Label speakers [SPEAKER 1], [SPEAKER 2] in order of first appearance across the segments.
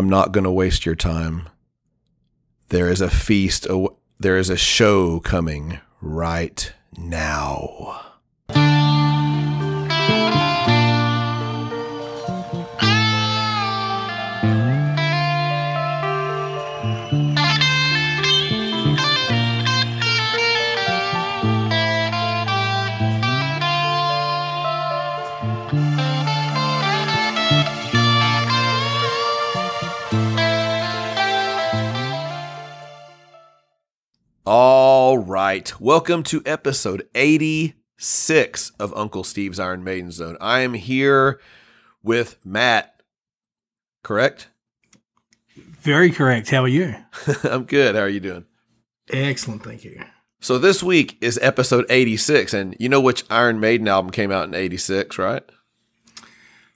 [SPEAKER 1] I'm not going to waste your time. There is a feast, there is a show coming right now. Welcome to episode 86 of Uncle Steve's Iron Maiden Zone. I am here with Matt. Correct?
[SPEAKER 2] Very correct. How are you?
[SPEAKER 1] I'm good. How are you doing?
[SPEAKER 2] Excellent. Thank you.
[SPEAKER 1] So this week is episode 86 and you know which Iron Maiden album came out in 86, right?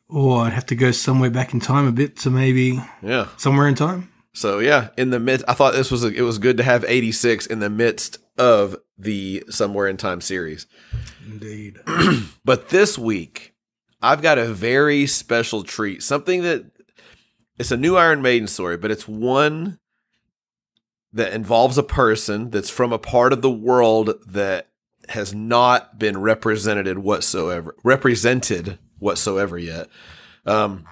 [SPEAKER 2] Oh, I'd have to go somewhere back in time a bit to maybe
[SPEAKER 1] Yeah.
[SPEAKER 2] somewhere in time.
[SPEAKER 1] So yeah, in the midst, I thought this was a, it was good to have 86 in the midst of the Somewhere in Time series.
[SPEAKER 2] Indeed.
[SPEAKER 1] But this week, I've got a very special treat. Something that it's a new Iron Maiden story, but it's one that involves a person that's from a part of the world that has not been represented whatsoever, represented whatsoever yet. Um,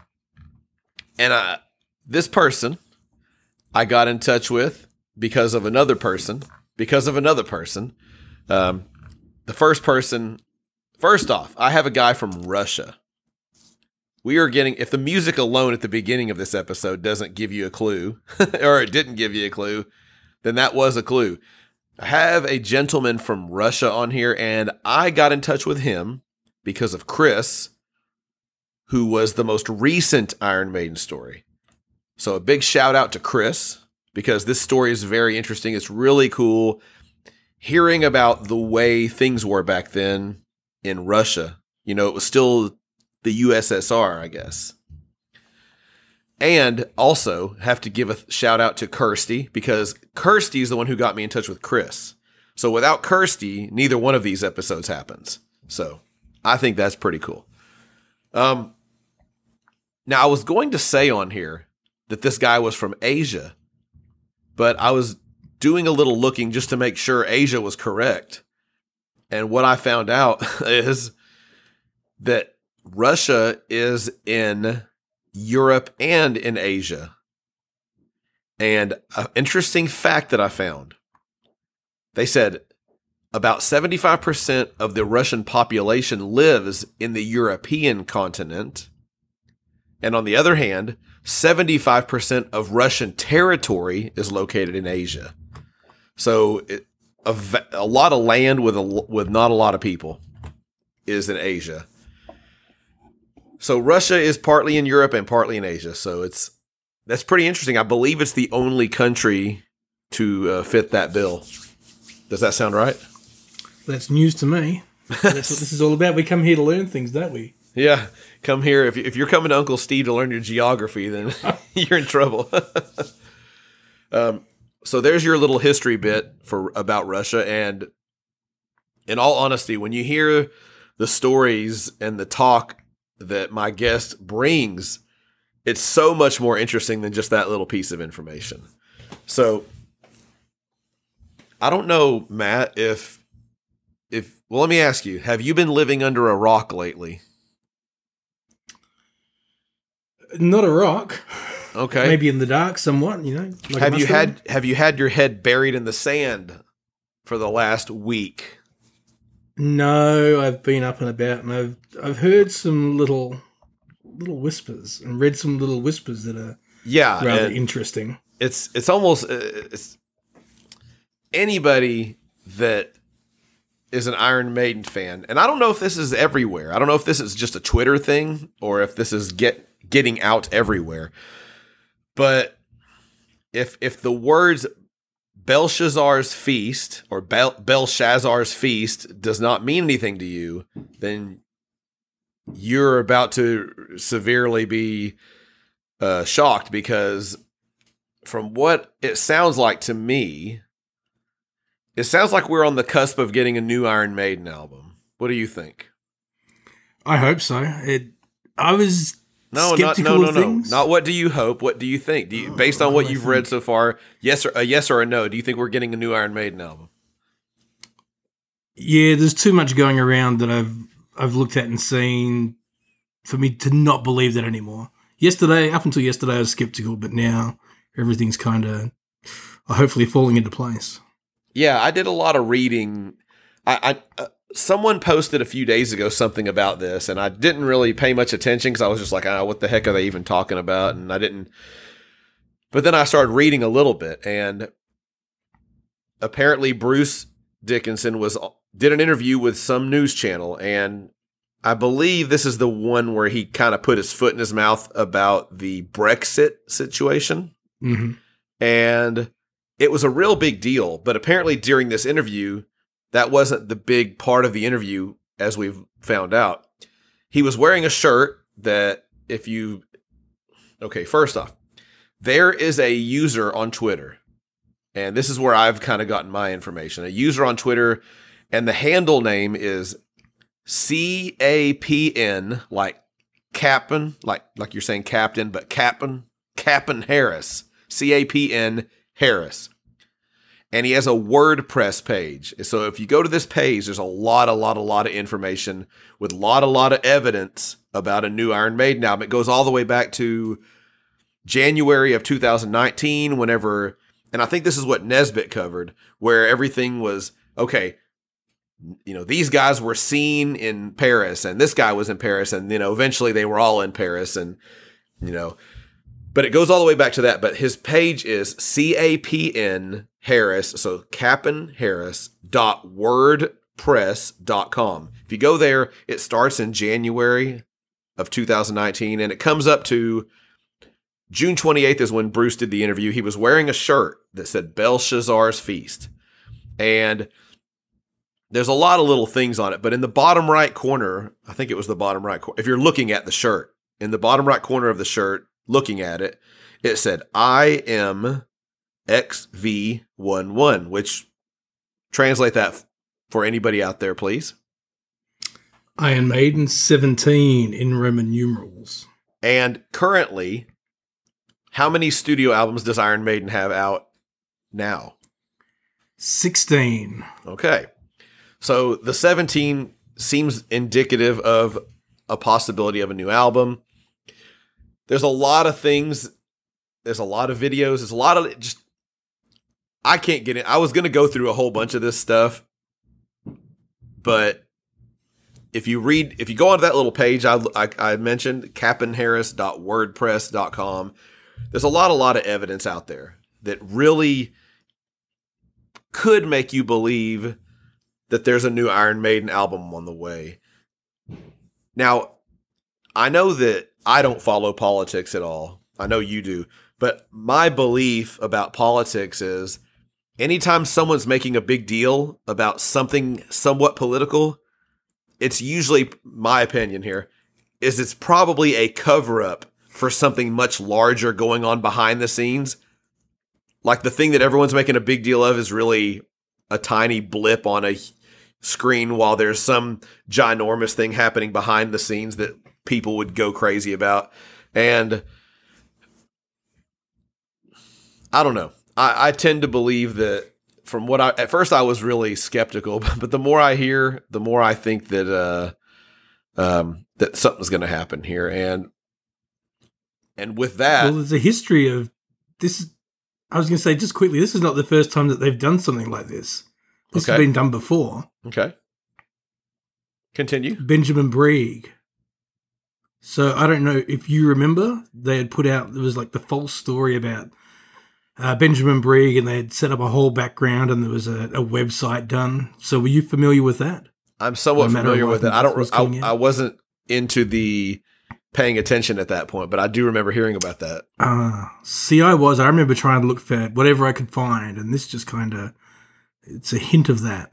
[SPEAKER 1] and I, this person I got in touch with because of another person, because of another person. Um, the first person, first off, I have a guy from Russia. We are getting, if the music alone at the beginning of this episode doesn't give you a clue, or it didn't give you a clue, then that was a clue. I have a gentleman from Russia on here, and I got in touch with him because of Chris, who was the most recent Iron Maiden story. So a big shout out to Chris because this story is very interesting. It's really cool hearing about the way things were back then in Russia. You know, it was still the USSR, I guess. And also have to give a shout out to Kirsty because Kirsty is the one who got me in touch with Chris. So without Kirsty, neither one of these episodes happens. So I think that's pretty cool. Um, now I was going to say on here that this guy was from Asia, but I was doing a little looking just to make sure Asia was correct. And what I found out is that Russia is in Europe and in Asia. And an interesting fact that I found they said about 75% of the Russian population lives in the European continent. And on the other hand, 75% of Russian territory is located in Asia. So it, a, a lot of land with a, with not a lot of people is in Asia. So Russia is partly in Europe and partly in Asia. So it's that's pretty interesting. I believe it's the only country to uh, fit that bill. Does that sound right?
[SPEAKER 2] That's news to me. That's what this is all about. We come here to learn things, don't we?
[SPEAKER 1] Yeah, come here. If, if you're coming to Uncle Steve to learn your geography, then you're in trouble. um, so there's your little history bit for about Russia. And in all honesty, when you hear the stories and the talk that my guest brings, it's so much more interesting than just that little piece of information. So I don't know, Matt, if if well, let me ask you: Have you been living under a rock lately?
[SPEAKER 2] Not a rock.
[SPEAKER 1] Okay.
[SPEAKER 2] Maybe in the dark, somewhat. You know. like
[SPEAKER 1] have you had have you had your head buried in the sand for the last week?
[SPEAKER 2] No, I've been up and about, and I've I've heard some little little whispers and read some little whispers that are
[SPEAKER 1] Yeah,
[SPEAKER 2] rather interesting.
[SPEAKER 1] it's it's almost uh, it's anybody that is an Iron Maiden fan, and I don't know if this is everywhere. I don't know if this is just a Twitter thing or if this is get getting out everywhere. But if if the words Belshazzar's feast or Bel- Belshazzar's feast does not mean anything to you, then you're about to severely be uh, shocked because from what it sounds like to me, it sounds like we're on the cusp of getting a new Iron Maiden album. What do you think?
[SPEAKER 2] I hope so. It. I was
[SPEAKER 1] No, not, no, no, no.
[SPEAKER 2] things.
[SPEAKER 1] Not what do you hope? What do you think? Do you,
[SPEAKER 2] Oh,
[SPEAKER 1] based on
[SPEAKER 2] what
[SPEAKER 1] what you've read so far, yes or a yes or a no? Do you think we're getting a new Iron Maiden album?
[SPEAKER 2] Yeah, there's too much going around that I've I've looked at and seen for me to not believe that anymore. Yesterday, up until yesterday, I was skeptical, but now everything's kind of hopefully falling into place.
[SPEAKER 1] Yeah, I did a lot of reading. I, I uh, someone posted a few days ago something about this, and I didn't really pay much attention because I was just like, "Ah, what the heck are they even talking about?" And I didn't. But then I started reading a little bit, and apparently Bruce Dickinson was did an interview with some news channel, and I believe this is the one where he kind of put his foot in his mouth about the Brexit situation
[SPEAKER 2] hmm
[SPEAKER 1] and it was a real big deal. But apparently, during this interview, that wasn't the big part of the interview, as we've found out. He was wearing a shirt that, if you, okay, first off, there is a user on Twitter, and this is where I've kind of gotten my information. A user on Twitter, and the handle name is C A P N, like Captain, like like you're saying Captain, but Captain Captain Harris. C A P N Harris. And he has a WordPress page. So if you go to this page, there's a lot, a lot, a lot of information with a lot, a lot of evidence about a new Iron Maiden album. It goes all the way back to January of 2019, whenever, and I think this is what Nesbitt covered, where everything was okay. You know, these guys were seen in Paris, and this guy was in Paris, and you know, eventually they were all in Paris, and you know, but it goes all the way back to that. But his page is C A P N Harris, so Cap'n Harris dot wordpress dot com. If you go there, it starts in January of 2019 and it comes up to June 28th is when Bruce did the interview. He was wearing a shirt that said Belshazzar's Feast. And there's a lot of little things on it, but in the bottom right corner, I think it was the bottom right corner, if you're looking at the shirt, in the bottom right corner of the shirt, looking at it, it said, I am XV11, which translate that for anybody out there, please.
[SPEAKER 2] Iron Maiden 17 in Roman numerals.
[SPEAKER 1] And currently, how many studio albums does Iron Maiden have out now?
[SPEAKER 2] 16.
[SPEAKER 1] Okay. So the 17 seems indicative of a possibility of a new album. There's a lot of things. There's a lot of videos. There's a lot of just. I can't get it. I was to go through a whole bunch of this stuff, but if you read, if you go onto that little page I, I, I mentioned, captainharris.wordpress.com, there's a lot, a lot of evidence out there that really could make you believe that there's a new Iron Maiden album on the way. Now, I know that I don't follow politics at all. I know you do. But my belief about politics is anytime someone's making a big deal about something somewhat political, it's usually my opinion here is it's probably a cover up for something much larger going on behind the scenes. Like the thing that everyone's making a big deal of is really a tiny blip on a screen while there's some ginormous thing happening behind the scenes that people would go crazy about. And I don't know. I, I tend to believe that from what I at first I was really skeptical, but the more I hear, the more I think that uh um that something's gonna happen here. And and with that
[SPEAKER 2] well, there's a history of this. I was going to say just quickly, this is not the first time that they've done something like this. This has been done before.
[SPEAKER 1] Okay. Continue.
[SPEAKER 2] Benjamin Breeg. So I don't know if you remember, they had put out there was like the false story about uh, Benjamin Breeg, and they had set up a whole background, and there was a, a website done. So were you familiar with that?
[SPEAKER 1] I'm somewhat
[SPEAKER 2] No
[SPEAKER 1] familiar with it. I don't.
[SPEAKER 2] Was
[SPEAKER 1] I, I, wasn't into the paying attention at that point, but I do remember hearing about that.
[SPEAKER 2] Uh, see, I was. I remember trying to look for whatever I could find, and this just kind of it's a hint of that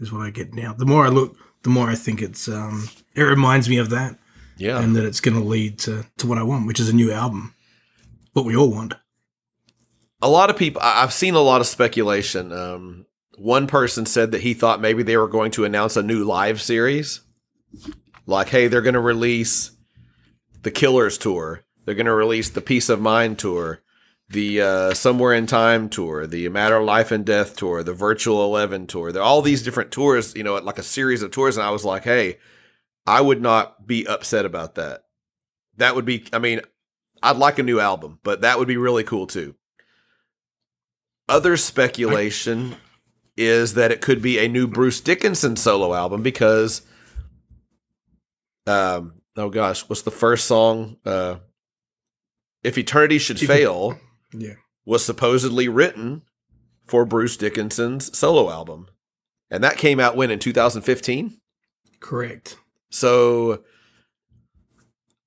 [SPEAKER 2] is what I get now. The more I look, the more I think it's um it reminds me of that,
[SPEAKER 1] Yeah.
[SPEAKER 2] and that it's going to lead to to what I want, which is a new album. What we all want.
[SPEAKER 1] a lot of people I've seen a lot of speculation. Um, one person said that he thought maybe they were going to announce a new live series. Like, hey, they're going to release the Killers tour. They're going to release the Piece of Mind tour, the uh, Somewhere in Time tour, the Matter of Life and Death tour, the Virtual Eleven tour. They're all these different tours, you know, like a series of tours. And I was like, hey, I would not be upset about that. That would be, I mean, I'd like a new album, but that would be really cool too. Other speculation is that it could be a new Bruce Dickinson solo album because, um, oh gosh, what's the first song? Uh, if Eternity Should Fail
[SPEAKER 2] Yeah.
[SPEAKER 1] was supposedly written for Bruce Dickinson's solo album. And that came out when in 2015?
[SPEAKER 2] Correct.
[SPEAKER 1] So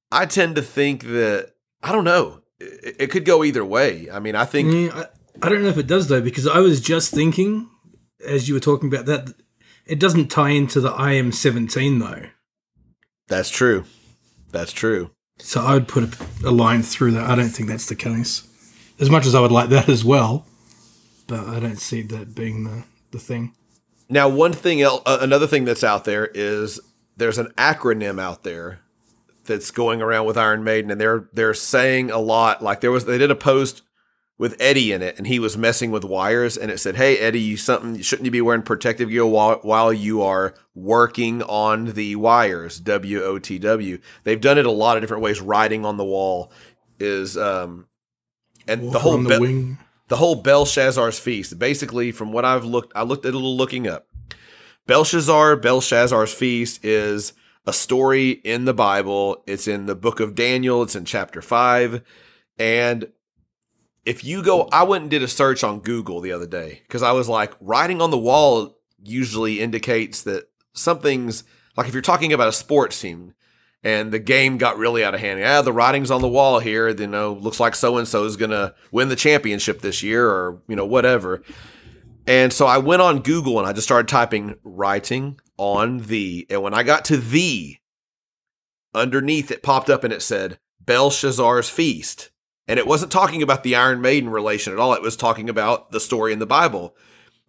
[SPEAKER 1] I tend to think that I don't know. It, it could go either way. I mean, I think
[SPEAKER 2] Yeah, I, I don't know if it does though, because I was just thinking as you were talking about that, it doesn't tie into the I am 17 though.
[SPEAKER 1] that's true. That's true.
[SPEAKER 2] So I would put a, a line through that. I don't think that's the case. As much as I would like that as well, but I don't see that being the, the thing.
[SPEAKER 1] Now, one thing else, uh, another thing that's out there is there's an acronym out there that's going around with Iron Maiden, and they're they're saying a lot. Like there was, they did a post with Eddie in it, and he was messing with wires, and it said, "Hey Eddie, you something shouldn't you be wearing protective gear while while you are working on the wires?" W O T W. They've done it a lot of different ways. Writing on the wall is, um, and the whole
[SPEAKER 2] the
[SPEAKER 1] be- the whole Belshazzar's feast. Basically, from what I've looked, I looked at a little looking up. Belshazzar, Belshazzar's feast is a story in the Bible. It's in the book of Daniel. It's in chapter five, and if you go, I went and did a search on Google the other day because I was like, writing on the wall usually indicates that something's like if you're talking about a sports team and the game got really out of hand. Yeah, the writing's on the wall here. You know, looks like so and so is to win the championship this year, or you know, whatever. And so I went on Google and I just started typing writing on the, and when I got to the, underneath it popped up and it said Belshazzar's feast, and it wasn't talking about the Iron Maiden relation at all. It was talking about the story in the Bible.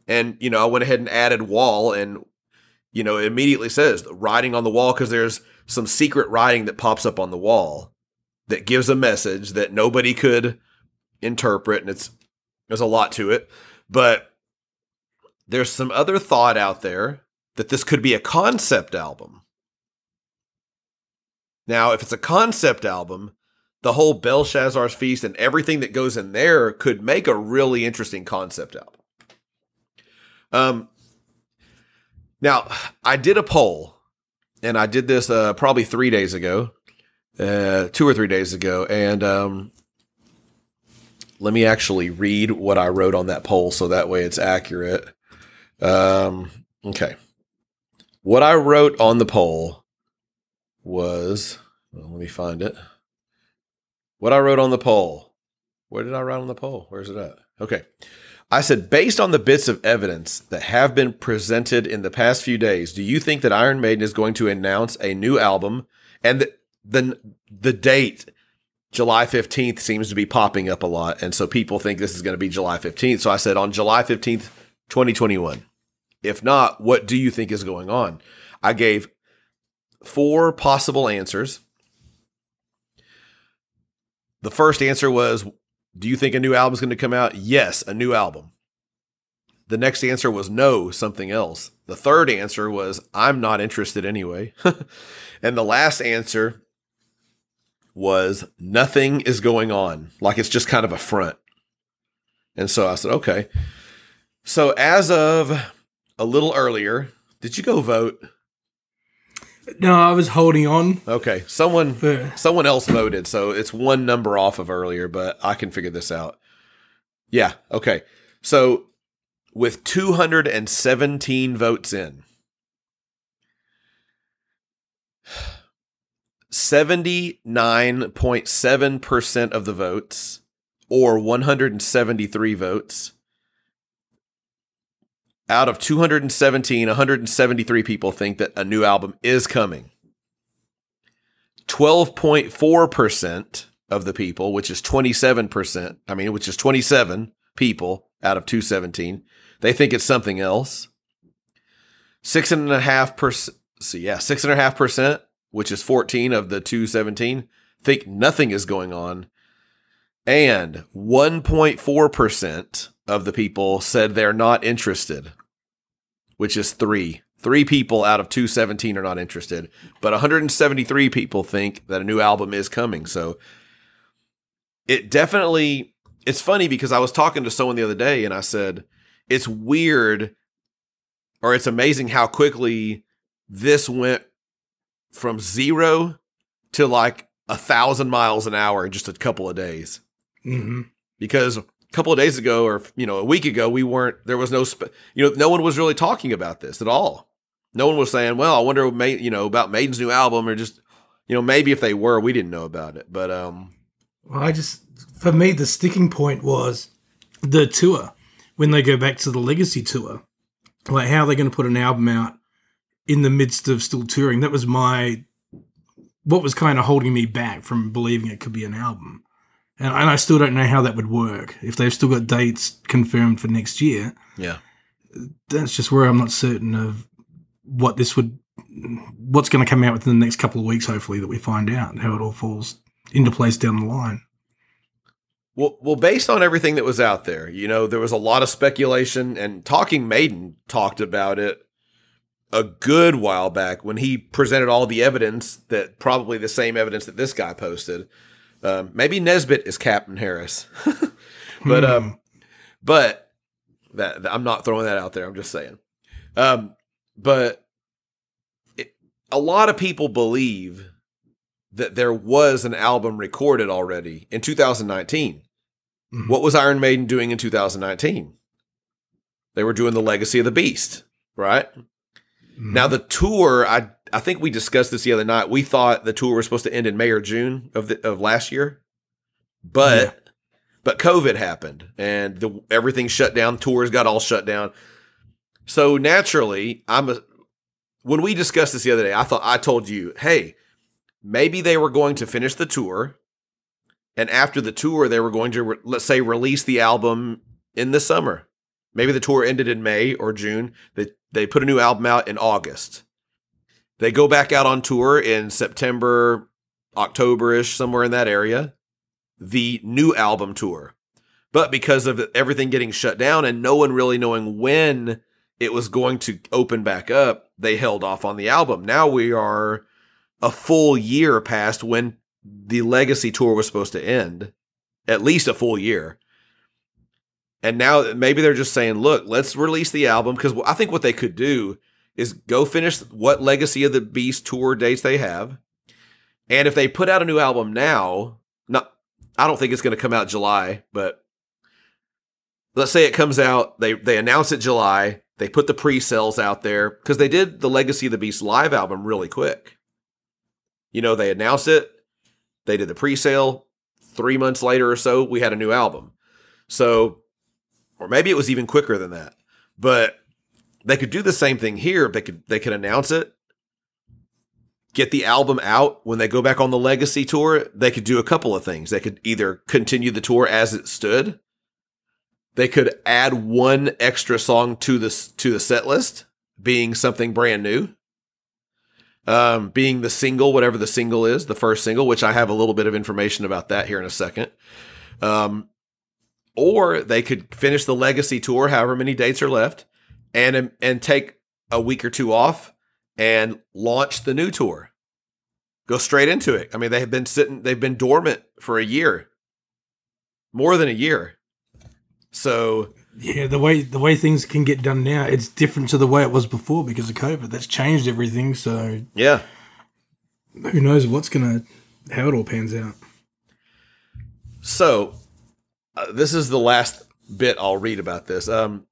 [SPEAKER 1] And you know, I went ahead and added wall, and you know, it immediately says writing on the wall because there's some secret writing that pops up on the wall that gives a message that nobody could interpret and it's there's a lot to it but there's some other thought out there that this could be a concept album now if it's a concept album the whole belshazzar's feast and everything that goes in there could make a really interesting concept album um now i did a poll and I did this uh, probably three days ago, uh, two or three days ago, and um, let me actually read what I wrote on that poll so that way it's accurate. Um, okay, what I wrote on the poll was well, let me find it. What I wrote on the poll. Where did I write on the poll? Where's it at? Okay. I said, based on the bits of evidence that have been presented in the past few days, do you think that Iron Maiden is going to announce a new album? And the the, the date, July 15th, seems to be popping up a lot. And so people think this is going to be July 15th. So I said, on July 15th, 2021. If not, what do you think is going on? I gave four possible answers. The first answer was do you think a new album is going to come out? Yes, a new album. The next answer was no, something else. The third answer was I'm not interested anyway. and the last answer was nothing is going on. Like it's just kind of a front. And so I said, okay. So as of a little earlier, did you go vote?
[SPEAKER 2] No, I was holding on
[SPEAKER 1] Okay. Someone
[SPEAKER 2] for.
[SPEAKER 1] Someone else voted, so it's one number off of earlier, but I can figure this out. Yeah, okay. So with 217 votes in, 79.7% of the votes, or 173 votes, out of 217, 173 people think that a new album is coming. 12.4% of the people, which is 27%, I mean, which is 27 people out of 217, they think it's something else. Six and a half percent, so yeah, six and a half percent, which is 14 of the 217, think nothing is going on. And 1.4% of the people said they're not interested, which is three. Three people out of 217 are not interested, but 173 people think that a new album is coming. So it definitely, it's funny because I was talking to someone the other day and I said, it's weird or it's amazing how quickly this went from zero to like a thousand miles an hour in just a couple of days.
[SPEAKER 2] Mm-hmm.
[SPEAKER 1] Because a couple of days ago, or you know, a week ago, we weren't. There was no, sp- you know, no one was really talking about this at all. No one was saying, "Well, I wonder, you know, about Maiden's new album," or just, you know, maybe if they were, we didn't know about it. But um,
[SPEAKER 2] well, I just, for me, the sticking point was the tour when they go back to the Legacy tour. Like, how are they going to put an album out in the midst of still touring? That was my what was kind of holding me back from believing it could be an album. And, and I still don't know how that would work. If they've still got dates confirmed for next year,
[SPEAKER 1] yeah,
[SPEAKER 2] that's just where I'm not certain of what this would, what's going to come out within the next couple of weeks. Hopefully, that we find out how it all falls into place down the line.
[SPEAKER 1] Well, well, based on everything that was out there, you know, there was a lot of speculation, and Talking Maiden talked about it a good while back when he presented all the evidence that probably the same evidence that this guy posted. Um, maybe Nesbitt is Captain Harris, but um, hmm. but that, that, I'm not throwing that out there. I'm just saying. Um, but it, a lot of people believe that there was an album recorded already in 2019. Mm-hmm. What was Iron Maiden doing in 2019? They were doing the Legacy of the Beast, right? Mm-hmm. Now the tour, I I think we discussed this the other night. We thought the tour was supposed to end in May or June of the of last year, but yeah. but COVID happened and the everything shut down. Tours got all shut down. So naturally, I'm a, when we discussed this the other day. I thought I told you, hey, maybe they were going to finish the tour, and after the tour, they were going to re- let's say release the album in the summer. Maybe the tour ended in May or June. They they put a new album out in August. They go back out on tour in September, October-ish, somewhere in that area. The new album tour. But because of everything getting shut down and no one really knowing when it was going to open back up, they held off on the album. Now we are a full year past when the legacy tour was supposed to end, at least a full year. And now maybe they're just saying, look, let's release the album because I think what they could do is go finish what Legacy of the Beast tour dates they have. And if they put out a new album now, not I don't think it's going to come out July, but let's say it comes out, they they announce it July, they put the pre-sales out there because they did the Legacy of the Beast live album really quick. You know, they announced it, they did the pre-sale, 3 months later or so, we had a new album. So or maybe it was even quicker than that. But they could do the same thing here. They could they could announce it, get the album out when they go back on the legacy tour. They could do a couple of things. They could either continue the tour as it stood. They could add one extra song to the to the set list, being something brand new. Um, being the single, whatever the single is, the first single, which I have a little bit of information about that here in a second. Um, or they could finish the legacy tour, however many dates are left, and and take a week or two off and launch the new tour. Go straight into it. I mean, they have been sitting, they've been dormant for a year, more than a year. So
[SPEAKER 2] yeah, the way the way things can get done now, it's different to the way it was before because of COVID. That's changed everything. So
[SPEAKER 1] yeah,
[SPEAKER 2] who knows what's gonna how it all pans out.
[SPEAKER 1] So uh, this is the last bit I'll read about this. Um,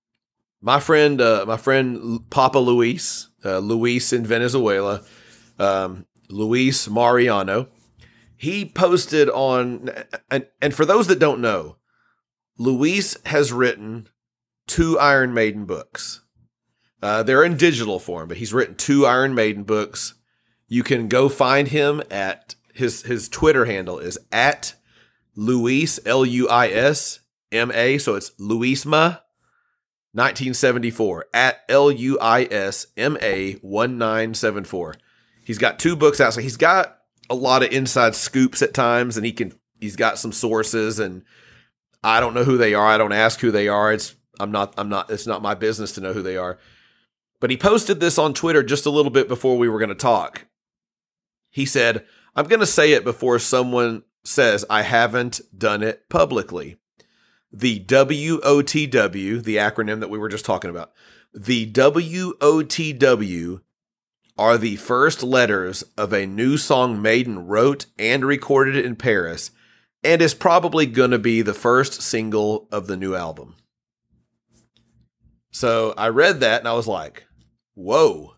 [SPEAKER 1] my friend, uh, my friend Papa Luis, uh, Luis in Venezuela, um, Luis Mariano, he posted on, and, and for those that don't know, Luis has written two Iron Maiden books. Uh, they're in digital form, but he's written two Iron Maiden books. You can go find him at his his Twitter handle is at Luis, L U I S M A. So it's Luisma 1974 at L U I S M A 1974. He's got two books out. So he's got a lot of inside scoops at times, and he can he's got some sources, and I don't know who they are. I don't ask who they are. It's I'm not I'm not it's not my business to know who they are. But he posted this on Twitter just a little bit before we were going to talk. He said, "I'm going to say it before someone says I haven't done it publicly." The WOTW, the acronym that we were just talking about, the WOTW are the first letters of a new song Maiden wrote and recorded in Paris, and is probably going to be the first single of the new album. So I read that and I was like, whoa.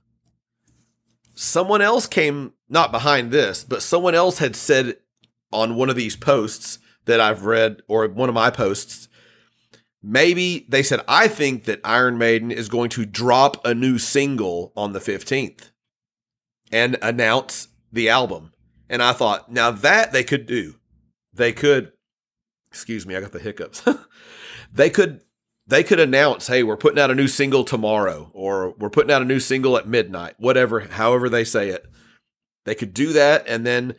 [SPEAKER 1] Someone else came, not behind this, but someone else had said on one of these posts that I've read, or one of my posts, maybe they said, I think that Iron Maiden is going to drop a new single on the 15th and announce the album. And I thought, now that they could do. They could, excuse me, I got the hiccups. they could they could announce, hey, we're putting out a new single tomorrow, or we're putting out a new single at midnight, whatever, however they say it. They could do that, and then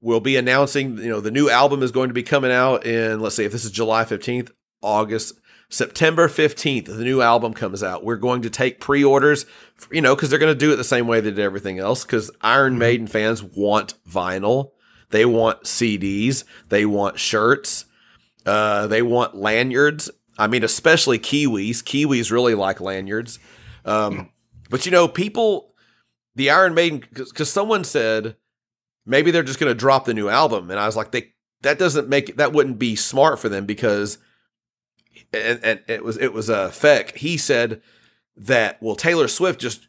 [SPEAKER 1] we'll be announcing, you know, the new album is going to be coming out in, let's say, if this is July 15th, August, September 15th, the new album comes out. We're going to take pre orders, you know, because they're going to do it the same way they did everything else. Because Iron mm-hmm. Maiden fans want vinyl, they want CDs, they want shirts, uh, they want lanyards. I mean, especially Kiwis. Kiwis really like lanyards. Um, but you know, people, the Iron Maiden, because someone said maybe they're just going to drop the new album, and I was like, they that doesn't make that wouldn't be smart for them because, and, and it was it was a uh, Feck. He said that well, Taylor Swift just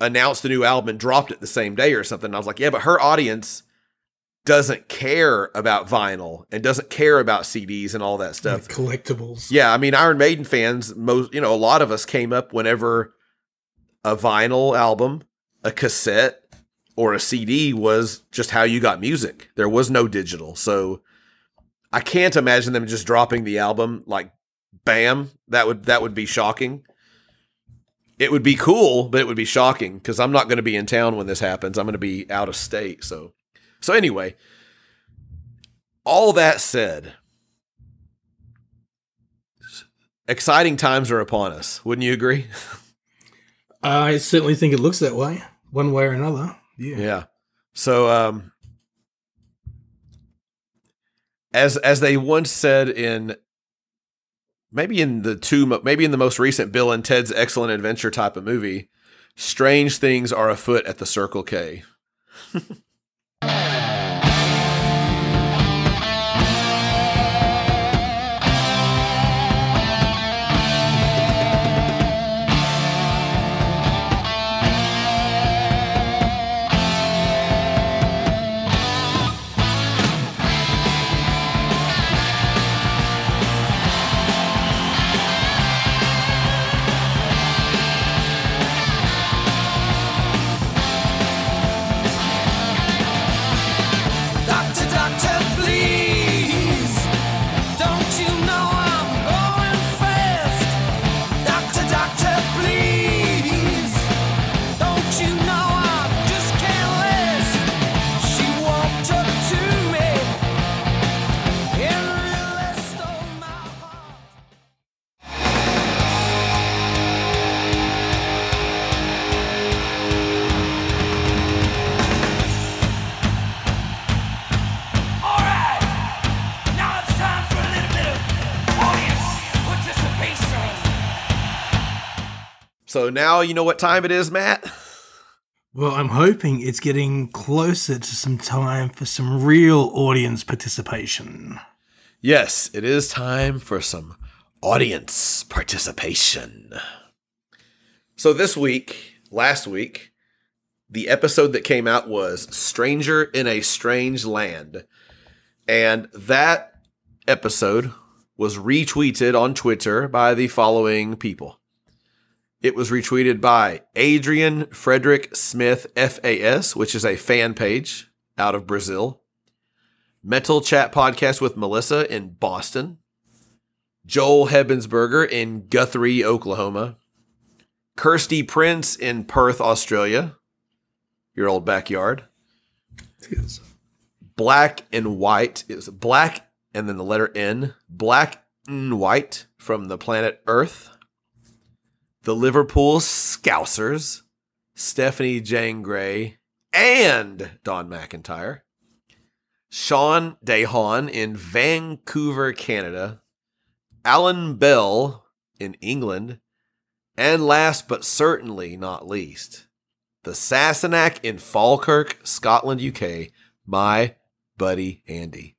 [SPEAKER 1] announced the new album and dropped it the same day or something. And I was like, yeah, but her audience doesn't care about vinyl and doesn't care about CDs and all that stuff.
[SPEAKER 2] Collectibles.
[SPEAKER 1] Yeah, I mean Iron Maiden fans, most you know, a lot of us came up whenever a vinyl album, a cassette, or a CD was just how you got music. There was no digital. So I can't imagine them just dropping the album like bam. That would that would be shocking. It would be cool, but it would be shocking because I'm not going to be in town when this happens. I'm going to be out of state. So so, anyway, all that said, exciting times are upon us. Wouldn't you agree?
[SPEAKER 2] I certainly think it looks that way, one way or another. Yeah.
[SPEAKER 1] Yeah. So, um, as as they once said in maybe in the two maybe in the most recent Bill and Ted's Excellent Adventure type of movie, strange things are afoot at the Circle K. So now you know what time it is, Matt?
[SPEAKER 2] Well, I'm hoping it's getting closer to some time for some real audience participation.
[SPEAKER 1] Yes, it is time for some audience participation. So this week, last week, the episode that came out was Stranger in a Strange Land. And that episode was retweeted on Twitter by the following people. It was retweeted by Adrian Frederick Smith FAS, which is a fan page out of Brazil. Metal Chat Podcast with Melissa in Boston. Joel Hebensberger in Guthrie, Oklahoma. Kirsty Prince in Perth, Australia. Your old backyard.
[SPEAKER 2] Yes.
[SPEAKER 1] Black and White. It was black and then the letter N. Black and White from the planet Earth. The Liverpool Scousers. Stephanie Jane Grey and Don McIntyre. Sean Dehan in Vancouver, Canada. Alan Bell in England. And last but certainly not least, the Sassenach in Falkirk, Scotland, UK, my buddy Andy.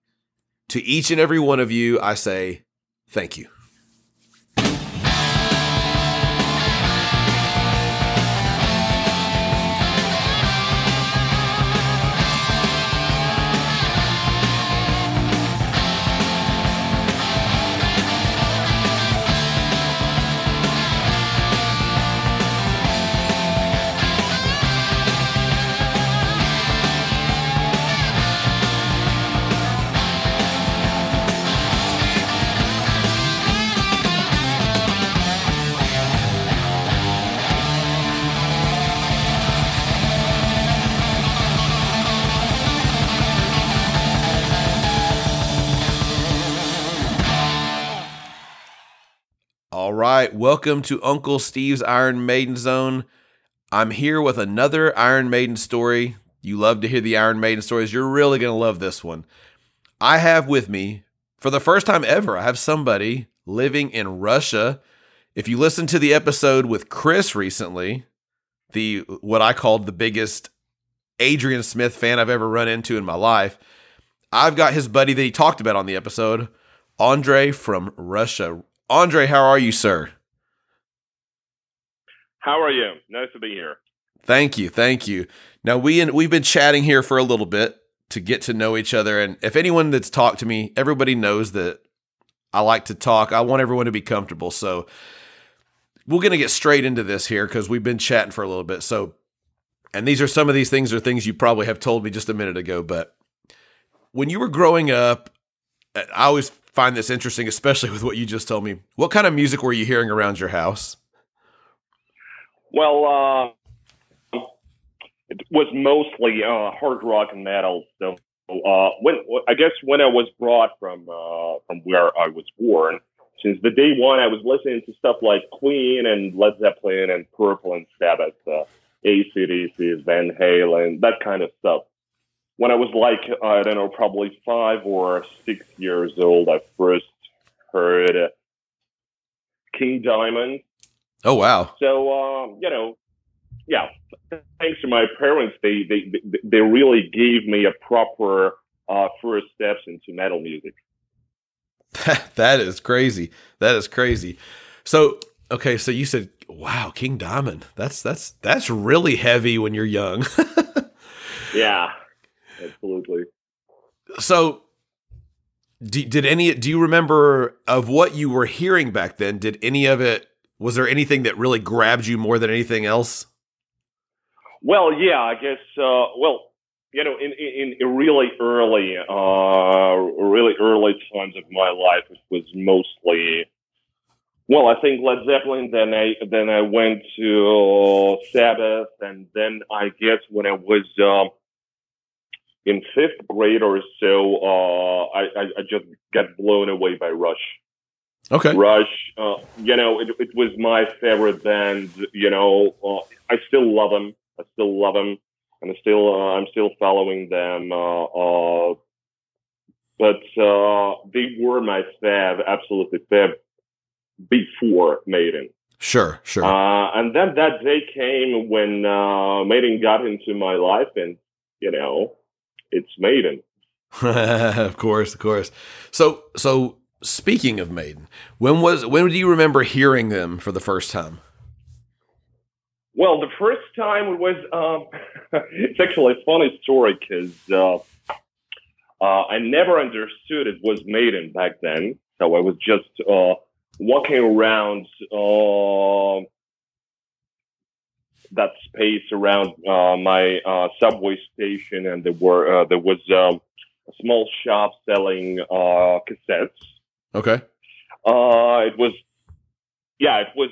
[SPEAKER 1] To each and every one of you, I say thank you. Right, welcome to Uncle Steve's Iron Maiden Zone. I'm here with another Iron Maiden story. You love to hear the Iron Maiden stories. You're really going to love this one. I have with me, for the first time ever, I have somebody living in Russia. If you listen to the episode with Chris recently, the what I called the biggest Adrian Smith fan I've ever run into in my life, I've got his buddy that he talked about on the episode, Andre from Russia. Andre, how are you, sir?
[SPEAKER 3] How are you? Nice to be here.
[SPEAKER 1] Thank you, thank you. Now we and we've been chatting here for a little bit to get to know each other, and if anyone that's talked to me, everybody knows that I like to talk. I want everyone to be comfortable, so we're gonna get straight into this here because we've been chatting for a little bit. So, and these are some of these things are things you probably have told me just a minute ago, but when you were growing up, I always find this interesting, especially with what you just told me. What kind of music were you hearing around your house?
[SPEAKER 3] Well, uh, it was mostly uh, hard rock and metal. So, uh, when I guess when I was brought from uh, from where I was born, since the day one, I was listening to stuff like Queen and Led Zeppelin and Purple and Sabbath, uh, AC/DC, Van Halen, that kind of stuff. When I was like I don't know, probably five or six years old, I first heard uh, King Diamond.
[SPEAKER 1] Oh wow!
[SPEAKER 3] So um, you know, yeah. Thanks to my parents, they they they really gave me a proper uh, first steps into metal music.
[SPEAKER 1] that is crazy. That is crazy. So okay, so you said, "Wow, King Diamond." That's that's that's really heavy when you're young.
[SPEAKER 3] yeah, absolutely.
[SPEAKER 1] So did any do you remember of what you were hearing back then did any of it was there anything that really grabbed you more than anything else
[SPEAKER 3] well yeah i guess uh, well you know in, in, in really early uh, really early times of my life it was mostly well i think led zeppelin then i then i went to sabbath and then i guess when i was um, in fifth grade or so, uh, I, I, I, just got blown away by Rush.
[SPEAKER 1] Okay.
[SPEAKER 3] Rush, uh, you know, it, it, was my favorite band. You know, uh, I still love them. I still love them, and I still uh, I'm still following them. Uh, uh, but they were my fave, absolutely fave, before Maiden.
[SPEAKER 1] Sure, sure.
[SPEAKER 3] and then that day came when Maiden got into my life, and you know, it's Maiden.
[SPEAKER 1] of course, of course. So, so speaking of Maiden, when was when do you remember hearing them for the first time?
[SPEAKER 3] Well, the first time it was um, it's actually a funny story because uh, uh, I never understood it was Maiden back then. So I was just uh, walking around uh, that space around uh, my uh, subway station, and there were uh, there was um, a small shop selling uh, cassettes.
[SPEAKER 1] Okay.
[SPEAKER 3] Uh, it was, yeah, it was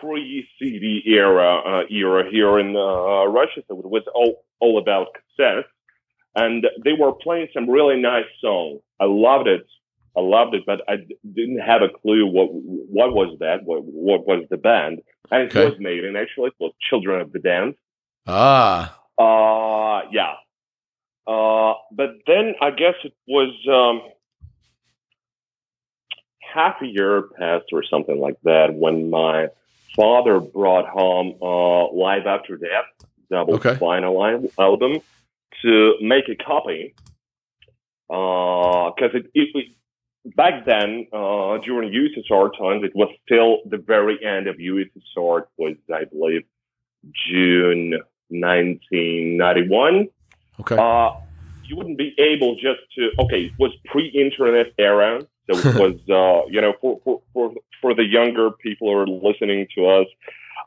[SPEAKER 3] pre CD era uh, era here in Russia, so it was all all about cassettes. and they were playing some really nice songs. I loved it. I loved it, but I didn't have a clue what what was that, what what was the band. And it
[SPEAKER 1] Okay.
[SPEAKER 3] was Maiden, actually. It was Children of the Damned.
[SPEAKER 1] Ah,
[SPEAKER 3] Uh, yeah. Uh, but then I guess it was um, half a year passed or something like that when my father brought home uh, Live After Death, double
[SPEAKER 1] Okay.
[SPEAKER 3] vinyl album, to make a copy. Because it, it, it, back then, uh, during USSR times, it was still the very end of USSR. It was, I believe, June 1991.
[SPEAKER 1] okay.
[SPEAKER 3] Uh, you wouldn't be able just to, okay, it was pre-internet era. So it was, uh, you know, for, for, for, for the younger people who are listening to us,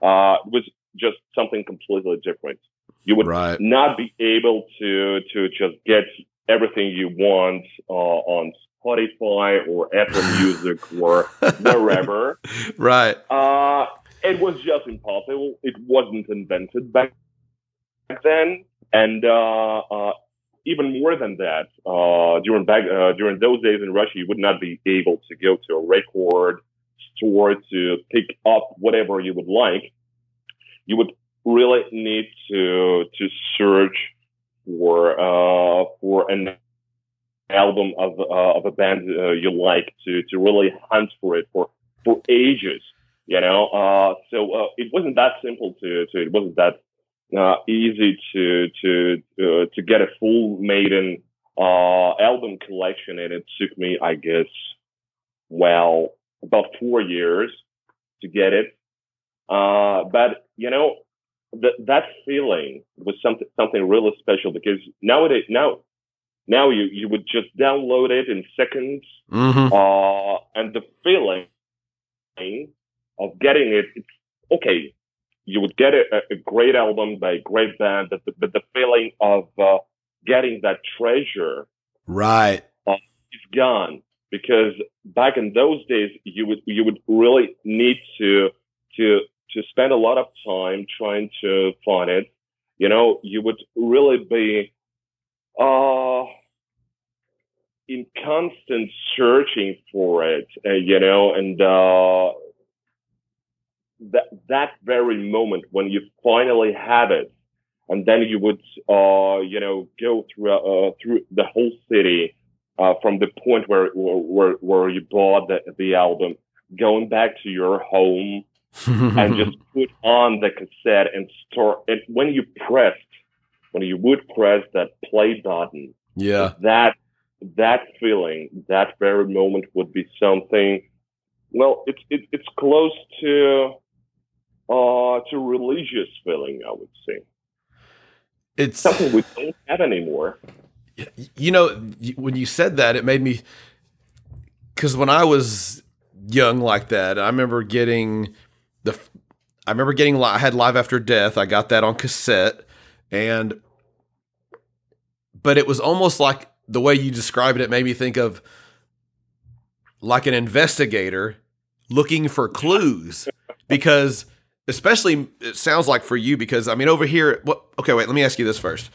[SPEAKER 3] uh, it was just something completely different. You would
[SPEAKER 1] right.
[SPEAKER 3] not be able to, to just get everything you want, uh, on Spotify or Apple Music or wherever.
[SPEAKER 1] right.
[SPEAKER 3] Uh, it was just impossible. It wasn't invented back back then, and uh, uh, even more than that, uh, during back uh, during those days in Russia, you would not be able to go to a record store to pick up whatever you would like. You would really need to to search for uh, for an album of uh, of a band uh, you like to to really hunt for it for for ages you know? Uh so uh, it wasn't that simple to to it wasn't that uh, easy to to uh, to get a full maiden uh album collection and it took me i guess well about four years to get it. Uh but you know that that feeling was something something really special because nowadays now now you you would just download it in seconds
[SPEAKER 1] Mm-hmm.
[SPEAKER 3] uh and the feeling of getting it, it's okay. You would get a, a great album by a great band, but the, but the feeling of uh, getting that treasure
[SPEAKER 1] Right.
[SPEAKER 3] is gone because back in those days, you would you would really need to to to spend a lot of time trying to find it. You know, you would really be uh in constant searching for it, uh, you know, and uh, that that very moment when you finally have it, and then you would, uh, you know, go through uh, through the whole city uh, from the point where where where you bought the the album, going back to your home and just put on the cassette and start. And when you pressed, when you would press that play button,
[SPEAKER 1] yeah.
[SPEAKER 3] that that feeling, that very moment would be something. Well, it's it, it's close to uh to religious feeling, I would say.
[SPEAKER 1] It's
[SPEAKER 3] Something we don't have anymore.
[SPEAKER 1] you know when you said that it made me because when i was young like that i remember getting the I remember getting i had live after death i got that on cassette and but it was almost like the way you described it, it made me think of like an investigator looking for clues because especially it sounds like for you because i mean over here what okay wait let me ask you this first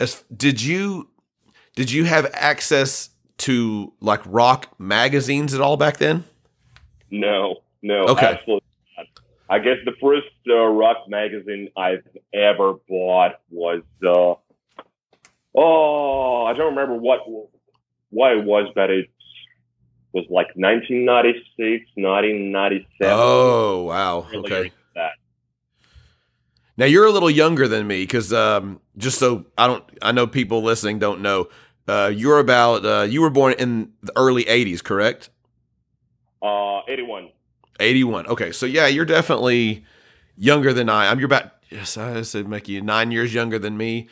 [SPEAKER 1] As, did you did you have access to like rock magazines at all back then?
[SPEAKER 3] No, no,
[SPEAKER 1] Okay.
[SPEAKER 3] absolutely. I guess the first uh, rock magazine I've ever bought was uh, oh, I don't remember what what it was, but it was like 1996, 1997.
[SPEAKER 1] Oh, wow. Okay.
[SPEAKER 3] that.
[SPEAKER 1] Now you're a little younger than me because um, just so I don't, I know people listening don't know. Uh, you're about uh, you were born in the early '80s, correct?
[SPEAKER 3] Uh, 81.
[SPEAKER 1] 81. Okay, so yeah, you're definitely younger than I. I'm. You're about yes, I said make you nine years younger than me.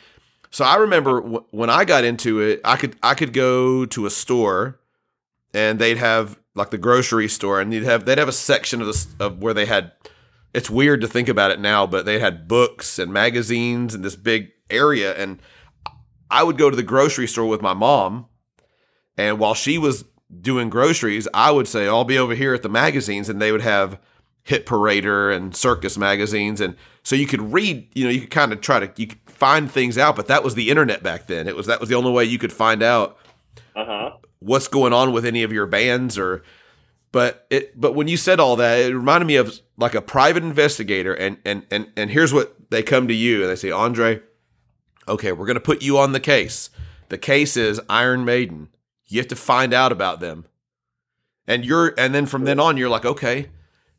[SPEAKER 1] So I remember w- when I got into it, I could I could go to a store, and they'd have like the grocery store, and they'd have they'd have a section of this of where they had. It's weird to think about it now, but they had books and magazines and this big area, and I would go to the grocery store with my mom, and while she was doing groceries, I would say, I'll be over here at the magazines, and they would have Hit Parader and Circus magazines, and so you could read. You know, you could kind of try to you could find things out, but that was the internet back then. It was that was the only way you could find out
[SPEAKER 3] Uh-huh.
[SPEAKER 1] what's going on with any of your bands or but it but when you said all that it reminded me of like a private investigator and and and and here's what they come to you and they say andre okay we're going to put you on the case the case is iron maiden you have to find out about them. And you're and then from then on you're like okay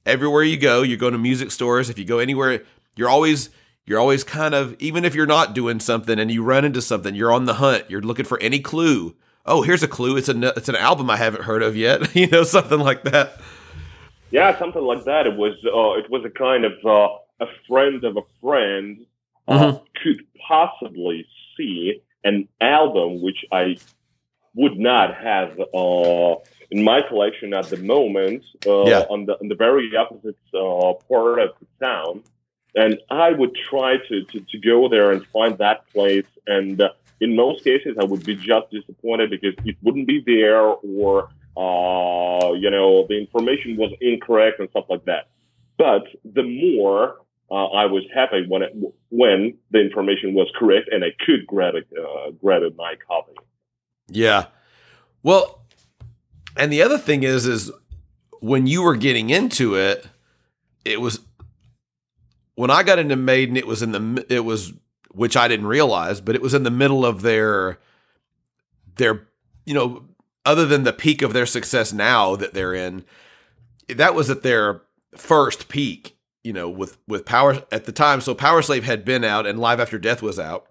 [SPEAKER 1] everywhere you go you go to music stores. If you go anywhere you're always you're always kind of even if you're not doing something and you run into something you're on the hunt. You're looking for any clue. Oh here's a clue. It's a it's an album i haven't heard of yet. You know something like that.
[SPEAKER 3] Yeah, something like that. It was uh, it was a kind of uh, a friend of a friend uh, could possibly see an album which I would not have uh, in my collection at the moment uh,
[SPEAKER 1] Yeah.
[SPEAKER 3] on the on the very opposite uh, part of the town, and I would try to, to, to go there and find that place and. Uh, in most cases, I would be just disappointed because it wouldn't be there, or uh, you know, the information was incorrect and stuff like that. But the more uh, I was happy when it, when the information was correct and I could grab it, uh, grab it my copy.
[SPEAKER 1] Yeah. Well, and the other thing is, is when you were getting into it, it was when I got into Maiden. It was in the it was which I didn't realize, but it was in the middle of their their you know other than the peak of their success now that they're in, that was at their first peak. You know, with with Power at the time. So Powerslave had been out, and Live After Death was out.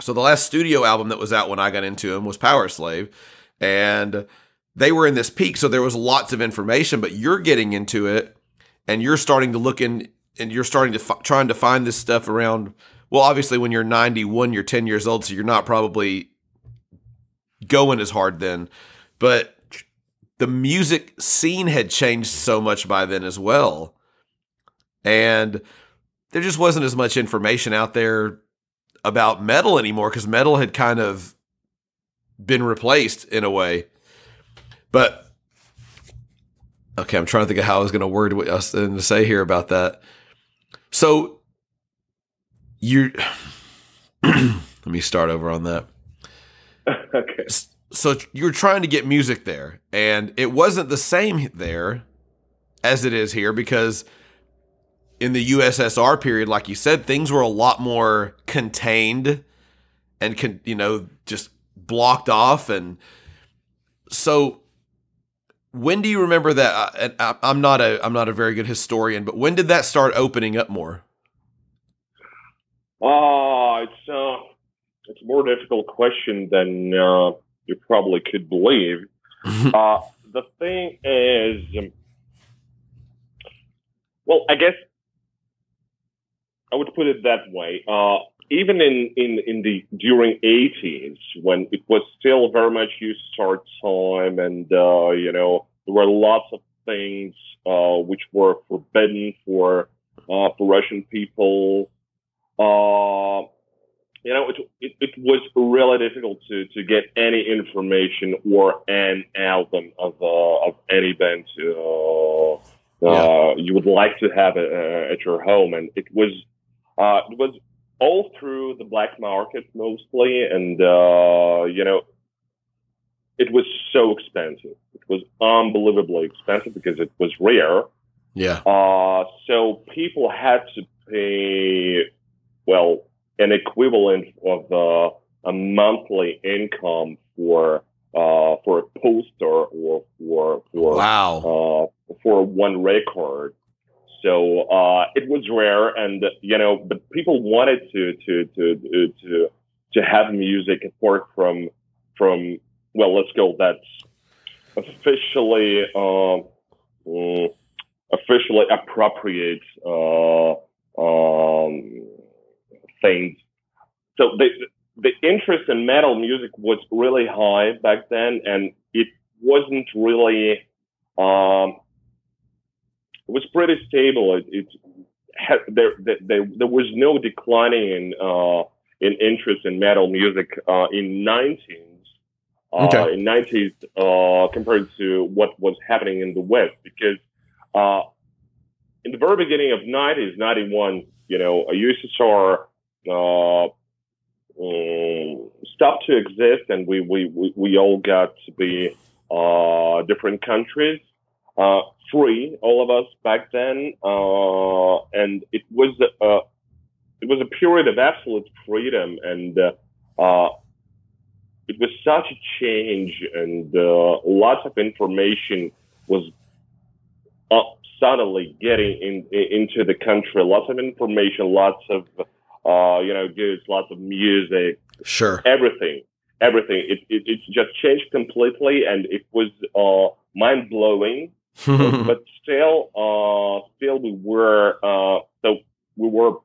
[SPEAKER 1] So the last studio album that was out when I got into them was Powerslave, and they were in this peak. So there was lots of information, but you're getting into it, and you're starting to look in, and you're starting to f- trying to find this stuff around. Well, obviously, when you're 91, you're 10 years old, so you're not probably going as hard then, but the music scene had changed so much by then as well, and there just wasn't as much information out there about metal anymore because metal had kind of been replaced in a way. But okay, I'm trying to think of how I was going to word what I was going to say here about that. So you let me start over on that.
[SPEAKER 3] okay.
[SPEAKER 1] So you were trying to get music there, and it wasn't the same there as it is here because in the USSR period, like you said, things were a lot more contained and can you know just blocked off, and so when do you remember that? I- I'm not a I'm not a very good historian, but when did that start opening up more?
[SPEAKER 3] Oh, it's uh, it's a more difficult question than uh, you probably could believe. Uh, the thing is, um, well, I guess I would put it that way. Uh, even in, in, in the during 80s, when it was still very much youth start time, and uh, you know there were lots of things uh, which were forbidden for uh, for Russian people. Uh, you know, it, it, it was really difficult to, to get any information or an album of uh, of any band uh, uh, you would like to have uh, at your home, and it was uh, it was all through the black market mostly, and uh, you know, it was so expensive. It was unbelievably expensive because it was rare.
[SPEAKER 1] yeah,
[SPEAKER 3] Uh, so people had to pay, well, an equivalent of uh, a monthly income for uh, for a poster or for for
[SPEAKER 1] wow,
[SPEAKER 3] uh, for one record. So uh, it was rare, and you know, but people wanted to to to to to have music apart from from well, let's go. That's officially mm, officially appropriate uh, um, things. So the the interest in metal music was really high back then, and it wasn't really. Um, it was pretty stable. It, it had, there, there, there, was no declining in uh, in interest in metal music uh, in 19s. Uh,
[SPEAKER 1] Okay.
[SPEAKER 3] In 90s, uh, compared to what was happening in the West, because uh, in the very beginning of 90s, 91, you know, USSR uh, um, stopped to exist, and we we we, we all got to be uh, different countries, uh, free, all of us back then, uh, and it was uh, it was a period of absolute freedom, and uh, uh, it was such a change, and uh, lots of information was suddenly getting in, into the country. Lots of information, lots of uh, you know goods, lots of music,
[SPEAKER 1] Sure.
[SPEAKER 3] everything, everything. It it, it just changed completely, and it was uh, mind blowing. but still, uh, still we were uh, so we were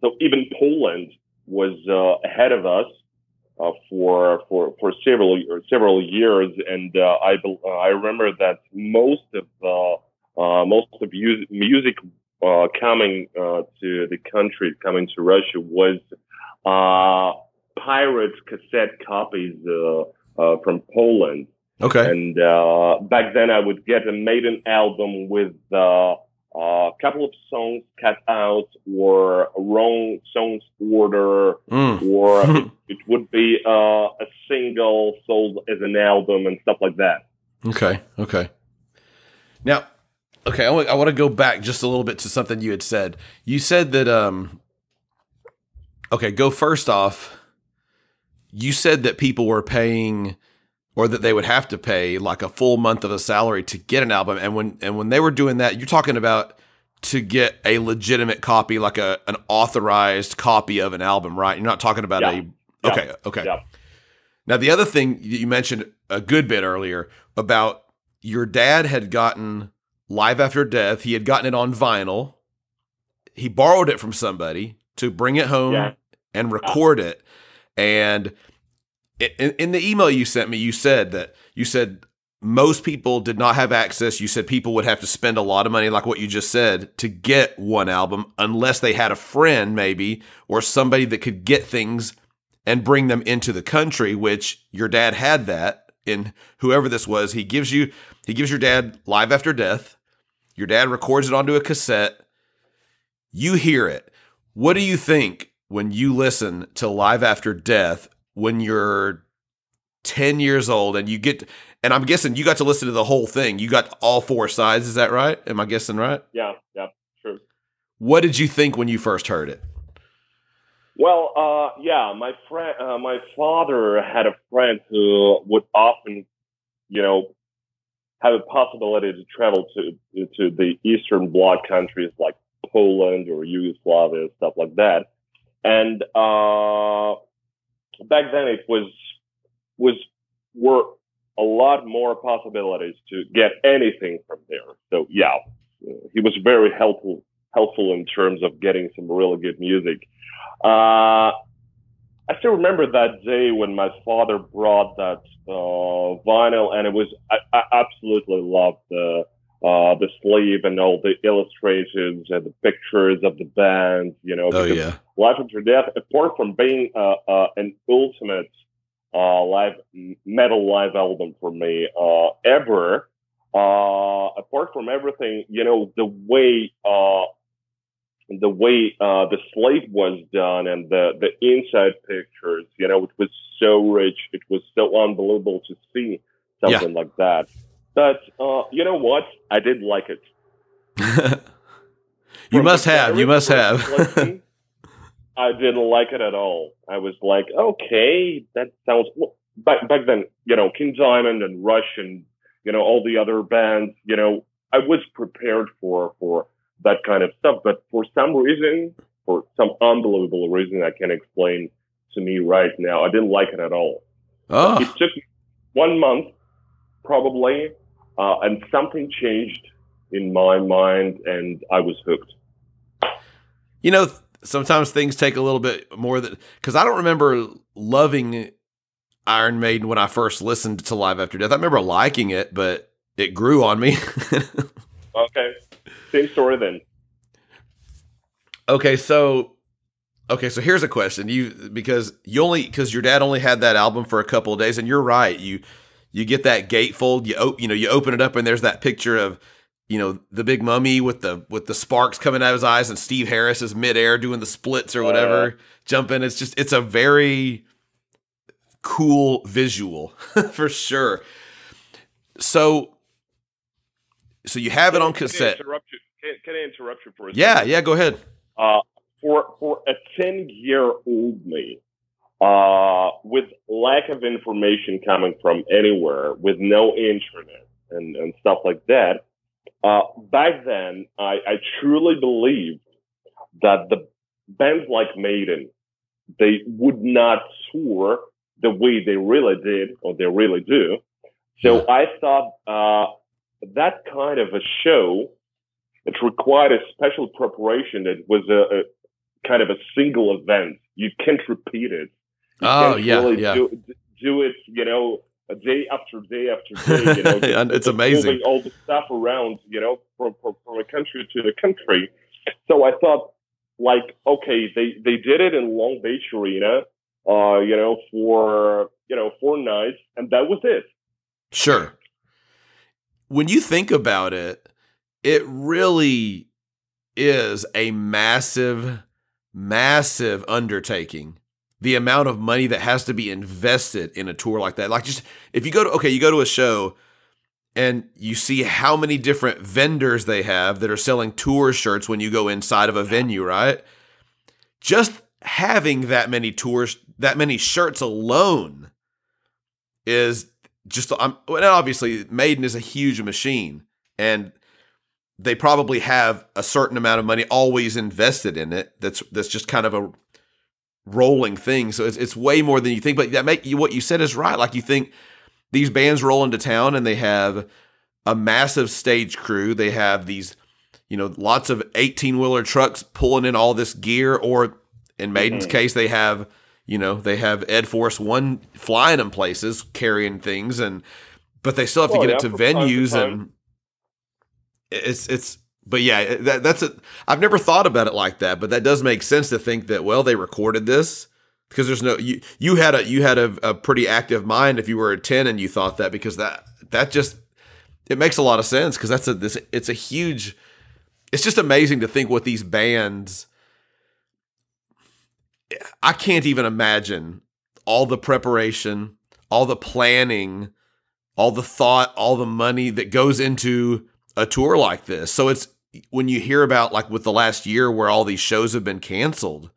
[SPEAKER 3] so even Poland was uh, ahead of us uh, for for for several several years, and uh, I I remember that most of uh, uh, most of music uh, coming to the country, coming to Russia, was pirate cassette copies from Poland.
[SPEAKER 1] Okay.
[SPEAKER 3] And uh, back then, I would get a Maiden album with uh, a couple of songs cut out or wrong songs order,
[SPEAKER 1] Mm.
[SPEAKER 3] or it, it would be uh, a single sold as an album and stuff like that.
[SPEAKER 1] Okay. Okay. Now, okay, I want, I want to go back just a little bit to something you had said. You said that um Okay, go first off. You said that people were paying or that they would have to pay like a full month of a salary to get an album and when and when they were doing that, you're talking about to get a legitimate copy like a an authorized copy of an album, right? You're not talking about
[SPEAKER 3] Yeah.
[SPEAKER 1] a
[SPEAKER 3] Yeah.
[SPEAKER 1] Okay, okay.
[SPEAKER 3] Yeah.
[SPEAKER 1] Now, the other thing you mentioned a good bit earlier about your dad had gotten Live After Death, he had gotten it on vinyl. He borrowed it from somebody to bring it home and record it. And in, in the email you sent me, you said that you said most people did not have access. You said people would have to spend a lot of money, like what you just said, to get one album unless they had a friend, maybe, or somebody that could get things and bring them into the country, which your dad had that in whoever this was. He gives you he gives your dad live after death. Your dad records it onto a cassette. You hear it. What do you think when you listen to live after death when you're 10 years old and you get and I'm guessing you got to listen to the whole thing. You got all four sides, is that right? Am I guessing right?
[SPEAKER 3] Yeah, yeah, true.
[SPEAKER 1] What did you think when you first heard it?
[SPEAKER 3] Well, uh, yeah, my friend, uh, my father had a friend who would often, you know, have a possibility to travel to to the Eastern Bloc countries like Poland or Yugoslavia, stuff like that. And uh, back then, it was was were a lot more possibilities to get anything from there. So yeah, he was very helpful helpful in terms of getting some really good music. Uh, I still remember that day when my father brought that uh, vinyl, and it was I, I absolutely loved the uh, the sleeve and all the illustrations and the pictures of the band. You know,
[SPEAKER 1] Oh yeah.
[SPEAKER 3] Life After Death, apart from being uh, uh, an ultimate uh, live metal live album for me uh, ever, uh, apart from everything, you know, the way uh, the way uh, the slate was done and the the inside pictures, you know, it was so rich. It was so unbelievable to see something like that. But uh, you know what? I did like it.
[SPEAKER 1] you
[SPEAKER 3] From
[SPEAKER 1] must have. You must have.
[SPEAKER 3] I didn't like it at all. I was like, okay, that sounds well, back back then. You know, King Diamond and Rush and you know all the other bands. You know, I was prepared for for that kind of stuff, but for some reason, for some unbelievable reason I can't explain to me right now, I didn't like it at all.
[SPEAKER 1] oh.
[SPEAKER 3] It took one month, probably, uh, and something changed in my mind, and I was hooked.
[SPEAKER 1] You know, sometimes things take a little bit more than because I don't remember loving Iron Maiden when I first listened to Live After Death. I remember liking it, but it grew on me.
[SPEAKER 3] Okay, same story then.
[SPEAKER 1] okay, so okay, so here's a question: you because you only because your dad only had that album for a couple of days, and you're right. You you get that gatefold, you op- you know you open it up, and there's that picture of you know the big mummy with the with the sparks coming out of his eyes and Steve Harris is midair doing the splits or whatever,
[SPEAKER 3] Uh.
[SPEAKER 1] jumping. It's just it's a very cool visual for sure. So so you have it on
[SPEAKER 3] Can I
[SPEAKER 1] cassette.
[SPEAKER 3] interrupt you? Can, can I interrupt you for a
[SPEAKER 1] Yeah,
[SPEAKER 3] second?
[SPEAKER 1] yeah, go ahead.
[SPEAKER 3] Uh, for for a ten year old me, uh, with lack of information coming from anywhere, with no internet and, and stuff like that, uh, back then I, I truly believed that the bands like Maiden, they would not tour the way they really did or they really do. So I thought uh, that kind of a show it required a special preparation. It was a, a kind of a single event. You can't repeat it.
[SPEAKER 1] Oh yeah,
[SPEAKER 3] really
[SPEAKER 1] yeah.
[SPEAKER 3] Do, do it, you know, a day after day after day. You know, just-
[SPEAKER 1] it's amazing.
[SPEAKER 3] Moving all the stuff around, you know, from, from from a country to the country. So I thought, like, okay, they they did it in Long Beach Arena, uh, you know, for you know four nights, and that was it.
[SPEAKER 1] Sure. When you think about it, it really is a massive, massive undertaking. The amount of money that has to be invested in a tour like that. Like, just if you go to, okay, you go to a show and you see how many different vendors they have that are selling tour shirts when you go inside of a venue, right? Just having that many tours, that many shirts alone is just I'm well, obviously Maiden is a huge machine and they probably have a certain amount of money always invested in it that's that's just kind of a rolling thing so it's, it's way more than you think but that make you what you said is right like you think these bands roll into town and they have a massive stage crew they have these you know lots of 18 wheeler trucks pulling in all this gear or in Maiden's
[SPEAKER 3] Mhm.
[SPEAKER 1] case they have you know they have Ed Force One flying them places, carrying things, and but they still have to
[SPEAKER 3] Well,
[SPEAKER 1] get it
[SPEAKER 3] yeah,
[SPEAKER 1] to
[SPEAKER 3] time to
[SPEAKER 1] venues,
[SPEAKER 3] time.
[SPEAKER 1] and it's it's. But yeah, eh, that, that's a. I've never thought about it like that, but that does make sense to think that well they recorded this because there's no you you had a you had a, a pretty active mind if you were a ten and you thought that because that that just it makes a lot of sense because that's a this it's a huge. It's just amazing to think what these bands. I can't even imagine all the preparation, all the planning, all the thought, all the money that goes into a tour like this. So it's when you hear about like with the last year where all these shows have been canceled,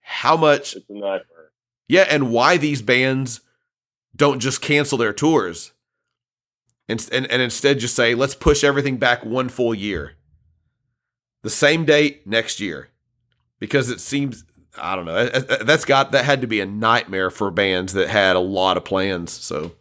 [SPEAKER 1] how much
[SPEAKER 3] It's a nightmare.
[SPEAKER 1] yeah, and why these bands don't just cancel their tours and, and, and instead just say, let's push everything back one full year. The same date next year. Because it seems, I don't know, that's got, that had to be a nightmare for bands that had a lot of plans. So,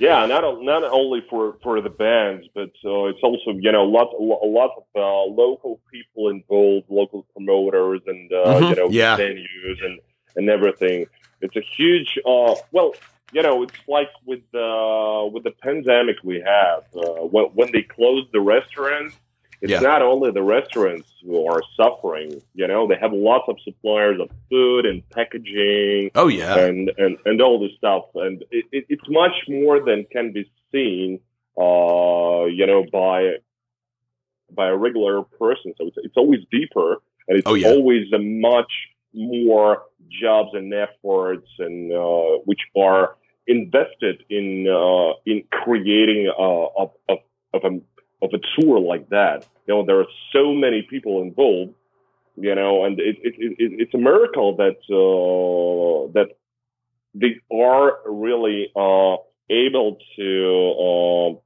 [SPEAKER 3] Yeah, not not only for for the bands, but uh, it's also you know lots a lot of uh, local people involved, local promoters, and uh,
[SPEAKER 1] Mhm,
[SPEAKER 3] you know
[SPEAKER 1] yeah.
[SPEAKER 3] venues and and everything. It's a huge. Uh, well, you know, it's like with uh, with the pandemic we have uh, when when they closed the restaurants. It's
[SPEAKER 1] Yeah.
[SPEAKER 3] not only the restaurants who are suffering. You know, they have lots of suppliers of food and packaging
[SPEAKER 1] oh, yeah.
[SPEAKER 3] and, and and all this stuff and it, it, it's much more than can be seen uh you know by by a regular person so it's, it's always deeper and it's
[SPEAKER 1] Oh, yeah.
[SPEAKER 3] always a much more jobs and efforts and uh which are invested in uh in creating uh of of, of a of a tour like that you know there are so many people involved you know, and it, it, it, it's a miracle that uh, that they are really uh, able to uh,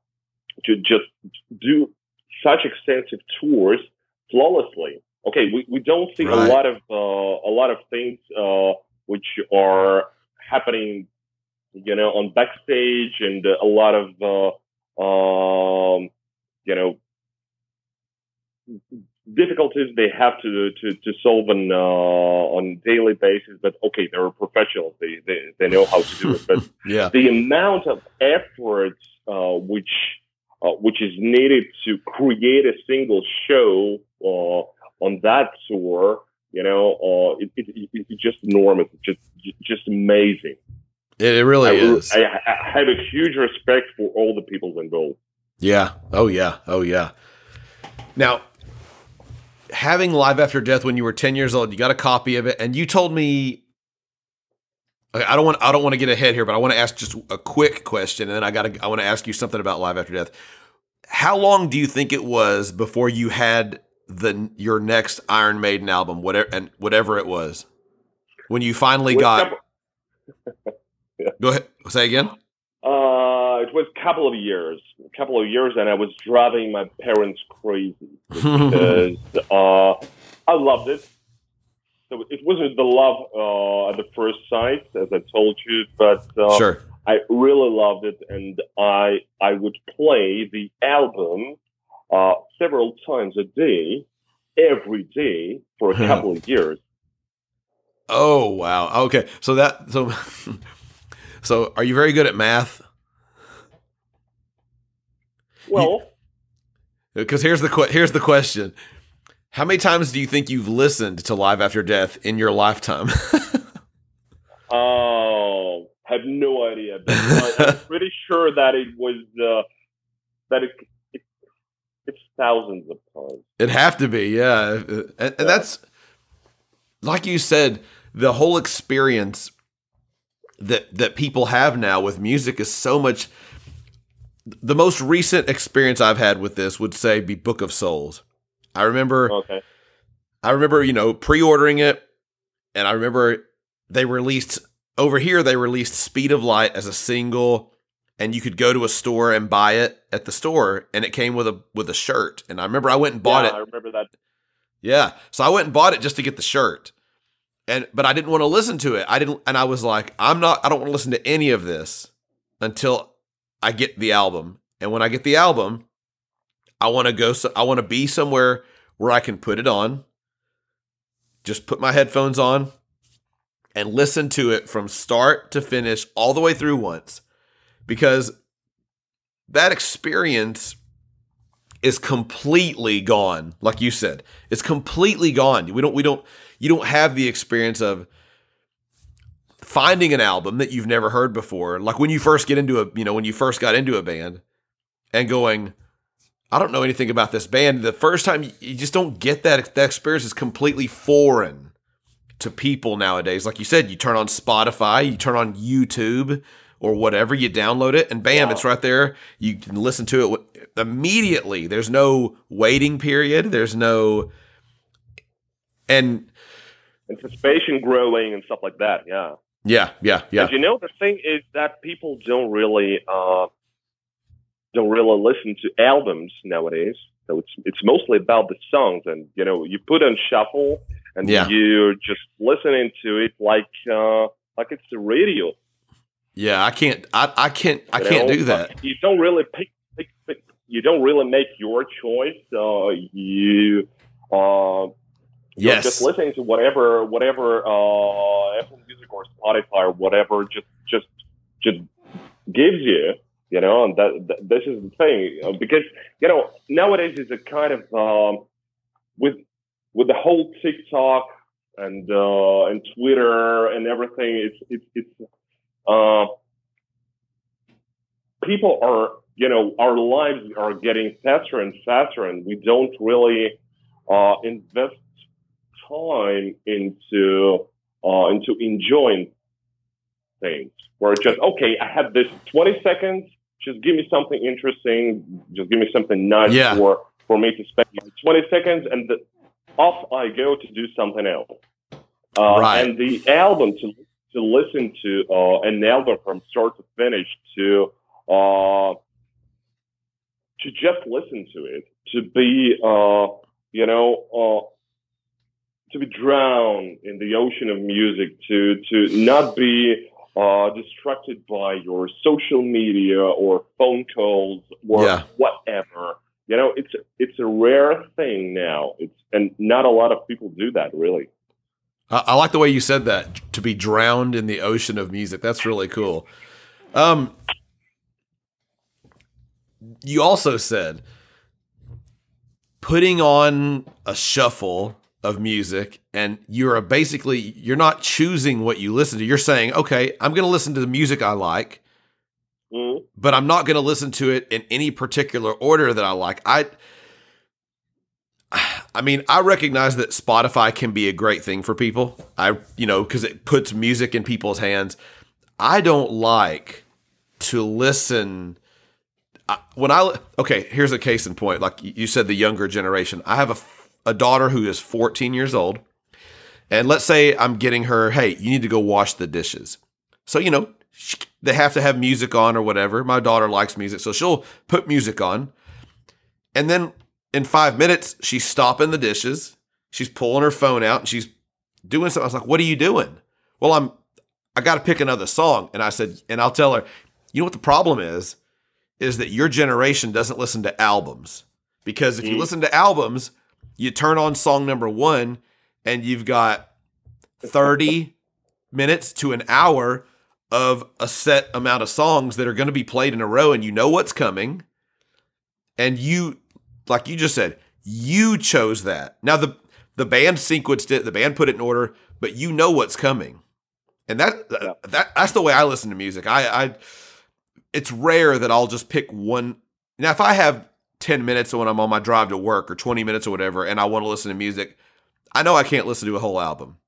[SPEAKER 3] to just do such extensive tours flawlessly. Okay, we, we don't see
[SPEAKER 1] Right.
[SPEAKER 3] a lot of uh, a lot of things uh, which are happening, you know, on backstage and a lot of uh, um, you know difficulties they have to to, to solve on uh, on daily basis. But okay, they're professionals; they, they they know how to do it. But
[SPEAKER 1] Yeah.
[SPEAKER 3] the amount of effort uh, which uh, which is needed to create a single show uh, on that tour, you know, uh, it, it, it, it's just enormous. It's just just amazing.
[SPEAKER 1] It, it really
[SPEAKER 3] I,
[SPEAKER 1] is.
[SPEAKER 3] I, I have a huge respect for all the people involved.
[SPEAKER 1] Yeah. Oh yeah. Oh yeah. Now, having Live After Death when you were 10 years old, you got a copy of it, and you told me. I don't want. I don't want to get ahead here, but I want to ask just a quick question, and then I got. to I want to ask you something about Live After Death. How long do you think it was before you had the your next Iron Maiden album, whatever and whatever it was, when you finally
[SPEAKER 3] With
[SPEAKER 1] got?
[SPEAKER 3] couple-
[SPEAKER 1] Go ahead. Say again.
[SPEAKER 3] Uh, it was a couple of years, a couple of years, and I was driving my parents crazy because uh, I loved it. So it wasn't the love uh, at the first sight, as I told you, but uh,
[SPEAKER 1] sure.
[SPEAKER 3] I really loved it, and I I would play the album uh, several times a day, every day for a couple of years.
[SPEAKER 1] Oh wow. Okay. So that so so are you very good at math?
[SPEAKER 3] Well,
[SPEAKER 1] Because here's the que- here's the question: How many times do you think you've listened to Live After Death in your lifetime?
[SPEAKER 3] Oh, have no idea. But I'm pretty sure that it was uh, that it, it it's thousands of times.
[SPEAKER 1] It'd have to be, yeah. And, and that's like you said, the whole experience that that people have now with music is so much. The most recent experience I've had with this would say be Book of Souls. I remember.
[SPEAKER 3] Okay.
[SPEAKER 1] I remember, you know, pre-ordering it, and I remember they released over here. They released Speed of Light as a single, and you could go to a store and buy it at the store, and it came with a with a shirt. And I remember I went and bought
[SPEAKER 3] yeah,
[SPEAKER 1] it.
[SPEAKER 3] I remember that.
[SPEAKER 1] Yeah, so I went and bought it just to get the shirt, and but I didn't want to listen to it. I didn't, and I was like, I'm not. I don't want to listen to any of this until I get the album. And when I get the album, I want to go. So I want to be somewhere where I can put it on. Just put my headphones on and listen to it from start to finish, all the way through once, because that experience is completely gone. Like you said, it's completely gone. We don't. We don't. You don't have the experience of finding an album that you've never heard before. Like when you first get into a, you know, when you first got into a band, and going, I don't know anything about this band. The first time you- just don't get that. That experience is completely foreign to people nowadays. Like you said, you turn on Spotify, you turn on YouTube or whatever, you download it, and bam, it's right there. You can listen to it immediately. There's no waiting period. There's no, and
[SPEAKER 3] Anticipation growing and stuff like that. Yeah.
[SPEAKER 1] yeah, yeah, yeah,
[SPEAKER 3] you know, the thing is that people don't really uh, don't really listen to albums nowadays. So it's it's mostly about the songs, and you know, you put on shuffle, and
[SPEAKER 1] Yeah.
[SPEAKER 3] you're just listening to it like uh, like it's the radio.
[SPEAKER 1] yeah. I can't. I, I can't. I
[SPEAKER 3] you
[SPEAKER 1] can't
[SPEAKER 3] know?
[SPEAKER 1] do that.
[SPEAKER 3] You don't really pick, pick, pick you don't really make your choice. Uh, you uh, you're
[SPEAKER 1] Yes.
[SPEAKER 3] just listening to whatever whatever uh, Apple Music or Spotify or whatever just just just gives you. You know, and that, that this is the thing because you know nowadays is a kind of um, with with the whole TikTok and uh, and Twitter and everything. It's it's it's uh, people are you know our lives are getting faster and faster, and we don't really uh, invest time into uh, into enjoying things. We're just okay. I have this twenty seconds. Just give me something interesting. Just give me something nice
[SPEAKER 1] Yeah.
[SPEAKER 3] for for me to spend twenty seconds, and the, off I go to do something else. Uh,
[SPEAKER 1] Right.
[SPEAKER 3] And the album to to listen to uh, an album from start to finish to uh, to just listen to it to be uh, you know uh, to be drowned in the ocean of music to to not be uh, distracted by your social media or phone calls or
[SPEAKER 1] Yeah.
[SPEAKER 3] whatever you know it's it's a rare thing now it's and not a lot of people do that really
[SPEAKER 1] I, I like the way you said that. To be drowned in the ocean of music. That's really cool. Um, you also said putting on a shuffle of music and you're a basically you're not choosing what you listen to you're saying okay i'm going to listen to the music i like
[SPEAKER 3] mm.
[SPEAKER 1] but i'm not going to listen to it in any particular order that i like i I mean, I recognize that Spotify can be a great thing for people. I, you know, because it puts music in people's hands. I don't like to listen. I- When I okay, here's a case in point. Like you said, the younger generation. I have a a daughter who is 14 years old, and let's say I'm getting her, hey, you need to go wash the dishes. So you know, they have to have music on or whatever. My daughter likes music, so she'll put music on, and then in five minutes, she's stopping the dishes. She's pulling her phone out and she's doing something. I was like, what are you doing? Well, I'm, I got to pick another song. And I said, and I'll tell her, you know what the problem is? Is that your generation doesn't listen to albums. Because if you
[SPEAKER 3] Mm.
[SPEAKER 1] listen to albums, you turn on song number one and you've got 30 minutes to an hour of a set amount of songs that are going to be played in a row and you know what's coming. And you like you just said, you chose that. Now the the band sequenced it, the band put it in order, but you know what's coming. And that uh,
[SPEAKER 3] Yeah.
[SPEAKER 1] that that's the way I listen to music. I I it's rare that I'll just pick one. Now if I have 10 minutes when I'm on my drive to work or 20 minutes or whatever and I want to listen to music, I know I can't listen to a whole album.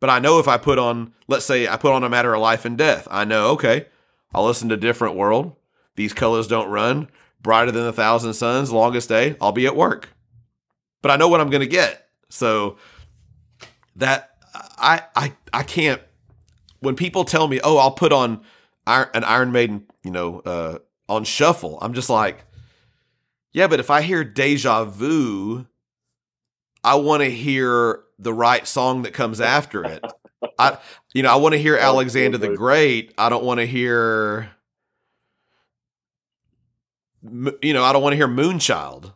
[SPEAKER 1] But I know if I put on, let's say I put on a matter of life and death, I know, okay, I'll listen to Different World. These colors don't run. Brighter than a thousand suns, longest day, I'll be at work. But I know what I'm gonna get. So that I I I can't when people tell me, oh, I'll put on an Iron Maiden, you know, uh, on shuffle, I'm just like, yeah, but if I hear Deja Vu, I want to hear the right song that comes after it. I, you know, I want to hear Alexander the Great. I don't want to hear, you know, I don't want to hear Moonchild,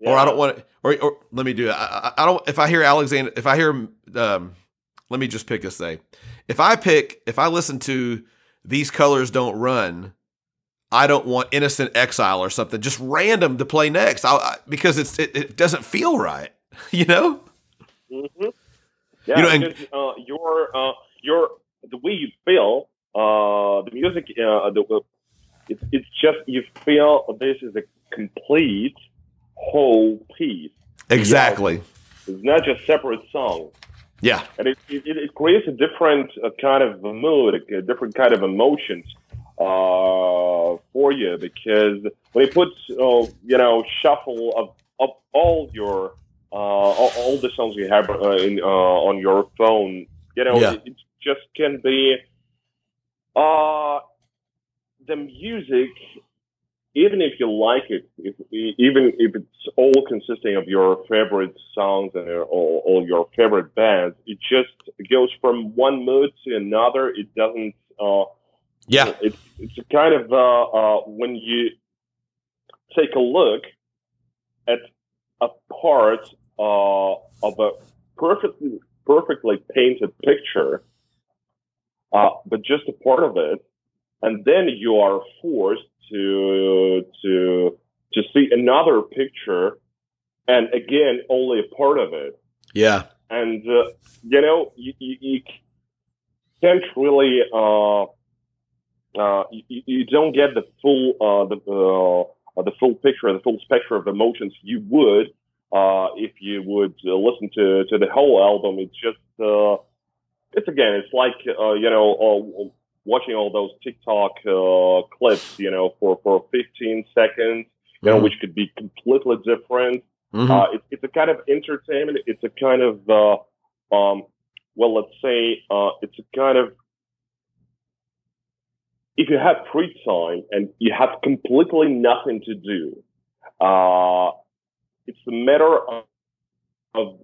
[SPEAKER 1] or I don't want to, or, or let me do it. I, I I don't. If I hear Alexander, if I hear, um, let me just pick a say. If I pick, if I listen to these colors don't run, I don't want Innocent Exile or something just random to play next. I, because it's it, it doesn't feel right, you know.
[SPEAKER 3] hmm Yeah,
[SPEAKER 1] You know, and-
[SPEAKER 3] because uh, your uh, your the way you feel, uh, the music, uh, the, it's it's just you feel this is a complete whole piece.
[SPEAKER 1] Exactly.
[SPEAKER 3] It's not just separate songs,
[SPEAKER 1] Yeah.
[SPEAKER 3] and it it, it creates a different uh, kind of mood, a different kind of emotions uh, for you because when it puts uh, you know shuffle of of all your uh, all, all the songs you have uh, in, uh, on your phone, you know,
[SPEAKER 1] Yeah.
[SPEAKER 3] it, it just can be uh, the music. Even if you like it, if, even if it's all consisting of your favorite songs and uh, all, all your favorite bands, it just goes from one mood to another. It doesn't. Uh,
[SPEAKER 1] Yeah.
[SPEAKER 3] it's it's a kind of uh, uh, when you take a look at a part uh, of a perfectly perfectly painted picture, uh, but just a part of it, and then you are forced to to to see another picture, and again only a part of it
[SPEAKER 1] Yeah.
[SPEAKER 3] and uh, you know you, you, you can't really uh, you, you don't get the full uh, the uh, the full picture the full spectrum of emotions you would uh, if you would uh, listen to to the whole album it's just uh, it's again it's like uh, you know uh, watching all those TikTok uh, clips you know for for 15 seconds you know
[SPEAKER 1] Mhm.
[SPEAKER 3] which could be completely different
[SPEAKER 1] Mhm.
[SPEAKER 3] uh, it, it's a kind of entertainment. It's a kind of, uh, um, well, let's say, uh, it's a kind of, if you have free time and you have completely nothing to do, uh, it's a matter of, of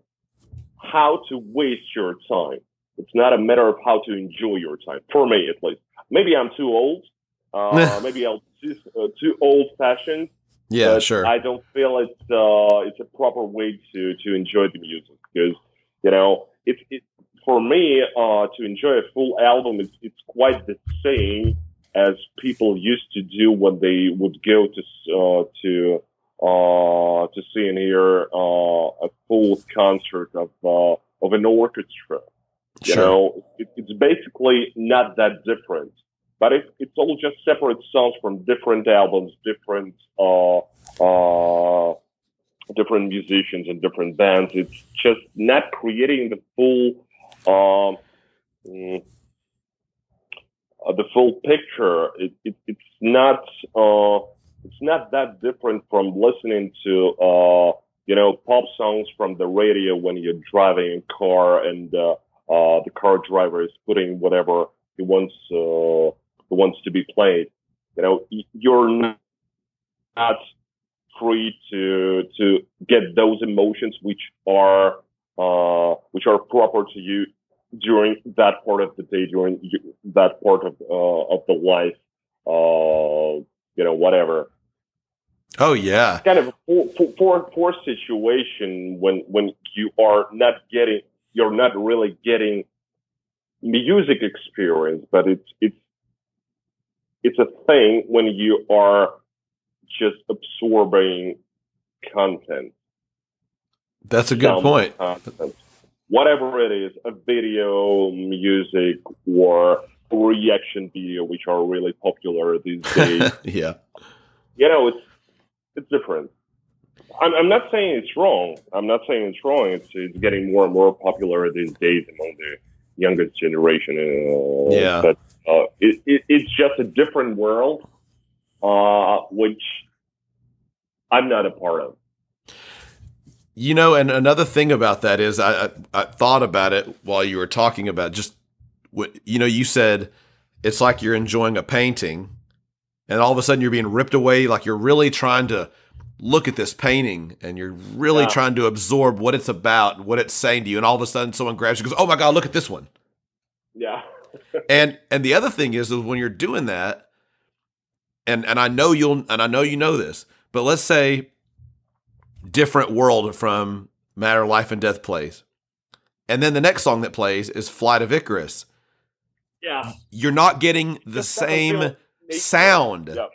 [SPEAKER 3] how to waste your time. It's not a matter of how to enjoy your time, for me at least. Maybe I'm too old. Uh, maybe I'm too, uh, too old fashioned
[SPEAKER 1] yeah. Sure.
[SPEAKER 3] I don't feel it's uh, it's a proper way to to enjoy the music because you know it's it for me uh, to enjoy a full album it's it's quite the same as people used to do when they would go to uh, to uh, to see and hear uh, a full concert of uh, of an orchestra. You
[SPEAKER 1] sure.
[SPEAKER 3] know, it, it's basically not that different. But it, it's all just separate songs from different albums, different uh, uh, different musicians and different bands. It's just not creating the full um, mm, uh, the full picture. It, it, it's not uh, it's not that different from listening to uh, you know pop songs from the radio when you're driving a car and uh, uh, the car driver is putting whatever he wants uh, he wants to be played. You know, you're not free to to get those emotions which are uh, which are proper to you during that part of the day, during that part of uh, of the life, uh, you know, whatever.
[SPEAKER 1] Oh yeah,
[SPEAKER 3] it's kind of a four four situation when when you are not getting, you're not really getting music experience, but it's it's it's a thing when you are just absorbing content.
[SPEAKER 1] That's a good point.
[SPEAKER 3] Content. Whatever it is, a video, music, or reaction video, which are really popular these days.
[SPEAKER 1] yeah.
[SPEAKER 3] You know, it's it's different. I'm, I'm not saying it's wrong. I'm not saying it's wrong. It's it's getting more and more popular these days among the youngest generation. Uh,
[SPEAKER 1] yeah.
[SPEAKER 3] But uh, it, it, it's just a different world, uh, which I'm not a part of.
[SPEAKER 1] You know, and another thing about that is I, I, I thought about it while you were talking about just what you know. You said it's like you're enjoying a painting, and all of a sudden you're being ripped away. Like you're really trying to look at this painting, and you're really yeah. trying to absorb what it's about and what it's saying to you. And all of a sudden, someone grabs you, and goes, "Oh my god, look at this one!"
[SPEAKER 3] Yeah.
[SPEAKER 1] and and the other thing is, is when you're doing that, and and I know you'll and I know you know this but let's say different world from Matter Life and Death plays. And then the next song that plays is Flight of Icarus.
[SPEAKER 3] Yeah.
[SPEAKER 1] You're not getting the same sound.
[SPEAKER 3] Yeah.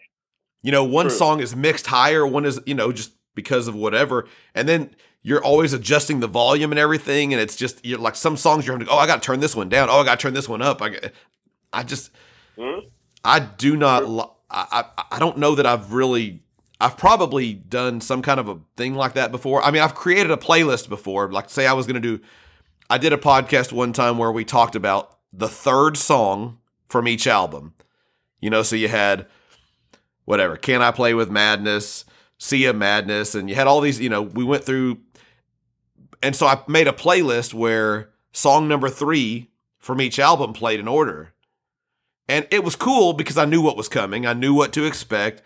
[SPEAKER 1] You know, one
[SPEAKER 3] True.
[SPEAKER 1] song is mixed higher, one is, you know, just because of whatever. And then you're always adjusting the volume and everything. And it's just, you're like some songs you're having to, oh, I got to turn this one down. Oh, I got to turn this one up. I, I just,
[SPEAKER 3] mm-hmm.
[SPEAKER 1] I do not, I, I, I don't know that I've really I've probably done some kind of a thing like that before. I mean, I've created a playlist before. Like, say I was going to do, I did a podcast one time where we talked about the third song from each album. You know, so you had whatever, Can I Play with Madness, Sea of Madness, and you had all these, you know, we went through. And so I made a playlist where song number three from each album played in order. And it was cool because I knew what was coming. I knew what to expect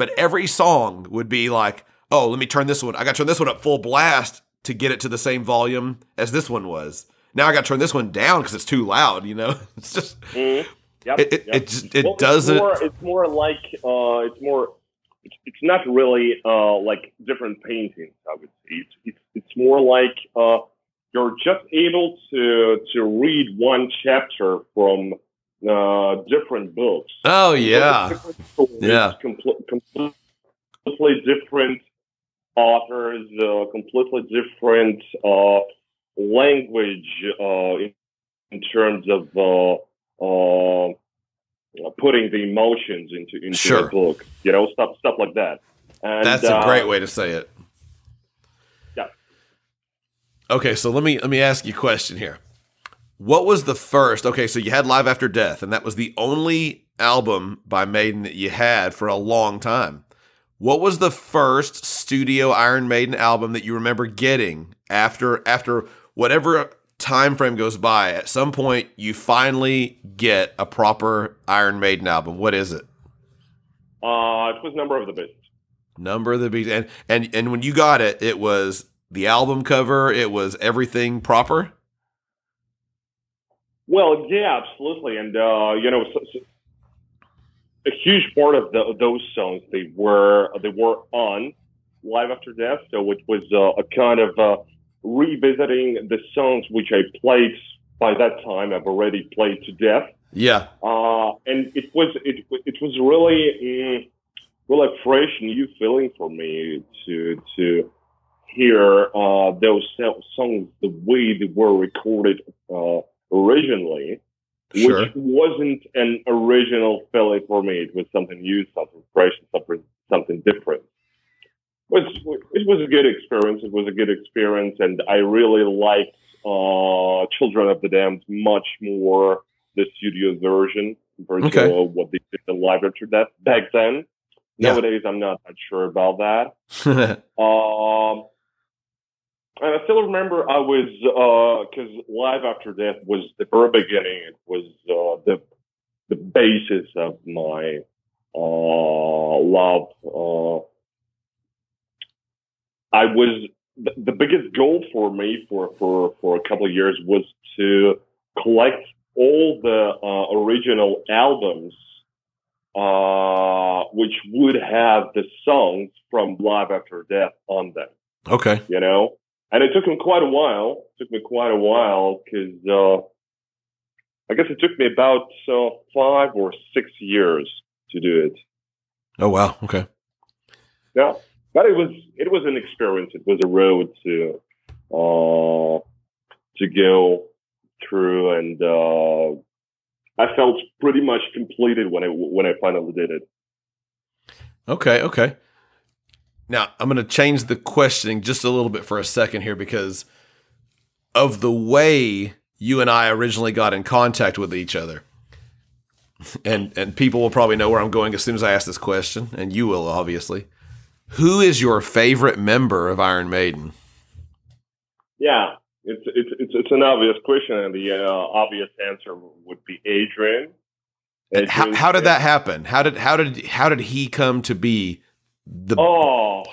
[SPEAKER 1] but every song would be like, oh, let me turn this one. I got to turn this one up full blast to get it to the same volume as this one was. Now I got to turn this one down because it's too loud. You know, it's just
[SPEAKER 3] mm-hmm. yep,
[SPEAKER 1] it it,
[SPEAKER 3] yep.
[SPEAKER 1] it, just, it
[SPEAKER 3] well,
[SPEAKER 1] doesn't.
[SPEAKER 3] It's more, it's more like uh, it's more. It's, it's not really uh, like different paintings. I would say it's it's, it's more like uh, you're just able to to read one chapter from uh, different books.
[SPEAKER 1] Oh yeah, yeah,
[SPEAKER 3] compl- completely different authors, uh, completely different uh, language uh, in, in, terms of uh, uh, putting the emotions into into
[SPEAKER 1] sure.
[SPEAKER 3] the book. You know, stuff stuff like that. And,
[SPEAKER 1] That's a great way to say it.
[SPEAKER 3] Yeah.
[SPEAKER 1] Okay, so let me let me ask you a question here. What was the first? Okay, so you had Live After Death, and that was the only album by Maiden that you had for a long time. What was the first studio Iron Maiden album that you remember getting after after whatever time frame goes by? At some point, you finally get a proper Iron Maiden album. What is it?
[SPEAKER 3] Uh, it was Number of the Beast.
[SPEAKER 1] Number of the Beast, and and and when you got it, it was the album cover. It was everything proper.
[SPEAKER 3] Well, yeah, absolutely, and uh, you know, so, so a huge part of the, those songs they were they were on Live After Death, so it was uh, a kind of uh, revisiting the songs which I played by that time. I've already played to death.
[SPEAKER 1] Yeah,
[SPEAKER 3] uh, and it was it it was really mm, really a fresh new feeling for me to to hear uh, those songs the way they were recorded uh, originally,
[SPEAKER 1] sure.
[SPEAKER 3] which wasn't an original feeling for me. It was something new, something fresh, something something different. was it was a good experience. It was a good experience, and I really liked uh, Children of the Damned much more the studio version compared
[SPEAKER 1] Okay.
[SPEAKER 3] to what they did in live after death back then.
[SPEAKER 1] Yeah.
[SPEAKER 3] Nowadays, I'm not that sure about that. Um, and I still remember I was because Live After Death was the very beginning. It was uh, the the basis of my uh, love. Uh, I was the, the biggest goal for me for for for a couple of years was to collect all the uh, original albums uh, which would have the songs from Live After Death on them,
[SPEAKER 1] okay.
[SPEAKER 3] you know? And it took me quite a while. It took me quite a while because, uh, I guess it took me about uh, five or six years to do it.
[SPEAKER 1] Oh wow. Okay.
[SPEAKER 3] Yeah. But it was, it was an experience. It was a road to, uh, to go through and, uh, I felt pretty much completed when I, when I finally did it.
[SPEAKER 1] Okay, okay. Now I'm going to change the questioning just a little bit for a second here because of the way you and I originally got in contact with each other. And and people will probably know where I'm going as soon as I ask this question, and you will obviously. Who is your favorite member of Iron Maiden?
[SPEAKER 3] Yeah, it's it's it's, it's an obvious question, and the uh, obvious answer would be Adrian.
[SPEAKER 1] And how, how did that happen? How did how did how did he come to be the
[SPEAKER 3] Oh,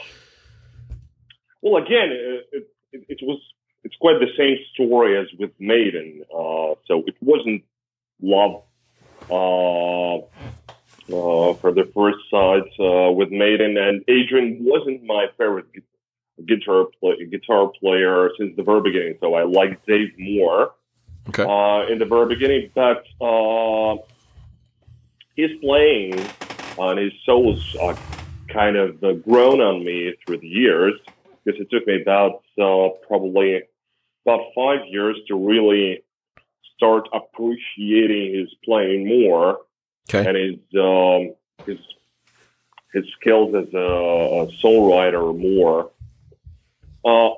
[SPEAKER 3] well, again, it, it, it, it was it's quite the same story as with Maiden. Uh, so it wasn't love uh, uh, for the first sight uh, with Maiden, and Adrian wasn't my favorite guitar play, guitar player since the very beginning. So I liked Dave more.
[SPEAKER 1] Okay.
[SPEAKER 3] uh, in the very beginning, but uh, his playing and his solos kind of uh, grown on me through the years because it took me about uh, probably about five years to really start appreciating his playing more
[SPEAKER 1] Okay.
[SPEAKER 3] and his um, his his skills as a, songwriter more. Uh,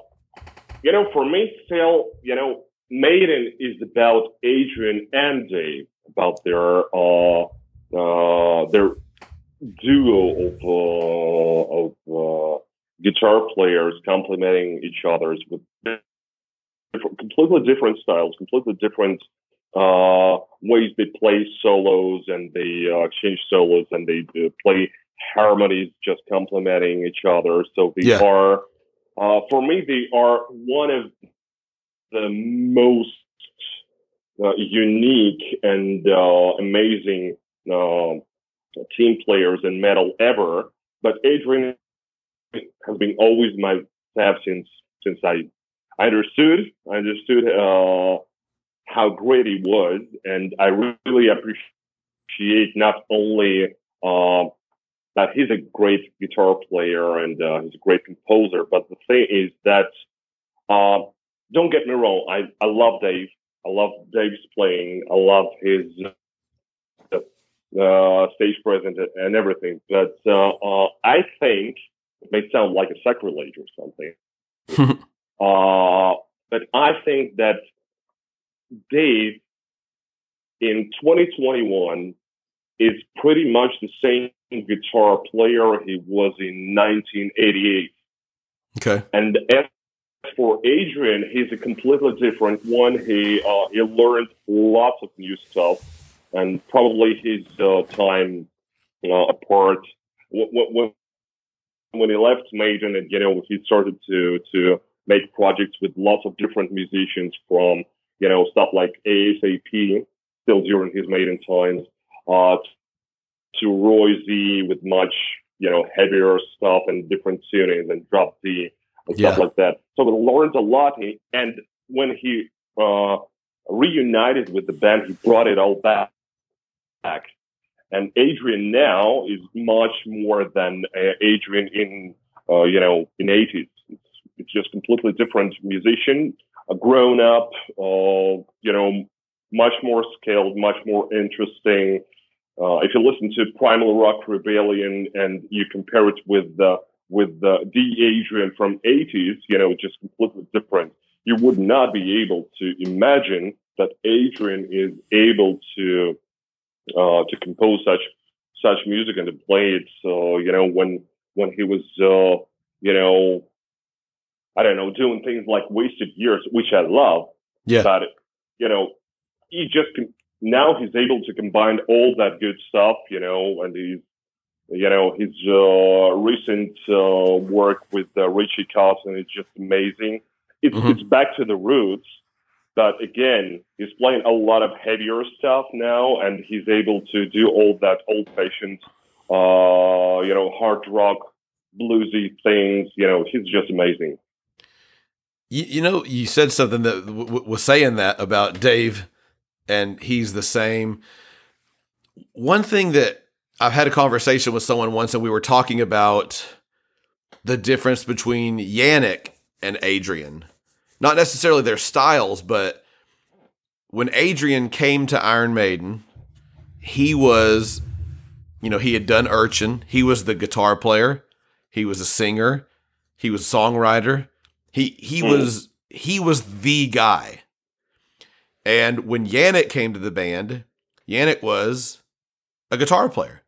[SPEAKER 3] you know, for me, still, you know, Maiden is about Adrian and Dave, about their uh, uh, their duo of uh, of uh, guitar players complementing each other's with different, completely different styles, completely different uh, ways they play solos and they uh, change solos and they uh, play harmonies just complementing each other. So they
[SPEAKER 1] Yeah.
[SPEAKER 3] are, uh, for me, they are one of the most uh, unique and uh, amazing uh, team players in metal ever. But Adrian has been always my fab since since I I understood I understood uh, how great he was, and I really appreciate not only uh, that he's a great guitar player and uh, he's a great composer, but the thing is that uh, don't get me wrong, I I love Dave. I love Dave's playing. I love his uh, stage presence and everything. But uh, uh, I think it may sound like a sacrilege or something. uh, but I think that Dave in 2021 is pretty much the same guitar player he was in 1988.
[SPEAKER 1] Okay.
[SPEAKER 3] And as for Adrian, he's a completely different one. He uh, he learned lots of new stuff, and probably his uh, time uh, apart when, when when he left Maiden, and you know he started to to make projects with lots of different musicians from you know stuff like ASAP, still during his Maiden times, uh, to Roy Z with much you know heavier stuff and different tunings and drop D and stuff
[SPEAKER 1] Yeah.
[SPEAKER 3] like that. So he learned a lot, and when he uh, reunited with the band, he brought it all back. And Adrian now is much more than uh, Adrian in uh, you know in 80s. It's, it's just completely different musician, a grown up, uh, you know, much more skilled, much more interesting. Uh, if you listen to Primal Rock Rebellion and you compare it with the with the, the Adrian from 80s, you know, just completely different. You would not be able to imagine that Adrian is able to uh, to compose such such music and to play it. So you know when when he was uh, you know I don't know doing things like Wasted Years, which I love.
[SPEAKER 1] Yeah.
[SPEAKER 3] But you know he just can, now he's able to combine all that good stuff. You know, and he's you know his uh, recent uh, work with uh, Richie Kotzen is just amazing. It's
[SPEAKER 1] Mhm.
[SPEAKER 3] it's back to the roots. But again, he's playing a lot of heavier stuff now, and he's able to do all that old-fashioned, uh, you know, hard rock, bluesy things. You know, he's just amazing.
[SPEAKER 1] You, you know, you said something that w- was saying that about Dave, and he's the same. One thing that I've had a conversation with someone once, and we were talking about the difference between Yannick and Adrian. Not necessarily their styles, but when Adrian came to Iron Maiden, he was, you know, he had done Urchin. He was the guitar player. He was a singer. He was a songwriter. He he
[SPEAKER 3] Mm.
[SPEAKER 1] was he was the guy. And when Yannick came to the band, Yannick was a guitar player.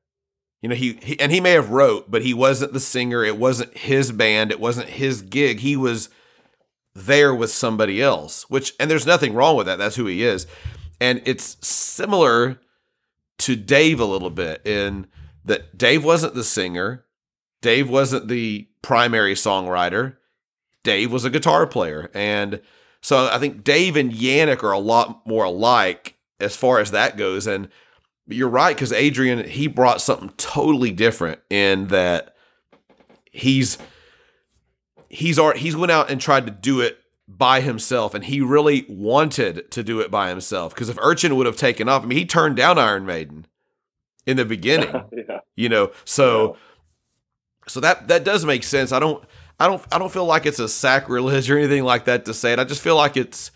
[SPEAKER 1] You know, he, he and he may have wrote, but he wasn't the singer. It wasn't his band. It wasn't his gig. He was there with somebody else, which and there's nothing wrong with that. That's who he is. And it's similar to Dave a little bit in that Dave wasn't the singer. Dave wasn't the primary songwriter. Dave was a guitar player. And so I think Dave and Yannick are a lot more alike as far as that goes. And you're right, because Adrian, he brought something totally different in that he's he's already, he's went out and tried to do it by himself and he really wanted to do it by himself because if Urchin would have taken off I mean he turned down Iron Maiden in the beginning
[SPEAKER 3] yeah.
[SPEAKER 1] you know? So so that that does make sense. I don't i don't i don't feel like it's a sacrilege or anything like that to say it. I just feel like it's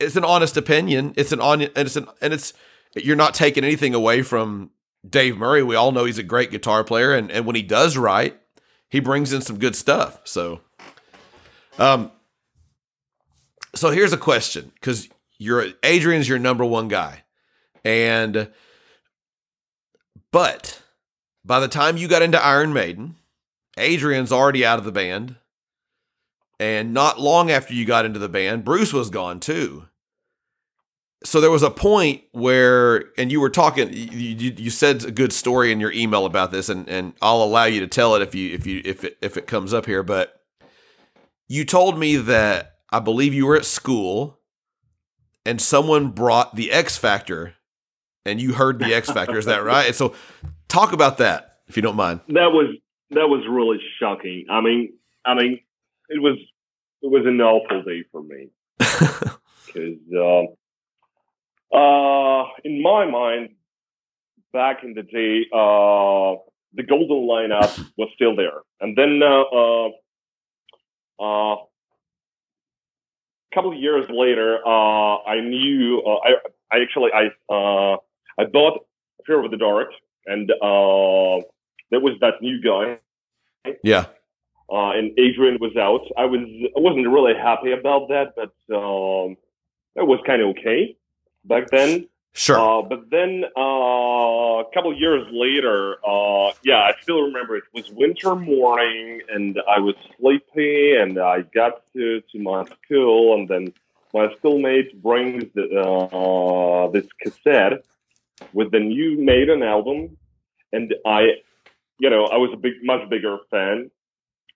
[SPEAKER 1] it's an honest opinion. It's an on and it's an and it's you're not taking anything away from dave murray. We all know he's a great guitar player and and when he does write he brings in some good stuff. So um so here's a question because you're adrian's your number one guy and but by the time you got into Iron Maiden, Adrian's already out of the band. And not long after you got into the band, Bruce was gone too. So there was a point where, and you were talking, you, you, you said a good story in your email about this, and, and I'll allow you to tell it if you if you if it if it comes up here. But you told me that I believe you were at school, and someone brought the X Factor, and you heard the X Factor. Is that right? And so talk about that if you don't mind.
[SPEAKER 3] That was that was really shocking. I mean, I mean, it was it was an awful day for me because um, uh, in my mind, back in the day, uh, the golden lineup was still there, and then uh, a couple of years later, uh, I knew uh, I I actually I uh, I bought Fear of the Dark, and uh, there was that new guy
[SPEAKER 1] yeah.
[SPEAKER 3] uh, and Adrian was out. I was I wasn't really happy about that, but um, it was kind of okay back then.
[SPEAKER 1] Sure.
[SPEAKER 3] Uh, but then uh, a couple years later, uh, yeah, I still remember it was winter morning, and I was sleepy, and I got to, to my school, and then my schoolmate brings the, uh, this cassette with the new Maiden album, and I, you know, I was a big, much bigger fan,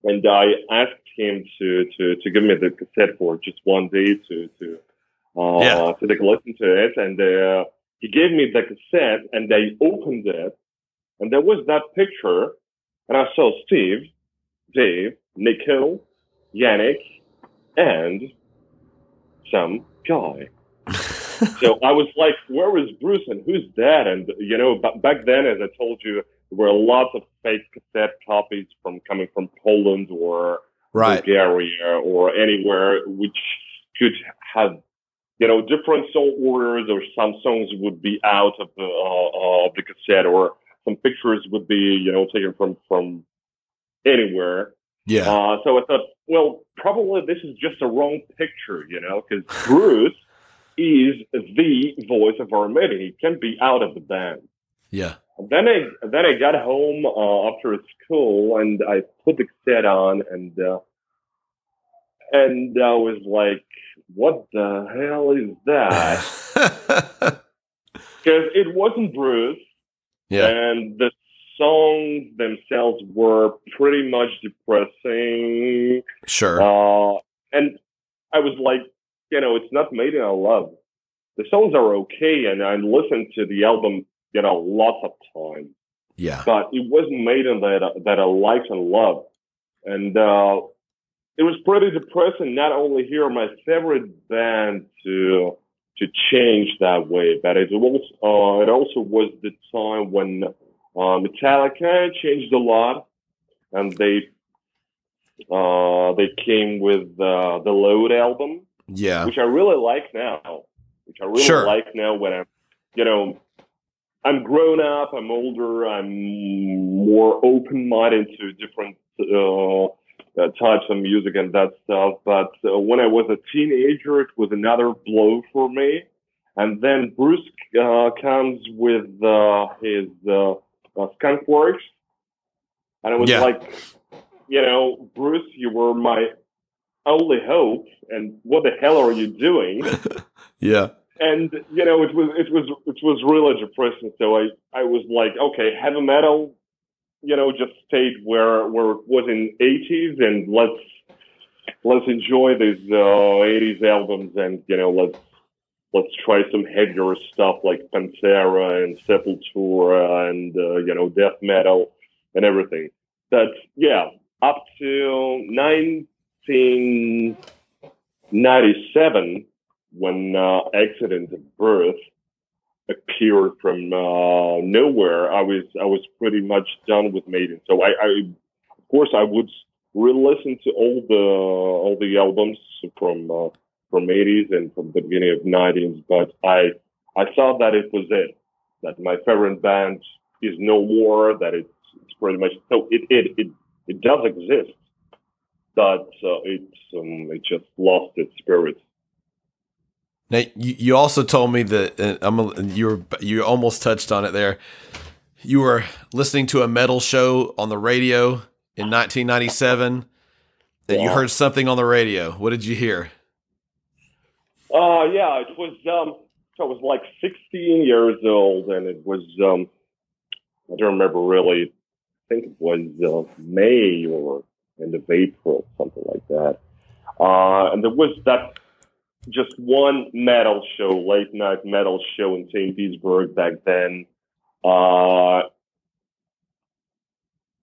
[SPEAKER 3] and I asked him to to to give me the cassette for just one day to to uh,
[SPEAKER 1] Yeah.
[SPEAKER 3] to take a listen to it, and uh, he gave me the cassette, and they opened it, and there was that picture, and I saw Steve, Dave, Nicko, Yannick, and some guy. so I was like, "Where is Bruce and who's that?" And you know, b- back then, as I told you, there were lots of fake cassette copies from coming from Poland or
[SPEAKER 1] right.
[SPEAKER 3] Bulgaria or anywhere which could have you know different song orders or some songs would be out of the uh, of the cassette or some pictures would be you know taken from from anywhere.
[SPEAKER 1] Yeah.
[SPEAKER 3] Uh, so I thought, well, probably this is just a wrong picture, you know, because Bruce is the voice of Maiden. He can't be out of the band.
[SPEAKER 1] Yeah.
[SPEAKER 3] And then I then I got home uh, after school and I put the cassette on and uh, and I was like, "What the hell is that?" Because it wasn't Bruce,
[SPEAKER 1] yeah.
[SPEAKER 3] and the songs themselves were pretty much depressing.
[SPEAKER 1] Sure.
[SPEAKER 3] Uh, and I was like, you know, it's not Maiden I love. The songs are okay, and I listened to the album, you know, lots of times
[SPEAKER 1] yeah.
[SPEAKER 3] but it wasn't Maiden that that I liked and loved, and uh, it was pretty depressing. Not only hear my favorite band to to change that way, but it also uh, it also was the time when uh, Metallica changed a lot, and they uh, they came with uh, the Load album,
[SPEAKER 1] Yeah.
[SPEAKER 3] which I really like now. Which I really
[SPEAKER 1] Sure.
[SPEAKER 3] like now when I'm, you know, I'm grown up, I'm older, I'm more open minded to different uh, types of music and that stuff. But uh, when I was a teenager, it was another blow for me. And then Bruce uh, comes with uh, his uh, uh, Skunkworks, and it was
[SPEAKER 1] Yeah.
[SPEAKER 3] like, you know, Bruce, you were my only hope, and what the hell are you doing?
[SPEAKER 1] Yeah.
[SPEAKER 3] and you know it was it was it was really depressing so i i was like okay heavy metal you know just stayed where where it was in 80s and let's let's enjoy these uh 80s albums and you know let's let's try some heavier stuff like pantera and sepultura and uh, you know death metal and everything. But yeah up to 1997 when uh, accident of birth appeared from uh, nowhere, I was I was pretty much done with Maiden. So I, I of course I would re-listen to all the all the albums from uh, from 80s and from the beginning of 90s, but I I thought that it was it. That my favorite band is no more. That it's it's pretty much so it it it, it does exist, but uh, it's um, it just lost its spirit.
[SPEAKER 1] Now, you, you also told me that uh, I'm a, you were you almost touched on it there. You were listening to a metal show on the radio in 1997, and you heard something on the radio. What did you hear?
[SPEAKER 3] Uh, yeah, it was, um, so I was like 16 years old and it was, um, I don't remember really, I think it was, uh, May or end of April, something like that. Uh, and there was that, just one metal show, late night metal show in St. Petersburg back then. Uh,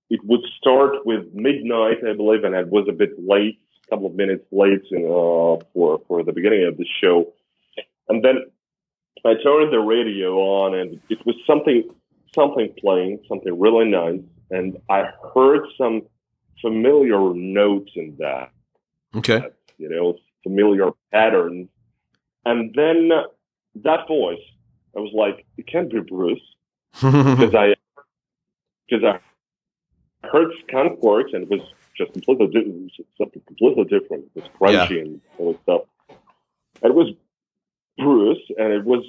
[SPEAKER 3] it would start with midnight, I believe, and it was a bit late, a couple of minutes late uh, for for the beginning of the show. And then I turned the radio on, and it was something something playing, something really nice, and I heard some familiar notes in that
[SPEAKER 1] Okay.
[SPEAKER 3] you know, familiar patterns. And then that voice, I was like, it can't be Bruce because I because I heard Skunkworks and it was just completely di- something completely different. It was crunchy and all this stuff. And it was Bruce, and it was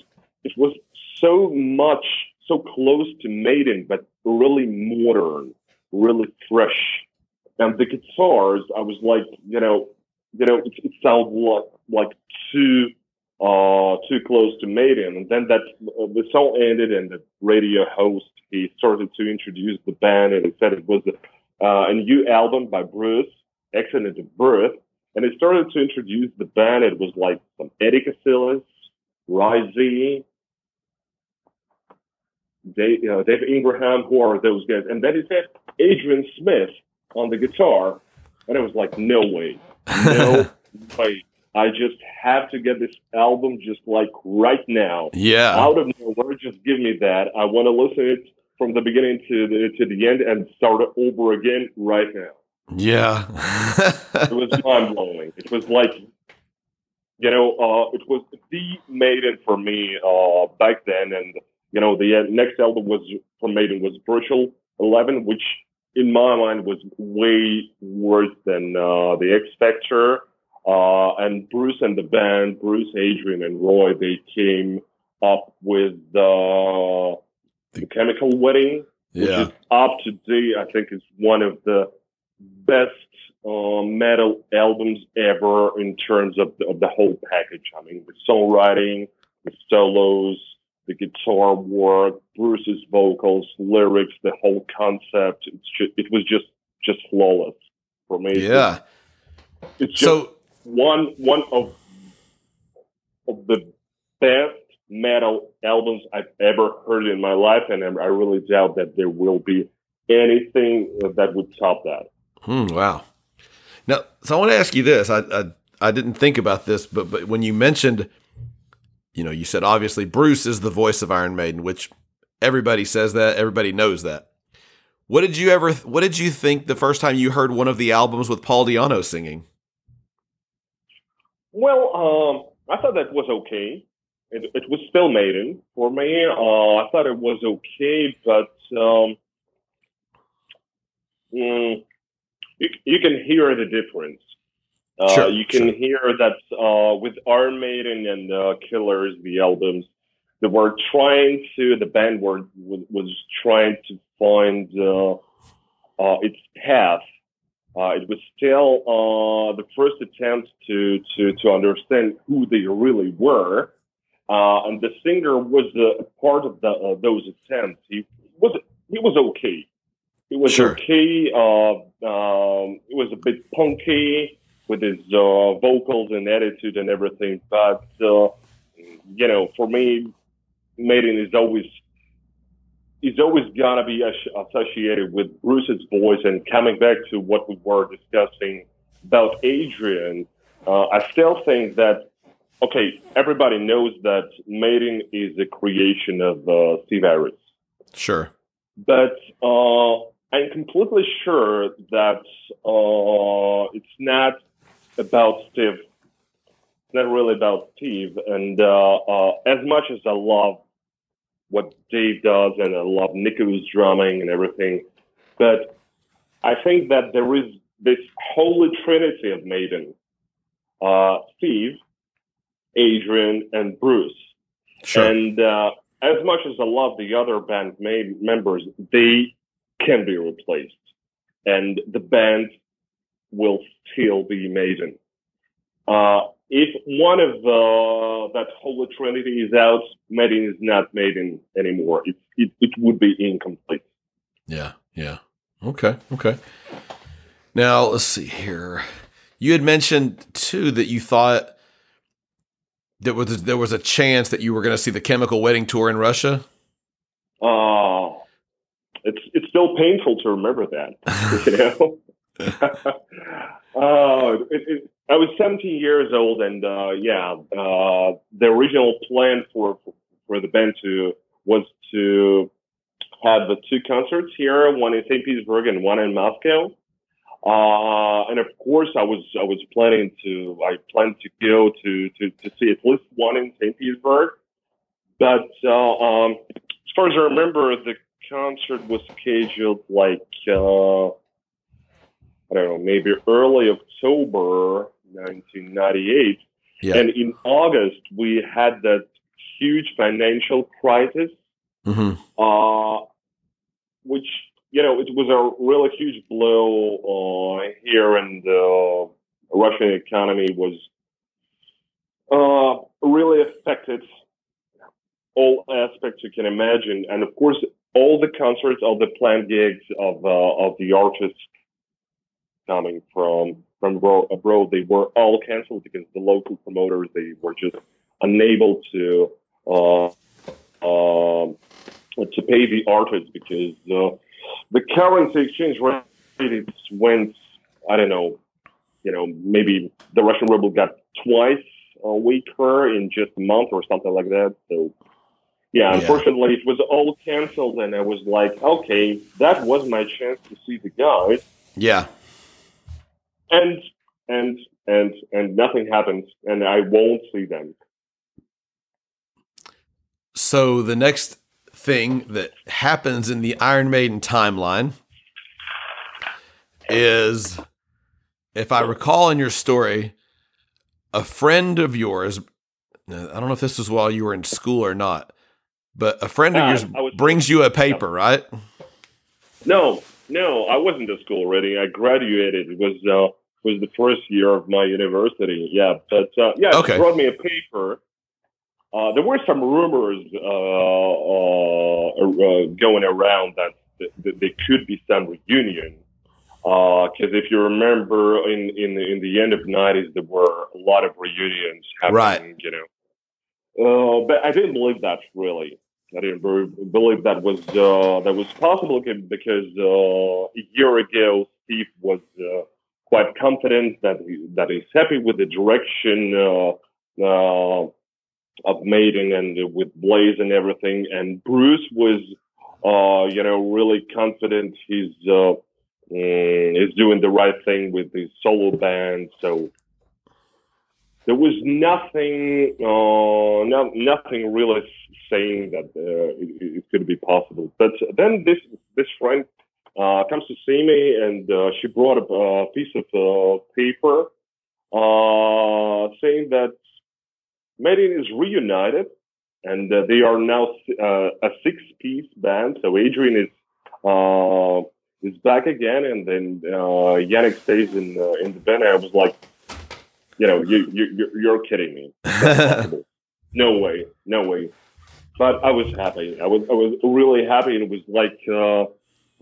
[SPEAKER 3] it was so much so close to Maiden, but really modern, really fresh. And the guitars, I was like, you know, you know, it, it sounded like like too uh too close to Maiden. And then that uh, the song ended, and the radio host he started to introduce the band, and he said it was uh, a new album by Bruce, Accident of Birth. And he started to introduce the band. It was like some Eddie Casillas, Roy Z, Dave, know, Dave Ingraham, who are those guys? And then he said Adrian Smith on the guitar. And it was like, no way. No way. I just have to get this album just like right now.
[SPEAKER 1] yeah.
[SPEAKER 3] Out of nowhere, just give me that. I want to listen it from the beginning to the to the end and start it over again right now.
[SPEAKER 1] Yeah.
[SPEAKER 3] It was mind blowing. It was like, you know, uh, it was the Maiden for me uh, back then, and you know, the uh, next album was from Maiden was Virtual Eleven, which in my mind, was way worse than uh, the X Factor. Uh, and Bruce and the band, Bruce, Adrian, and Roy, they came up with uh, the Chemical Wedding, which is up to date. I think is one of the best uh, metal albums ever in terms of the, of the whole package. I mean, the songwriting, the solos, the guitar work, Bruce's vocals, lyrics, the whole concept. It's just, it was just just flawless for me.
[SPEAKER 1] Yeah.
[SPEAKER 3] it's just
[SPEAKER 1] So
[SPEAKER 3] one one of of the best metal albums I've ever heard in my life, and I I really doubt that there will be anything that would top that.
[SPEAKER 1] Hmm, wow. Now, so I want to ask you this. I, I I didn't think about this, but but when you mentioned, you know, you said obviously Bruce is the voice of Iron Maiden, which everybody says that, everybody knows that. What did you ever? What did you think the first time you heard one of the albums with Paul Di'Anno singing?
[SPEAKER 3] Well, um, I thought that was okay. It, it was still Maiden for me. Uh, I thought it was okay, but um, mm, you, you can hear the difference. Uh,
[SPEAKER 1] Sure,
[SPEAKER 3] you can
[SPEAKER 1] sure.
[SPEAKER 3] hear that uh, with Iron Maiden and uh, Killers, the albums, they were trying to, the band were, was, trying to find uh, uh, its path. Uh, it was still uh, the first attempt to, to, to understand who they really were. Uh, and the singer was uh, a part of the, uh, those attempts. He was, he was okay. It was
[SPEAKER 1] Sure.
[SPEAKER 3] okay. Uh, um, it was a bit punky with his uh, vocals and attitude and everything. But uh, you know, for me, Maiden is always is always gonna be associated with Bruce's voice. And coming back to what we were discussing about Adrian, uh, I still think that okay, everybody knows that Maiden is a creation of uh, Steve Harris
[SPEAKER 1] Sure.
[SPEAKER 3] but uh, I'm completely sure that uh, it's not about Steve. It's not really about Steve. And uh, uh, as much as I love what Dave does and I love Nicko's drumming and everything, but I think that there is this holy trinity of Maiden: uh, Steve, Adrian, and Bruce.
[SPEAKER 1] Sure.
[SPEAKER 3] And uh, as much as I love the other band members, they can be replaced, and the band will still be Maiden. Uh, if one of the, that Holy Trinity is out, Maiden is not Maiden anymore. It, it, it would be incomplete.
[SPEAKER 1] Yeah, yeah. Okay, okay. Now let's see here. You had mentioned too that you thought there was there was a chance that you were going to see the Chemical Wedding tour in Russia.
[SPEAKER 3] Uh, it's it's still painful to remember that. you know. uh, it, it, I was 17 years old, and uh, yeah, uh, the original plan for for the band to was to have the two concerts here, one in St. Petersburg and one in Moscow. Uh, and of course, I was I was planning to I planned to go to to, to see at least one in St. Petersburg, but uh, um, as far as I remember, the concert was scheduled like uh, I don't know, maybe early October 1998.
[SPEAKER 1] Yeah.
[SPEAKER 3] And in August, we had that huge financial crisis,
[SPEAKER 1] hmm
[SPEAKER 3] uh, which, you know, it was a really huge blow uh, here, and the Russian economy was uh, really affected all aspects you can imagine. And of course, all the concerts, all the planned gigs of, uh, of the artists coming from from abroad, they were all canceled because the local promoters they were just unable to uh, um to pay the artists because uh, the currency exchange rate it went I don't know you know maybe the Russian ruble got twice uh, weaker in just a month or something like that so. Yeah,
[SPEAKER 1] Yeah.
[SPEAKER 3] unfortunately, it was all canceled, and I was like, okay, that was my chance to see the guys
[SPEAKER 1] Yeah.
[SPEAKER 3] And and and and nothing happens and i won't see them
[SPEAKER 1] So the next thing that happens in the Iron Maiden timeline is, if I recall in your story, a friend of yours. I don't know if this was while you were in school or not, but a friend of
[SPEAKER 3] Uh,
[SPEAKER 1] yours
[SPEAKER 3] was-
[SPEAKER 1] brings you a paper, right?
[SPEAKER 3] No, no, I wasn't at school already. I graduated. It was uh, was the first year of my university. Yeah, but uh, yeah,
[SPEAKER 1] Okay.
[SPEAKER 3] she brought me a paper. Uh, there were some rumors uh, uh, uh, going around that, th- that there could be some reunion. Because if you remember, in, in the in the end of the nineties, there were a lot of reunions happening.
[SPEAKER 1] Right.
[SPEAKER 3] You know, uh, but I didn't believe that really. I didn't believe that was uh, that was possible because uh, a year ago Steve was uh, quite confident that he, that he's happy with the direction uh, uh, of Maiden and with Blaze and everything, and Bruce was uh, you know really confident he's uh, mm, is doing the right thing with his solo band. So there was nothing, uh, no, nothing really saying that uh, it, it could be possible. But then this this friend uh, comes to see me, and uh, she brought a, piece of uh, paper uh, saying that Maiden is reunited, and they are now a six-piece band. So Adrian is is back again, and then Yannick stays in in the band. I was like, you know, you, you you're- you're kidding me. No way, no way. But I was happy. I was I was really happy. and It was like uh,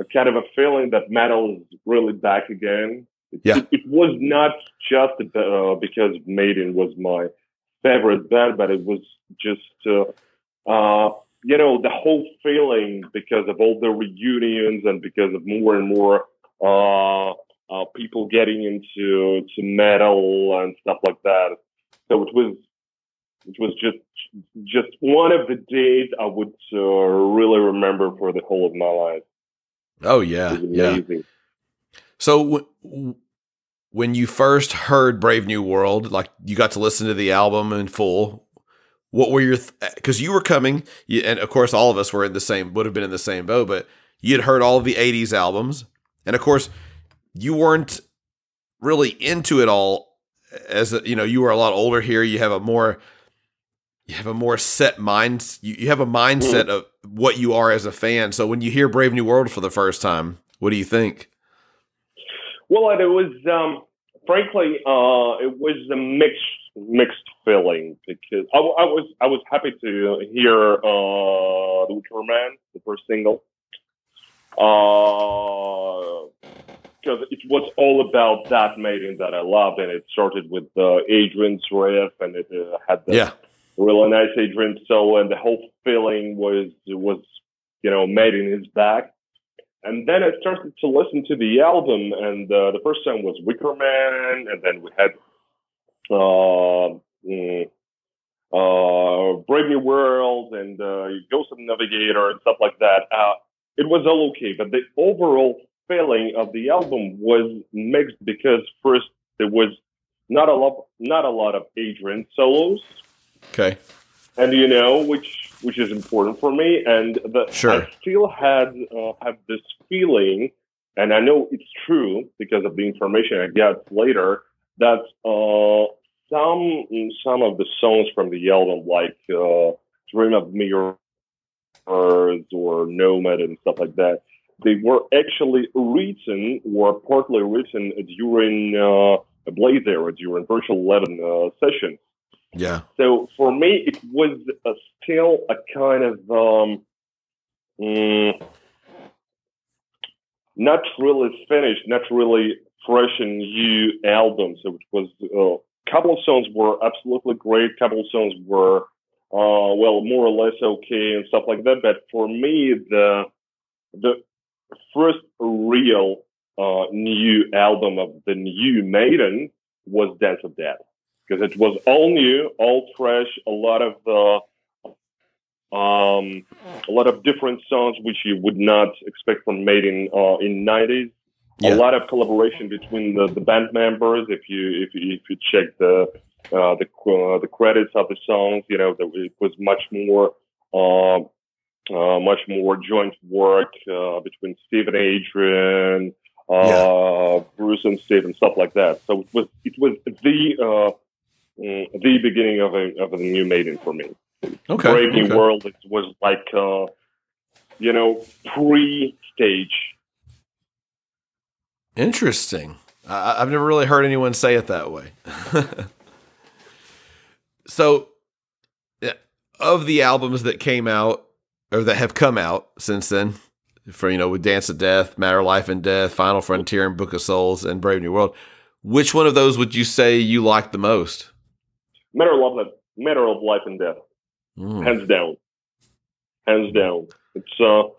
[SPEAKER 3] a kind of a feeling that metal is really back again. It,
[SPEAKER 1] Yeah.
[SPEAKER 3] it, it was not just uh, because Maiden was my favorite band, but it was just uh, uh, you know the whole feeling because of all the reunions and because of more and more uh, uh, people getting into to metal and stuff like that. So it was it was just just one of the days I would uh, really remember for the whole of my life.
[SPEAKER 1] oh yeah,
[SPEAKER 3] It was
[SPEAKER 1] yeah.
[SPEAKER 3] amazing.
[SPEAKER 1] So w- when you first heard Brave New World, like you got to listen to the album in full, what were your because you were coming, you, and of course all of us were in the same would have been in the same boat, but you had heard all of the '80s albums, and of course you weren't really into it all. As a, you know, you were a lot older here. You have a more you have a more set mind. You, you have a mindset of what you are as a fan. So when you hear Brave New World for the first time, what do you think?
[SPEAKER 3] Well, it was um, frankly uh, it was a mixed mixed feeling because I was I was happy to hear uh, the Wicker Man, the first single, because it was all about that maiden that I loved, and it started with uh, Adrian's riff, and it uh, had the
[SPEAKER 1] Yeah.
[SPEAKER 3] really nice Adrian solo, and the whole feeling was was you know Maiden his back. And then I started to listen to the album, and uh, the first song was Wicker Man, and then we had uh, mm, uh, Brave New World and uh, Ghost of the Navigator and stuff like that. Uh, it was all okay, but the overall feeling of the album was mixed because first there was not a lot, not a lot of Adrian solos
[SPEAKER 1] Okay.
[SPEAKER 3] and you know which which is important for me and the,
[SPEAKER 1] Sure.
[SPEAKER 3] i still had uh, have this feeling and i know it's true because of the information i get later that uh, some some of the songs from the album like uh, dream of mirrors or nomad and stuff like that they were actually written or partly written during uh, a blaze era during Virtual XI uh, sessions
[SPEAKER 1] Yeah.
[SPEAKER 3] so for me, it was still a kind of um, mm, not really finished, not really fresh and new album. So it was a couple of songs were absolutely great. couple of songs were uh, well more or less okay and stuff like that. But for me, the the first real uh, new album of the new Maiden was Dance of Death because it was all new, all fresh, a lot of uh, um, a lot of different songs which you would not expect from Maiden uh, in '90s.
[SPEAKER 1] Yeah.
[SPEAKER 3] A lot of collaboration between the, the band members. If you if you, if you check the uh, the uh, the credits of the songs, you know that it was much more uh, much more joint work uh, between Steve and Adrian. uh, Bruce and Steve and stuff like that. So it was it was the uh, mm, the beginning of a of a new Maiden for me.
[SPEAKER 1] Okay.
[SPEAKER 3] Brave New
[SPEAKER 1] okay.
[SPEAKER 3] World it was like uh, you know pre stage.
[SPEAKER 1] Interesting. I, I've never really heard anyone say it that way. so, of the albums that came out or that have come out since then, for you know, with Dance of Death, Matter of Life and Death, Final Frontier, and Book of Souls, and Brave New World, which one of those would you say you liked the most?
[SPEAKER 3] Matter of life, matter of life and death.
[SPEAKER 1] Mm.
[SPEAKER 3] hands down, hands down. It's uh,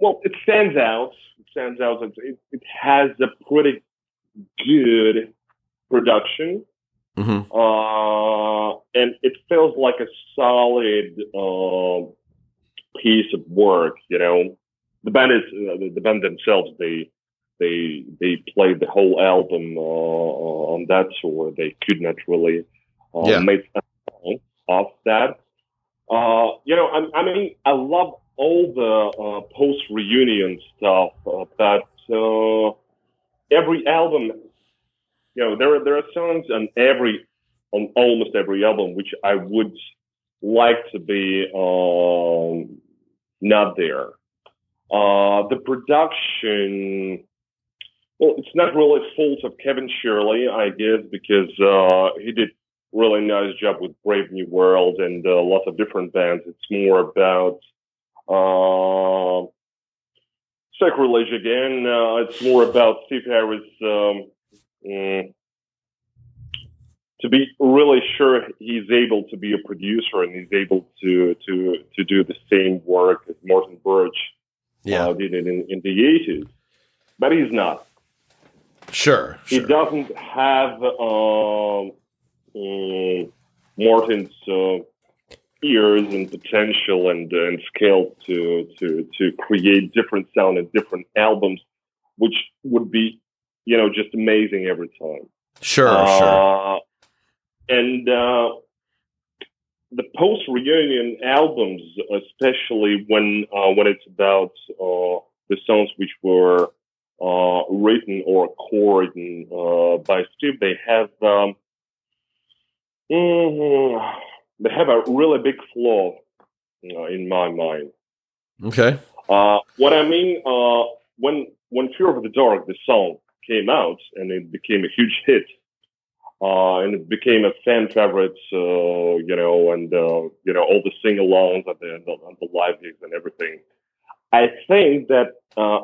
[SPEAKER 3] well, it stands out. It stands out. It, it, has a pretty good production,
[SPEAKER 1] hmm
[SPEAKER 3] uh, and it feels like a solid uh, piece of work. You know, the band is uh, the, band themselves. They they they played the whole album uh, on that tour. They could not really uh,
[SPEAKER 1] Yeah.
[SPEAKER 3] make song of that. Uh, you know, I, I mean, I love all the uh, post reunion stuff, uh, but uh, every album, you know, there are there are songs on every on almost every album which I would like to be um, not there. Uh, the production, well, it's not really fault of Kevin Shirley, I guess, because uh, he did really nice job with Brave New World and uh, lots of different bands. It's more about uh, sacrilege again. Uh, it's more about Steve Harris um, mm, to be really sure he's able to be a producer and he's able to to to do the same work as Martin Birch
[SPEAKER 1] Yeah,
[SPEAKER 3] uh, did it in, in the 80s. But he's not.
[SPEAKER 1] sure,
[SPEAKER 3] He
[SPEAKER 1] sure.
[SPEAKER 3] doesn't have um, mm, Martin's uh, ears and potential and, and skill to, to, to create different sound and different albums, which would be, you know, just amazing every time.
[SPEAKER 1] Sure, sure.
[SPEAKER 3] And uh, the post reunion albums, especially when uh, when it's about uh, the songs which were uh, written or recorded uh, by Steve, they have um, mhm, they have a really big flaw uh, in my mind.
[SPEAKER 1] Okay.
[SPEAKER 3] Uh, what I mean, uh, when when Fear of the Dark, the song came out and it became a huge hit, uh, and it became a fan favorite, uh, you know, and uh, you know all the sing-alongs at the, at the live gigs and everything. I think that uh,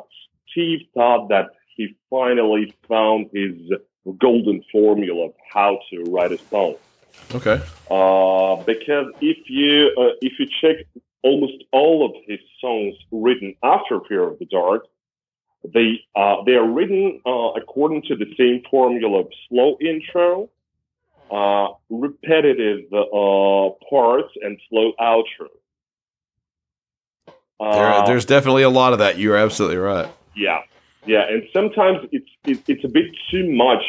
[SPEAKER 3] Steve thought that he finally found his golden formula of how to write a song.
[SPEAKER 1] Okay.
[SPEAKER 3] Uh, because if you uh, if you check almost all of his songs written after Fear of the Dark, they uh, they are written uh, according to the same formula of slow intro, uh, repetitive uh, parts, and slow outro.
[SPEAKER 1] There,
[SPEAKER 3] Uh,
[SPEAKER 1] there's definitely a lot of that. You're absolutely right.
[SPEAKER 3] yeah, yeah, and sometimes it's it, it's a bit too much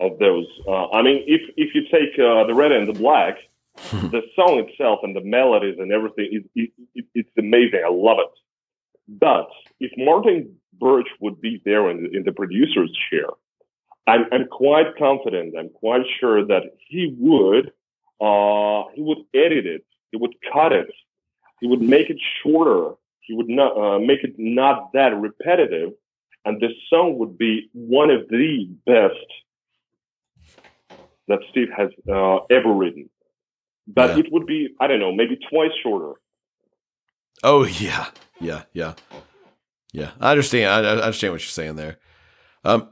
[SPEAKER 3] of those. Uh, I mean, if if you take uh, the red and the black, the song itself and the melodies and everything, it, it, it's amazing. I love it. But if Martin Birch would be there in the, in the producer's chair, I'm, I'm quite confident. I'm quite sure that he would uh, he would edit it. He would cut it. He would make it shorter. He would not uh, make it not that repetitive, and the song would be one of the best that Steve has uh, ever written. But
[SPEAKER 1] Yeah.
[SPEAKER 3] it would be I don't know maybe twice shorter.
[SPEAKER 1] Oh yeah, yeah, yeah, yeah. I understand. I, I understand what you're saying there. Um,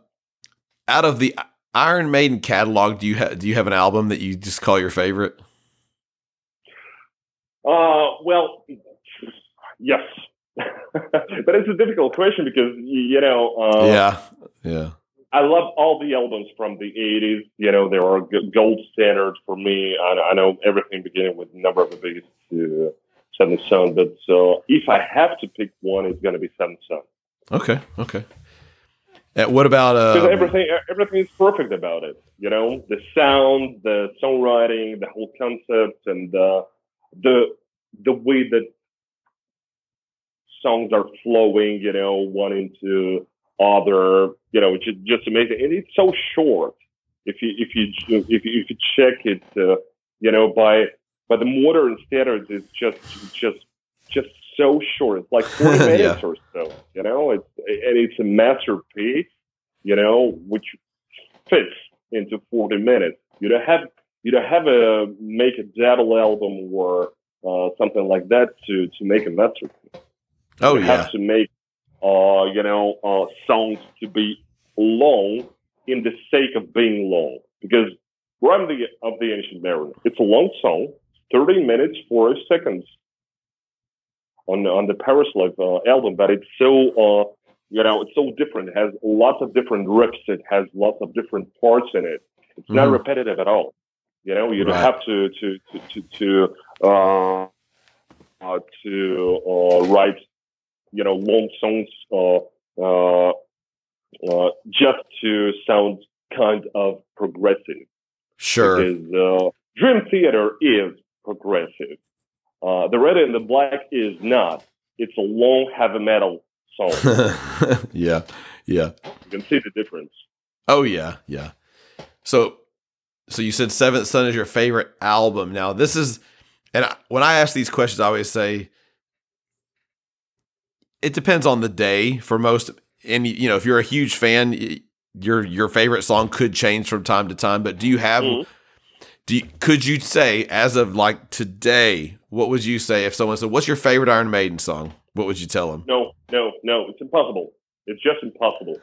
[SPEAKER 1] out of the Iron Maiden catalog, do you have do you have an album that you just call your favorite?
[SPEAKER 3] Uh, well, yes, but it's a difficult question because you know, uh,
[SPEAKER 1] yeah, yeah,
[SPEAKER 3] I love all the albums from the '80s. You know, they are gold standards for me. I, I know everything beginning with Number of the Beast to Seventh Son, but uh, if I have to pick one, it's going to be Seventh Son
[SPEAKER 1] okay, okay. And what about uh?
[SPEAKER 3] everything everything is perfect about it. You know, the sound, the songwriting, the whole concept, and uh, the the way that songs are flowing, you know, one into other, you know, just just amazing. And it's so short. If you if you if you, if you check it, uh, you know, by by the modern standards, is just just just so short. It's like 40 minutes
[SPEAKER 1] Yeah.
[SPEAKER 3] or so, you know, it's, and it's a masterpiece, you know, which fits into 40 minutes. You don't have, you don't have a, make a double album or uh, something like that to, to make a masterpiece.
[SPEAKER 1] Oh
[SPEAKER 3] you
[SPEAKER 1] yeah.
[SPEAKER 3] have to make, uh, you know, uh, songs to be long in the sake of being long. Because Rime the, of the Ancient Mariner, it's a long song, 30 minutes, 4 seconds on, on the Paris Life uh, album, but it's so, uh, you know, it's so different. It has lots of different riffs. It has lots of different parts in it. It's not
[SPEAKER 1] Mhm.
[SPEAKER 3] repetitive at all. You know, you don't
[SPEAKER 1] Right.
[SPEAKER 3] have to, to, to, to, to, uh, uh, to uh, write, you know, long songs uh, uh, uh, just to sound kind of progressive.
[SPEAKER 1] Sure.
[SPEAKER 3] Because uh, Dream Theater is progressive. Uh, the Red and the Black is not. It's a long heavy metal song.
[SPEAKER 1] yeah. Yeah.
[SPEAKER 3] you can see the difference.
[SPEAKER 1] Oh yeah, yeah. So, so you said Seventh Son is your favorite album. Now this is, and I, when I ask these questions, I always say it depends on the day for most. And you know, if you're a huge fan, your your favorite song could change from time to time. But do you have?
[SPEAKER 3] Mhm.
[SPEAKER 1] You, could you say as of like today? What would you say if someone said, "What's your favorite Iron Maiden song?" What would you tell them?
[SPEAKER 3] No, no, no. It's impossible. It's just impossible.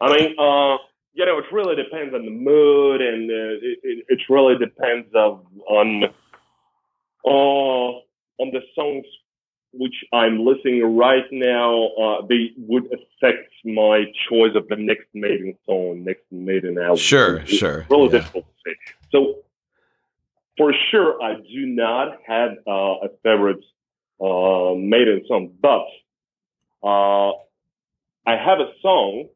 [SPEAKER 3] I mean, uh, you know, it really depends on the mood, and uh, it, it, it really depends of, on uh, on the songs which I'm listening right now. Uh, they would affect my choice of the next Maiden song, next Maiden album.
[SPEAKER 1] Sure,
[SPEAKER 3] It's
[SPEAKER 1] sure,
[SPEAKER 3] Really
[SPEAKER 1] yeah.
[SPEAKER 3] difficult to say. So, for sure, I do not have uh, a favorite uh, Maiden song, but uh, I have a song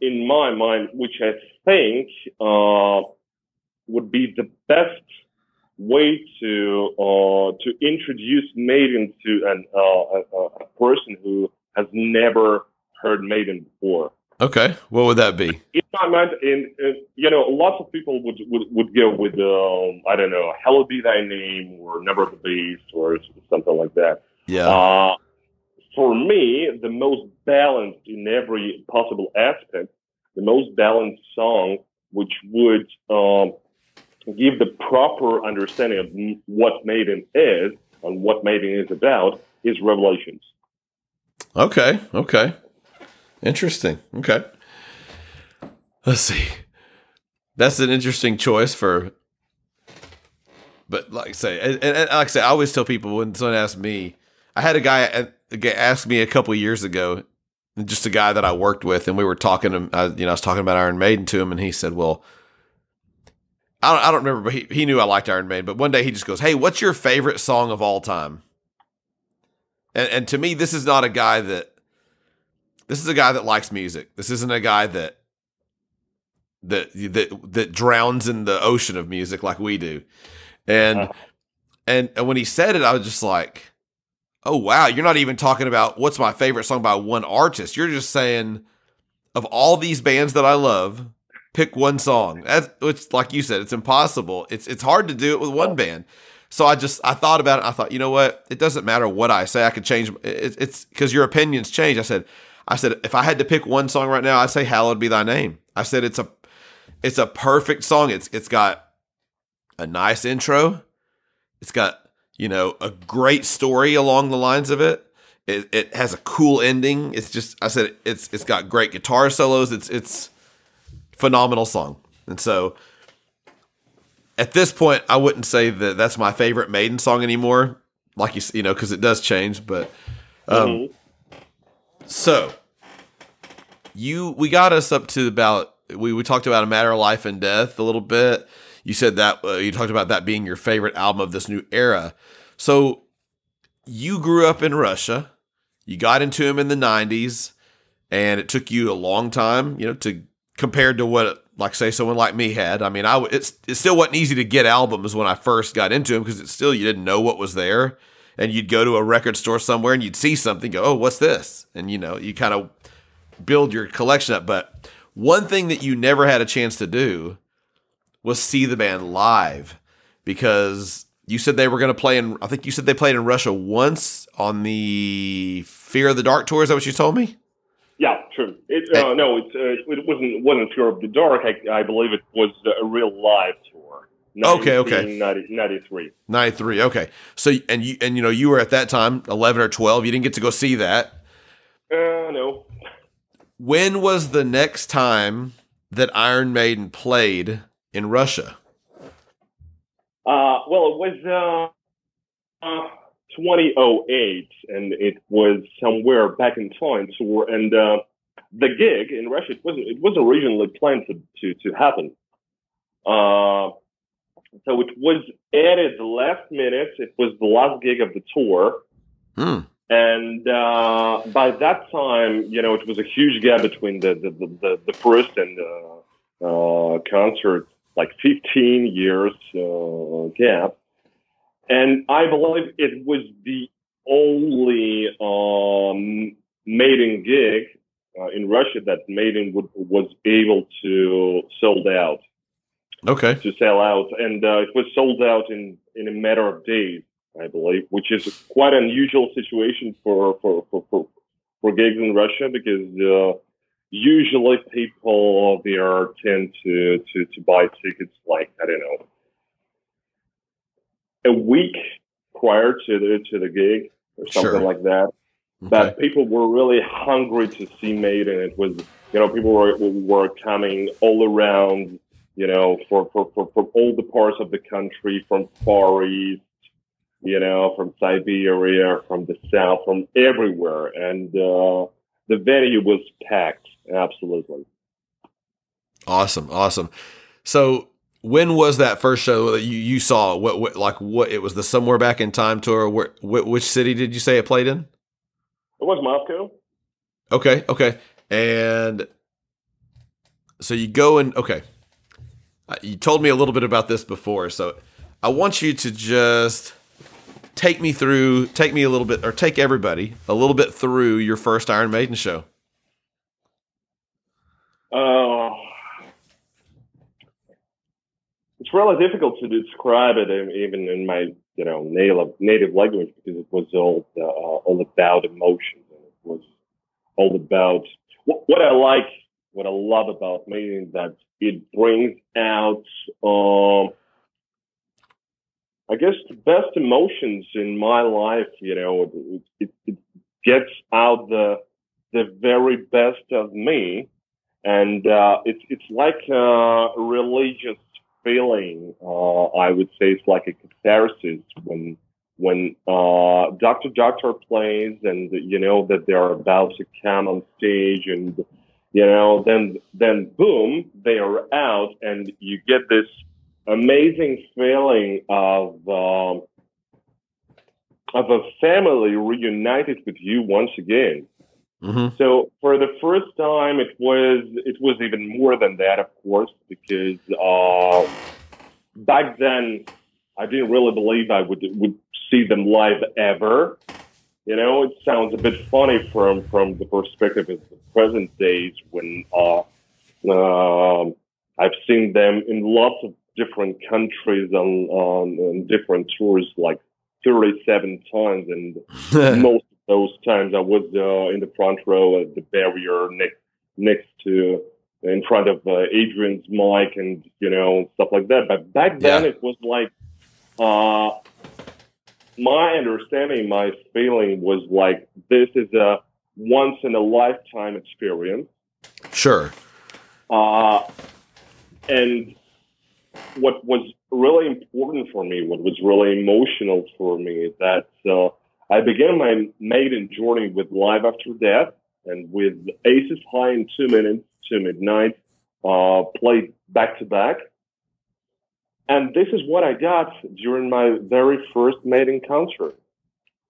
[SPEAKER 3] in my mind which I think uh, would be the best way to uh, to introduce Maiden to an uh, a, a a person who has never heard Maiden before.
[SPEAKER 1] Okay, what would that be?
[SPEAKER 3] In my mind, in, in you know, lots of people would would, would go with um, I don't know, "Hallowed Be Thy Name" or "Number of the Beast" or something like that.
[SPEAKER 1] Yeah.
[SPEAKER 3] Uh, for me, the most balanced in every possible aspect, the most balanced song, which would um, give the proper understanding of what Maiden is and what Maiden is about, is Revelations.
[SPEAKER 1] Okay. Okay. Interesting. Okay. Let's see. That's an interesting choice for. But like I say, and, and like I say, I always tell people when someone asks me, I had a guy, uh, ask me a couple years ago, just a guy that I worked with, and we were talking. To, you know, I was talking about Iron Maiden to him, and he said, "Well, I don't, I don't remember, but he, he knew I liked Iron Maiden. But one day he just goes, "Hey, what's your favorite song of all time?" And, and to me, this is not a guy that this is a guy that likes music. This isn't a guy that that that that drowns in the ocean of music like we do. And
[SPEAKER 3] Uh-huh.
[SPEAKER 1] and and when he said it, I was just like, "Oh wow, you're not even talking about what's my favorite song by one artist. You're just saying of all these bands that I love, pick one song." That's which like you said, it's impossible. It's it's hard to do it with one band. So I just I thought about it. I thought, you know what? It doesn't matter what I say. I could change. It, it's because your opinions change. I said, I said if I had to pick one song right now, I'd say "Hallowed Be Thy Name." I said it's a it's a perfect song. It's it's got a nice intro. It's got you know a great story along the lines of it. It it has a cool ending. It's just I said it's it's got great guitar solos. It's it's phenomenal song. And so at this point, I wouldn't say that that's my favorite Maiden song anymore. Like you you know because it does change, but um,
[SPEAKER 3] Mhm.
[SPEAKER 1] so you we got us up to about we, we talked about a matter of life and death a little bit. You said that uh, you talked about that being your favorite album of this new era. So you grew up in Russia. You got into him in the 90s and it took you a long time, you know, to compared to what like say someone like me had. I mean, I it's it still wasn't easy to get albums when I first got into him because it's still you didn't know what was there. and you'd go to a record store somewhere and you'd see something, go, oh, what's this? And you know, you kind of build your collection up. But one thing that you never had a chance to do was see the band live because you said they were going to play in. I think you said they played in Russia once on the Fear of the Dark tour. Is that what you told me?
[SPEAKER 3] Yeah, true. It, uh, no, it, uh, it wasn't wasn't Fear of the Dark. I, I believe it was a real live tour.
[SPEAKER 1] Okay, okay.
[SPEAKER 3] 93.
[SPEAKER 1] 93. Okay. So and you and you know you were at that time 11 or 12. You didn't get to go see that.
[SPEAKER 3] Uh, no.
[SPEAKER 1] When was the next time that Iron Maiden played in Russia?
[SPEAKER 3] Uh, well, it was uh, uh, 2008, and it was somewhere back in time. So, and uh, the gig in Russia it wasn't it wasn't originally planned to to, to happen. Uh, so it was added the last minute. It was the last gig of the tour.
[SPEAKER 1] Hmm.
[SPEAKER 3] And uh, by that time, you know, it was a huge gap between the the, the, the first and uh, uh, concert, like 15 years uh, gap. And I believe it was the only um, maiden gig uh, in Russia that Maiden would, was able to sold out.
[SPEAKER 1] Okay.
[SPEAKER 3] To sell out, and uh, it was sold out in in a matter of days, I believe, which is quite an unusual situation for for for for, for gigs in Russia because uh, usually people there tend to, to to buy tickets like I don't know a week prior to the to the gig or something
[SPEAKER 1] Sure.
[SPEAKER 3] like that. But people were really hungry to see Maiden. It was, you know, people were were coming all around, you know, for for, for, for all the parts of the country, from Far East, you know, from Siberia, from the South, from everywhere, and uh, the venue was packed. Absolutely.
[SPEAKER 1] Awesome, awesome. So when was that first show that you, you saw? What, what like what it was the somewhere back in time tour? Where which city did you say it played in?
[SPEAKER 3] It was Moscow.
[SPEAKER 1] Okay, okay, and so you go and okay. Uh, You told me a little bit about this before, so I want you to just take me through, take me a little bit, or take everybody a little bit through your first Iron Maiden show.
[SPEAKER 3] Uh, it's really difficult to describe it even in my you know native native language because it was all uh, all about emotions and it was all about what, what I like, what I love about is that it brings out um, I guess the best emotions in my life. You know, it, it, it gets out the the very best of me and uh, it's it's like a religious feeling. Uh, I would say it's like a catharsis when when uh, Doctor Doctor plays, and you know that they're about to come on stage, and you know then then boom, they are out, and you get this amazing feeling of. Um, of a family reunited with you once again.
[SPEAKER 1] Mm-hmm.
[SPEAKER 3] So for the first time, it was it was even more than that, of course, because uh, back then I didn't really believe I would would see them live ever. You know, it sounds a bit funny from from the perspective of the present days when uh, um I've seen them in lots of different countries on on, on different tours, like thirty seven times, and most of those times I was uh, in the front row at the barrier next next to in front of uh, Adrian's mic and you know stuff like that. But back then
[SPEAKER 1] Yeah.
[SPEAKER 3] it was like uh, my understanding, my feeling was like this is a once in a lifetime experience.
[SPEAKER 1] Sure.
[SPEAKER 3] Uh, and what was really important for me, what was really emotional for me, that uh, I began my maiden journey with Live After Death and with Aces High in two minutes to midnight, uh, played back to back. And this is what I got during my very first maiden concert.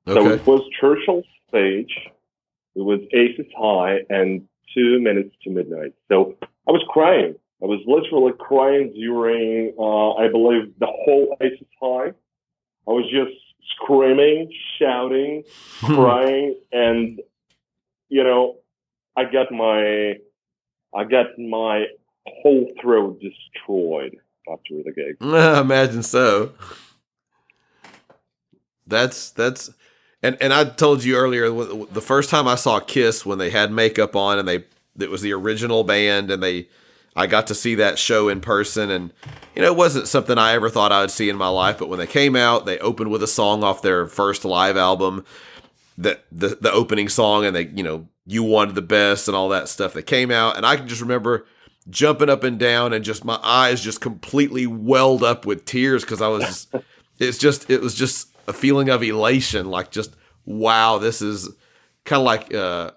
[SPEAKER 3] So it was Churchill stage, it was Aces High, and two minutes to midnight. So I was crying. I was literally crying during, uh, I believe, the whole Aces High. I was just screaming, shouting, crying, and you know, I got my I got my whole throat destroyed after the gig.
[SPEAKER 1] Imagine so. That's that's and and I told you earlier the first time I saw Kiss when they had makeup on and they it was the original band and they I got to see that show in person and you know it wasn't something I ever thought I would see in my life but when they came out they opened with a song off their first live album. That the the opening song and they you know you wanted the best and all that stuff that came out and I can just remember jumping up and down and just my eyes just completely welled up with tears because I was it's just it was just a feeling of elation like just wow this is kind of like uh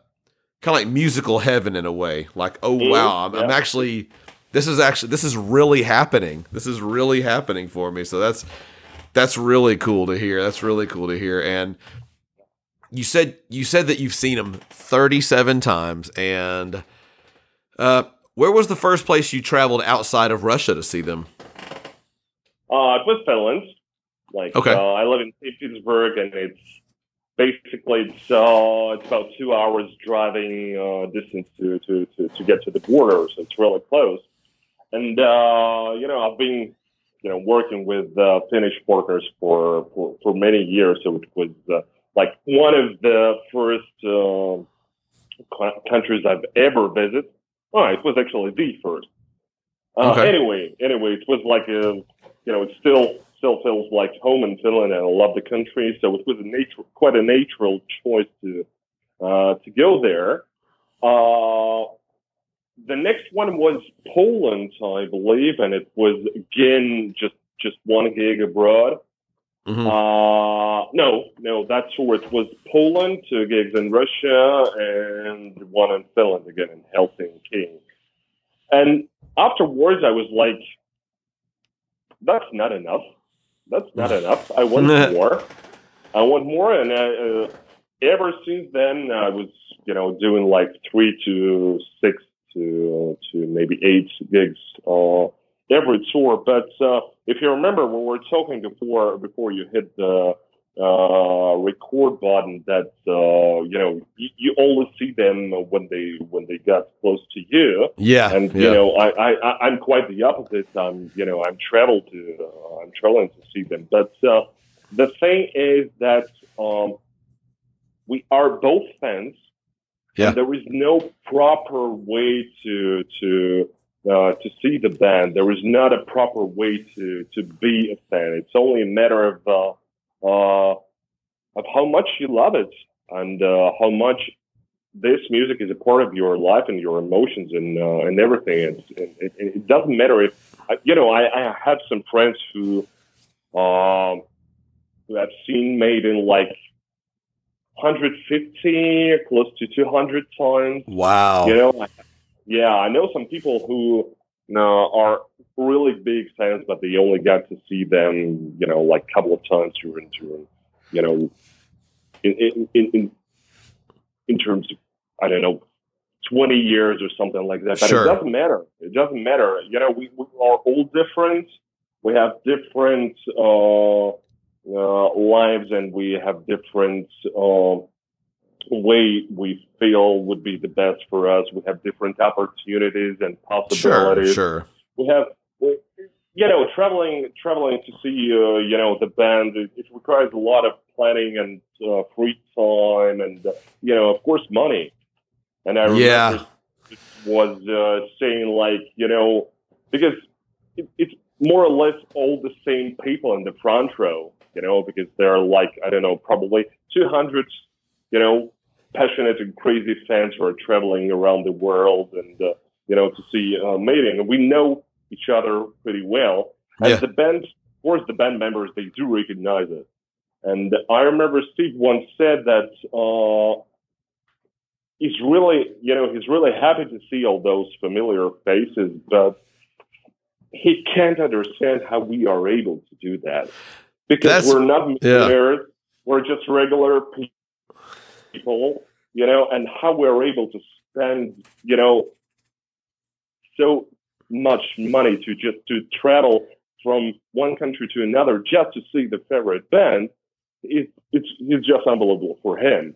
[SPEAKER 1] kind of like musical heaven in a way like oh mm, wow I'm, yeah. I'm actually this is actually this is really happening this is really happening for me so that's that's really cool to hear that's really cool to hear and you said you said that you've seen them 37 times and uh where was the first place you traveled outside of Russia to see them?
[SPEAKER 3] Uh, it was Finland. Like, okay. Uh, I live in St. Petersburg, and it's basically it's uh, it's about two hours driving uh, distance to, to, to, to get to the border, so it's really close. And uh, you know, I've been you know working with uh, Finnish partners for, for for many years, so it was uh, like one of the first uh, countries I've ever visited. Oh, it was actually the first. Uh, okay. Anyway, anyway, it was like a, you know, it's still still feels like home in Finland, and I love the country. So it was a nature, quite a natural choice to uh, to go there. Uh, the next one was Poland, I believe, and it was again just just one gig abroad. Mm-hmm. Uh, no, no, that's where it was Poland, two gigs in Russia, and one in Finland again in Helsinki. And afterwards, I was like, that's not enough. That's not enough. I want more. I want more. And uh, uh, ever since then, I was, you know, doing like three to six to to maybe eight gigs uh, every tour. But uh, if you remember when we were talking before before you hit the uh, record button, that uh, you know you, you, always see them when they when they got close to you.
[SPEAKER 1] Yeah,
[SPEAKER 3] and
[SPEAKER 1] yeah.
[SPEAKER 3] you know I, I I'm quite the opposite. I'm you know I'm travel to uh, I'm traveling to see them. But uh, the thing is that um, we are both fans.
[SPEAKER 1] Yeah.
[SPEAKER 3] And there is no proper way to to uh, to see the band. There is not a proper way to to be a fan. It's only a matter of uh, of how much you love it and uh, how much this music is a part of your life and your emotions and uh, and everything. It, it, it, doesn't matter if you know. I, I have some friends who um, who have seen Maiden like 150, close to 200 times.
[SPEAKER 1] Wow.
[SPEAKER 3] You know, yeah, I know some people who know, are really big fans, but they only got to see them, you know, like a couple of times during, during you know, in, in, in, in terms of, I don't know, 20 years or something like that. But sure. it doesn't matter. It doesn't matter. You know, we, we are all different. We have different uh, uh, lives and we have different uh, way we feel would be the best for us. We have different opportunities and possibilities.
[SPEAKER 1] Sure, sure.
[SPEAKER 3] We have, we, you know, traveling traveling to see, uh, you know, the band. It, it, requires a lot of planning and uh, free time, and uh, you know, of course, money. And I remember
[SPEAKER 1] yeah.
[SPEAKER 3] was uh, saying like, you know, because it, it's more or less all the same people in the front row, you know, because there are like I don't know, probably 200 you know, passionate and crazy fans who are traveling around the world and, uh, you know, to see uh, Maiden. We know each other pretty well. And yeah. the band, of course, the band members, they do recognize it. And I remember Steve once said that uh, he's really, you know, he's really happy to see all those familiar faces, but he can't understand how we are able to do that because That's, we're not millionaires. Yeah. We're just regular people you know, and how we're able to spend, you know, so much money to just to travel from one country to another just to see the favorite band. it, it's it's just unbelievable for him.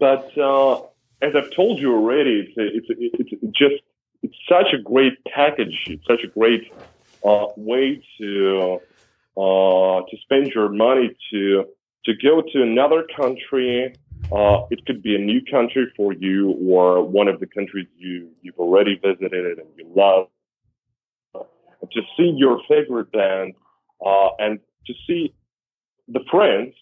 [SPEAKER 3] But uh, as I've told you already, it's it's it's just it's such a great package. It's such a great uh, way to uh, to spend your money to to go to another country. Uh, it could be a new country for you or one of the countries you you've already visited and you love. To see your favorite band uh, and to see the friends,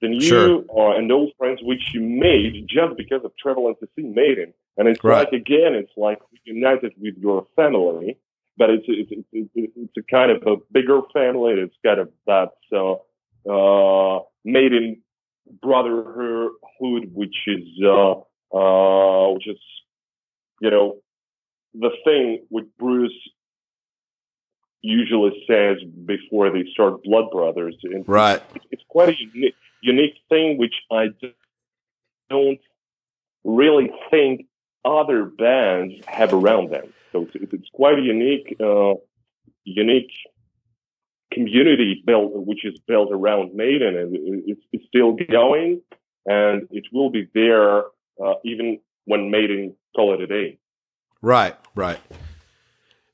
[SPEAKER 3] the new
[SPEAKER 1] Sure.
[SPEAKER 3] uh, and old friends which you made just because of traveling to see Maiden. And it's
[SPEAKER 1] Right.
[SPEAKER 3] like again, it's like united with your family, but it's it's it's, it's, it's a kind of a bigger family. It's kind of that uh, uh, Maiden brotherhood, which is uh, uh, which is you know the thing which Bruce usually says before they start Blood Brothers. And
[SPEAKER 1] Right.
[SPEAKER 3] it's quite a unique, unique thing, which I don't really think other bands have around them. So it's, it's quite a unique, uh, unique community built, which is built around Maiden, and it's, it's still going, and it will be there uh, even when Maiden call it a day.
[SPEAKER 1] Right, right.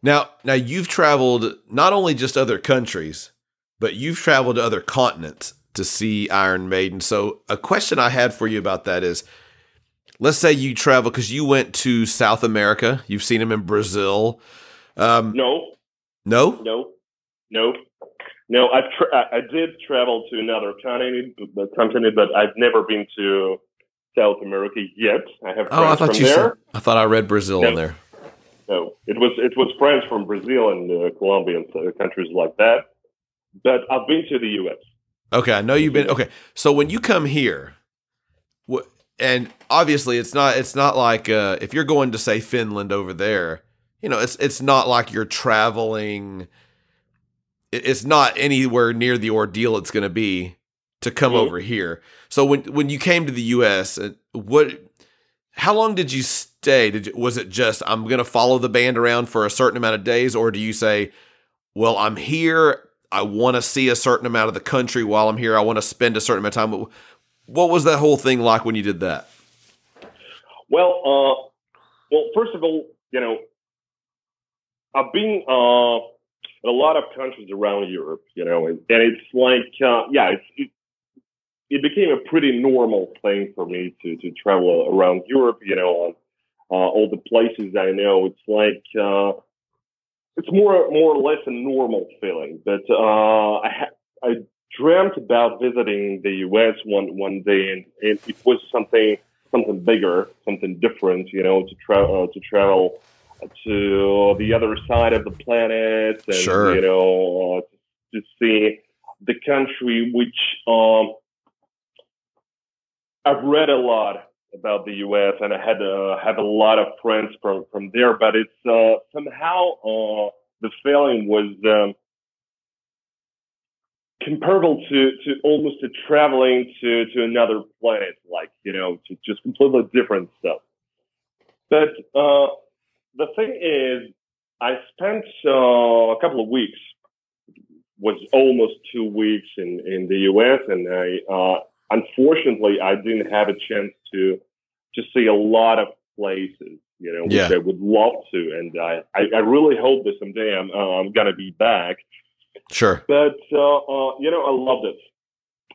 [SPEAKER 1] Now, now you've traveled not only just other countries, but you've traveled to other continents to see Iron Maiden. So, a question I had for you about that is let's say you travel because you went to South America, you've seen them in Brazil. Um,
[SPEAKER 3] No,
[SPEAKER 1] no?
[SPEAKER 3] No, no, no. I tra- I did travel to another continent, continent, but I've never been to South America yet. I have friends
[SPEAKER 1] Oh, I thought
[SPEAKER 3] from
[SPEAKER 1] you
[SPEAKER 3] there.
[SPEAKER 1] said, I thought I read Brazil in there.
[SPEAKER 3] No, it was it was friends from Brazil and uh, Colombia and uh, countries like that. But I've been to the U.S.
[SPEAKER 1] Okay, I know you've been okay. So when you come here, what and obviously it's not it's not like uh, if you're going to say Finland over there, you know, it's it's not like you're traveling. It- It's not anywhere near the ordeal it's going to be to come
[SPEAKER 3] Mhm.
[SPEAKER 1] over here. So when when you came to the U.S., uh, what? How long did you stay? Did you, was it just I'm going to follow the band around for a certain amount of days, or do you say, well, I'm here. I want to see a certain amount of the country while I'm here. I want to spend a certain amount of time. What was that whole thing like when you did that?
[SPEAKER 3] Well, uh, well, first of all, you know, I've been uh, in a lot of countries around Europe, you know, and, and it's like, uh, yeah, it's, it, it became a pretty normal thing for me to, to travel around Europe, you know, on uh, all the places I know. It's like, uh, it's more, more or less a normal feeling, but, uh, I, ha- I dreamt about visiting the U.S. one, one day and it, it was something, something bigger, something different, you know, to travel, uh, to travel to the other side of the planet and,
[SPEAKER 1] Sure.
[SPEAKER 3] you know, uh, to see the country which, um, I've read a lot about the U.S. and I had uh, have a lot of friends from from there, but it's uh, somehow uh, the feeling was um, comparable to to almost to traveling to to another planet, like you know, to just completely different stuff. But uh, the thing is, I spent uh, a couple of weeks, was almost two weeks in in the U.S. and I. Uh, unfortunately, I didn't have a chance to to see a lot of places, you know, which
[SPEAKER 1] Yeah.
[SPEAKER 3] I would love to, and I, I, I really hope that someday I'm uh, I'm gonna be back.
[SPEAKER 1] Sure.
[SPEAKER 3] But uh, uh, you know, I loved it.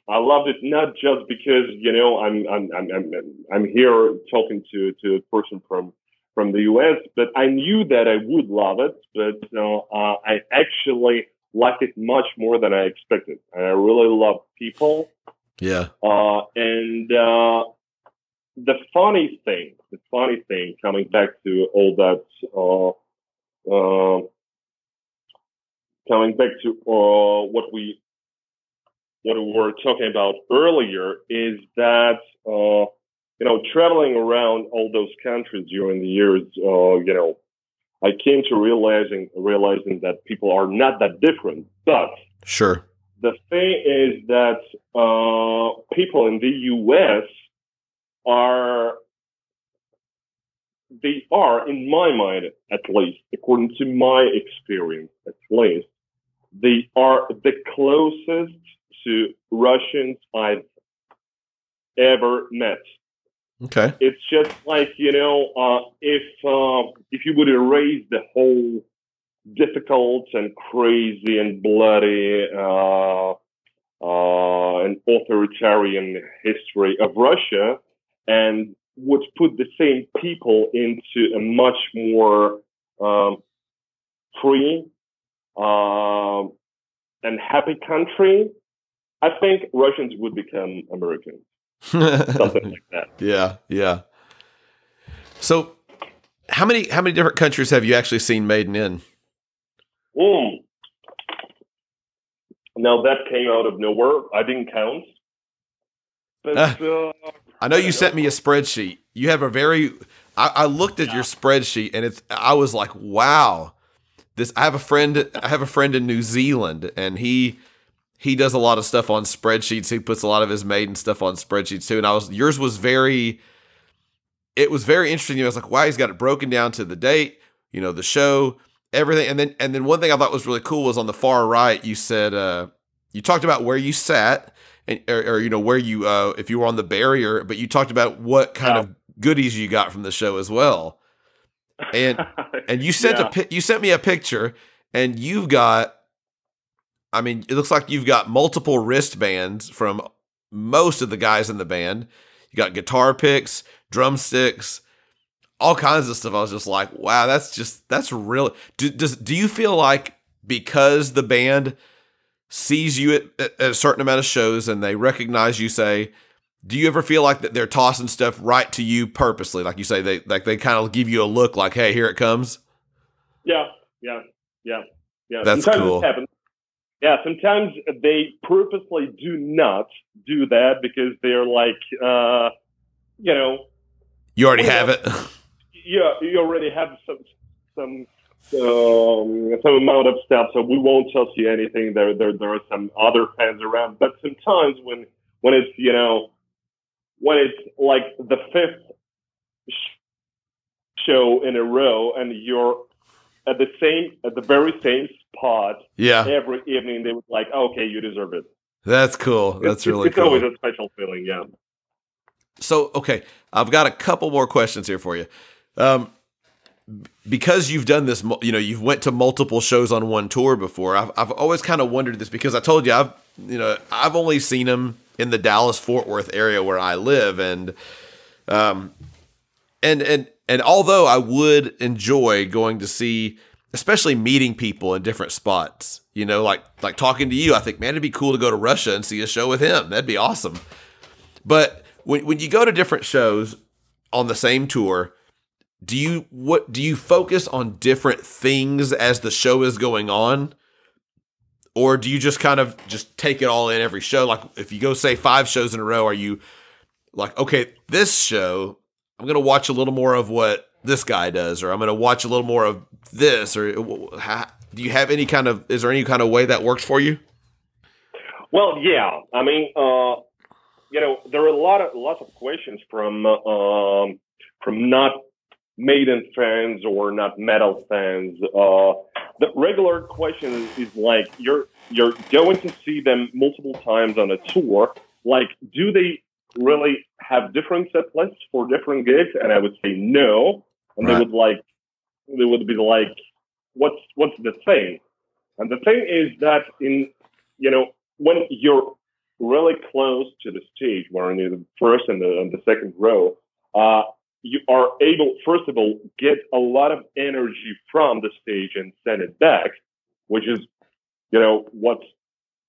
[SPEAKER 3] I loved it not just because you know I'm I'm I'm I'm, I'm here talking to to a person from from the U.S., but I knew that I would love it. But uh, uh, I actually liked it much more than I expected. And I really love people.
[SPEAKER 1] Yeah.
[SPEAKER 3] Uh, and uh, the funny thing, the funny thing, coming back to all that, uh, uh, coming back to uh, what we what we were talking about earlier, is that uh, you know traveling around all those countries during the years, uh, you know, I came to realizing realizing that people are not that different, but
[SPEAKER 1] Sure.
[SPEAKER 3] the thing is that uh, people in the U.S. are they are, in my mind, at least, according to my experience, at least, they are the closest to Russians I've ever met.
[SPEAKER 1] Okay.
[SPEAKER 3] It's just like you know, uh, if uh, if you would erase the whole difficult and crazy and bloody uh, uh, and authoritarian history of Russia, and would put the same people into a much more um, free um, and happy country, I think Russians would become Americans. Something like that.
[SPEAKER 1] Yeah, yeah. So, how many how many different countries have you actually seen Maiden in?
[SPEAKER 3] Mm. Now that came out of nowhere. I didn't count. But uh,
[SPEAKER 1] I know you sent me a spreadsheet. You have a very. I, I looked at your spreadsheet and it's. I was like, wow. This. I have a friend. I have a friend in New Zealand, and he he does a lot of stuff on spreadsheets. He puts a lot of his maiden stuff on spreadsheets too. And I was yours was very. It was very interesting. I was like, wow, he's got it broken down to the date. You know, the show, everything, and then and then one thing I thought was really cool was on the far right. You said uh, you talked about where you sat and or, or, you know where you uh if you were on the barrier but you talked about what kind
[SPEAKER 3] Yeah.
[SPEAKER 1] of goodies you got from the show as well and and you sent
[SPEAKER 3] Yeah.
[SPEAKER 1] a you sent me a picture and you've got i mean it looks like you've got multiple wristbands from most of the guys in the band you got guitar picks drumsticks all kinds of stuff i was just like wow that's just that's really do, does do you feel like because the band sees you at, at a certain amount of shows and they recognize you say do you ever feel like that they're tossing stuff right to you purposely like you say they like they kind of give you a look like hey here it comes
[SPEAKER 3] Yeah, yeah, yeah, yeah.
[SPEAKER 1] That's
[SPEAKER 3] sometimes
[SPEAKER 1] cool.
[SPEAKER 3] It happens. Yeah, sometimes they purposely do not do that because they're like, uh, you know,
[SPEAKER 1] you already
[SPEAKER 3] Well,
[SPEAKER 1] have it?
[SPEAKER 3] Yeah, you already have some some um, some amount of stuff, so we won't tell you anything. There, there, there are some other fans around, but sometimes when when it's you know when it's like the fifth show in a row and you're at the same at the very same spot
[SPEAKER 1] yeah
[SPEAKER 3] every evening, they would like, okay, you deserve it.
[SPEAKER 1] that's cool that's
[SPEAKER 3] it's,
[SPEAKER 1] really
[SPEAKER 3] it's
[SPEAKER 1] cool It's
[SPEAKER 3] always a special feeling, yeah.
[SPEAKER 1] So, okay, I've got a couple more questions here for you. Um, because you've done this, you know, you've went to multiple shows on one tour before. I've, I've always kind of wondered this because I told you I've, you know, I've only seen them in the Dallas Fort Worth area where I live, and, um, and and and although I would enjoy going to see, especially meeting people in different spots, you know, like like talking to you, I think man, it'd be cool to go to Russia and see a show with him. That'd be awesome. But when when you go to different shows on the same tour, do you what do you focus on different things as the show is going on? Or do you just kind of just take it all in every show? Like if you go say five shows in a row, are you like, okay, this show, I'm gonna watch a little more of what this guy does, or I'm gonna watch a little more of this, or ha- do you have any kind of is there any kind of way that works for you?
[SPEAKER 3] Well, yeah. I mean, uh, you know, there are a lot of lots of questions from uh, um, from not Maiden fans or not metal fans. Uh, the regular question is like, you're you're going to see them multiple times on a tour. Like, do they really have different set lists for different gigs? And I would say no. And
[SPEAKER 1] Right.
[SPEAKER 3] they would like, they would be like, what's what's the thing? And the thing is that in you know when you're really close to the stage, where in the first and the, and the second row, uh, you are able, first of all, get a lot of energy from the stage and send it back, which is, you know, what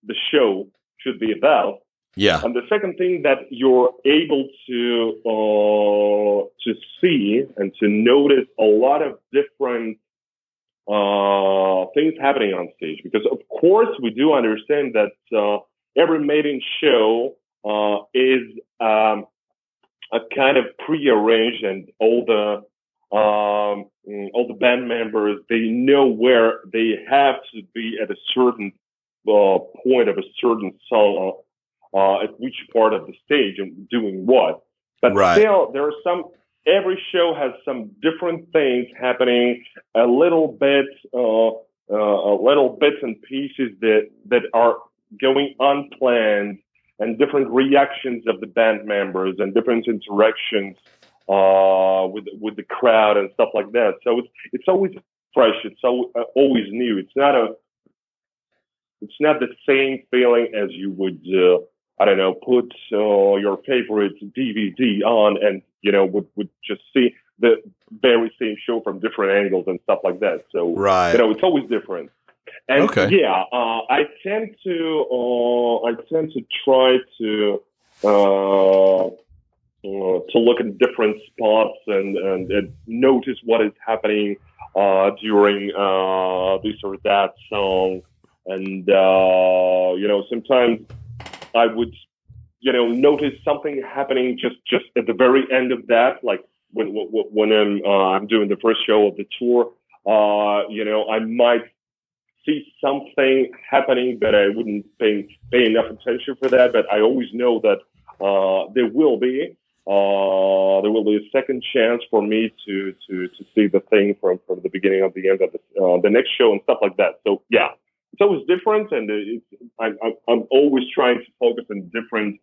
[SPEAKER 3] the show should be about.
[SPEAKER 1] Yeah.
[SPEAKER 3] And the second thing that you're able to uh, to see and to notice a lot of different uh, things happening on stage, because of course we do understand that uh, every Maiden show uh, is um, a kind of prearranged, and all the um, all the band members they know where they have to be at a certain uh, point of a certain song uh, at which part of the stage and doing what. But
[SPEAKER 1] Right.
[SPEAKER 3] still, there are some. Every show has some different things happening. A little bit, uh, uh, a little bits and pieces that that are going unplanned and different reactions of the band members and different interactions uh, with with the crowd and stuff like that. So it's it's always fresh. It's so, uh, always new. It's not a it's not the same feeling as you would uh, I don't know put uh, your favorite DVD on and you know would would just see the very same show from different angles and stuff like that. So
[SPEAKER 1] Right.
[SPEAKER 3] you know it's always different. And
[SPEAKER 1] Okay.
[SPEAKER 3] yeah, uh, I tend to uh, I tend to try to uh, uh, to look at different spots and, and, and notice what is happening uh, during uh, this or that song. And, uh, you know, sometimes I would, you know, notice something happening just, just at the very end of that, like when, when, I'm, uh, I'm doing the first show of the tour, uh, you know, I might see something happening, but I wouldn't pay, pay enough attention for that. But I always know that uh, there will be uh, there will be a second chance for me to to to see the thing from from the beginning of the end of the uh, the next show and stuff like that. So yeah, it's always different, and it's, I'm I'm I'm always trying to focus on different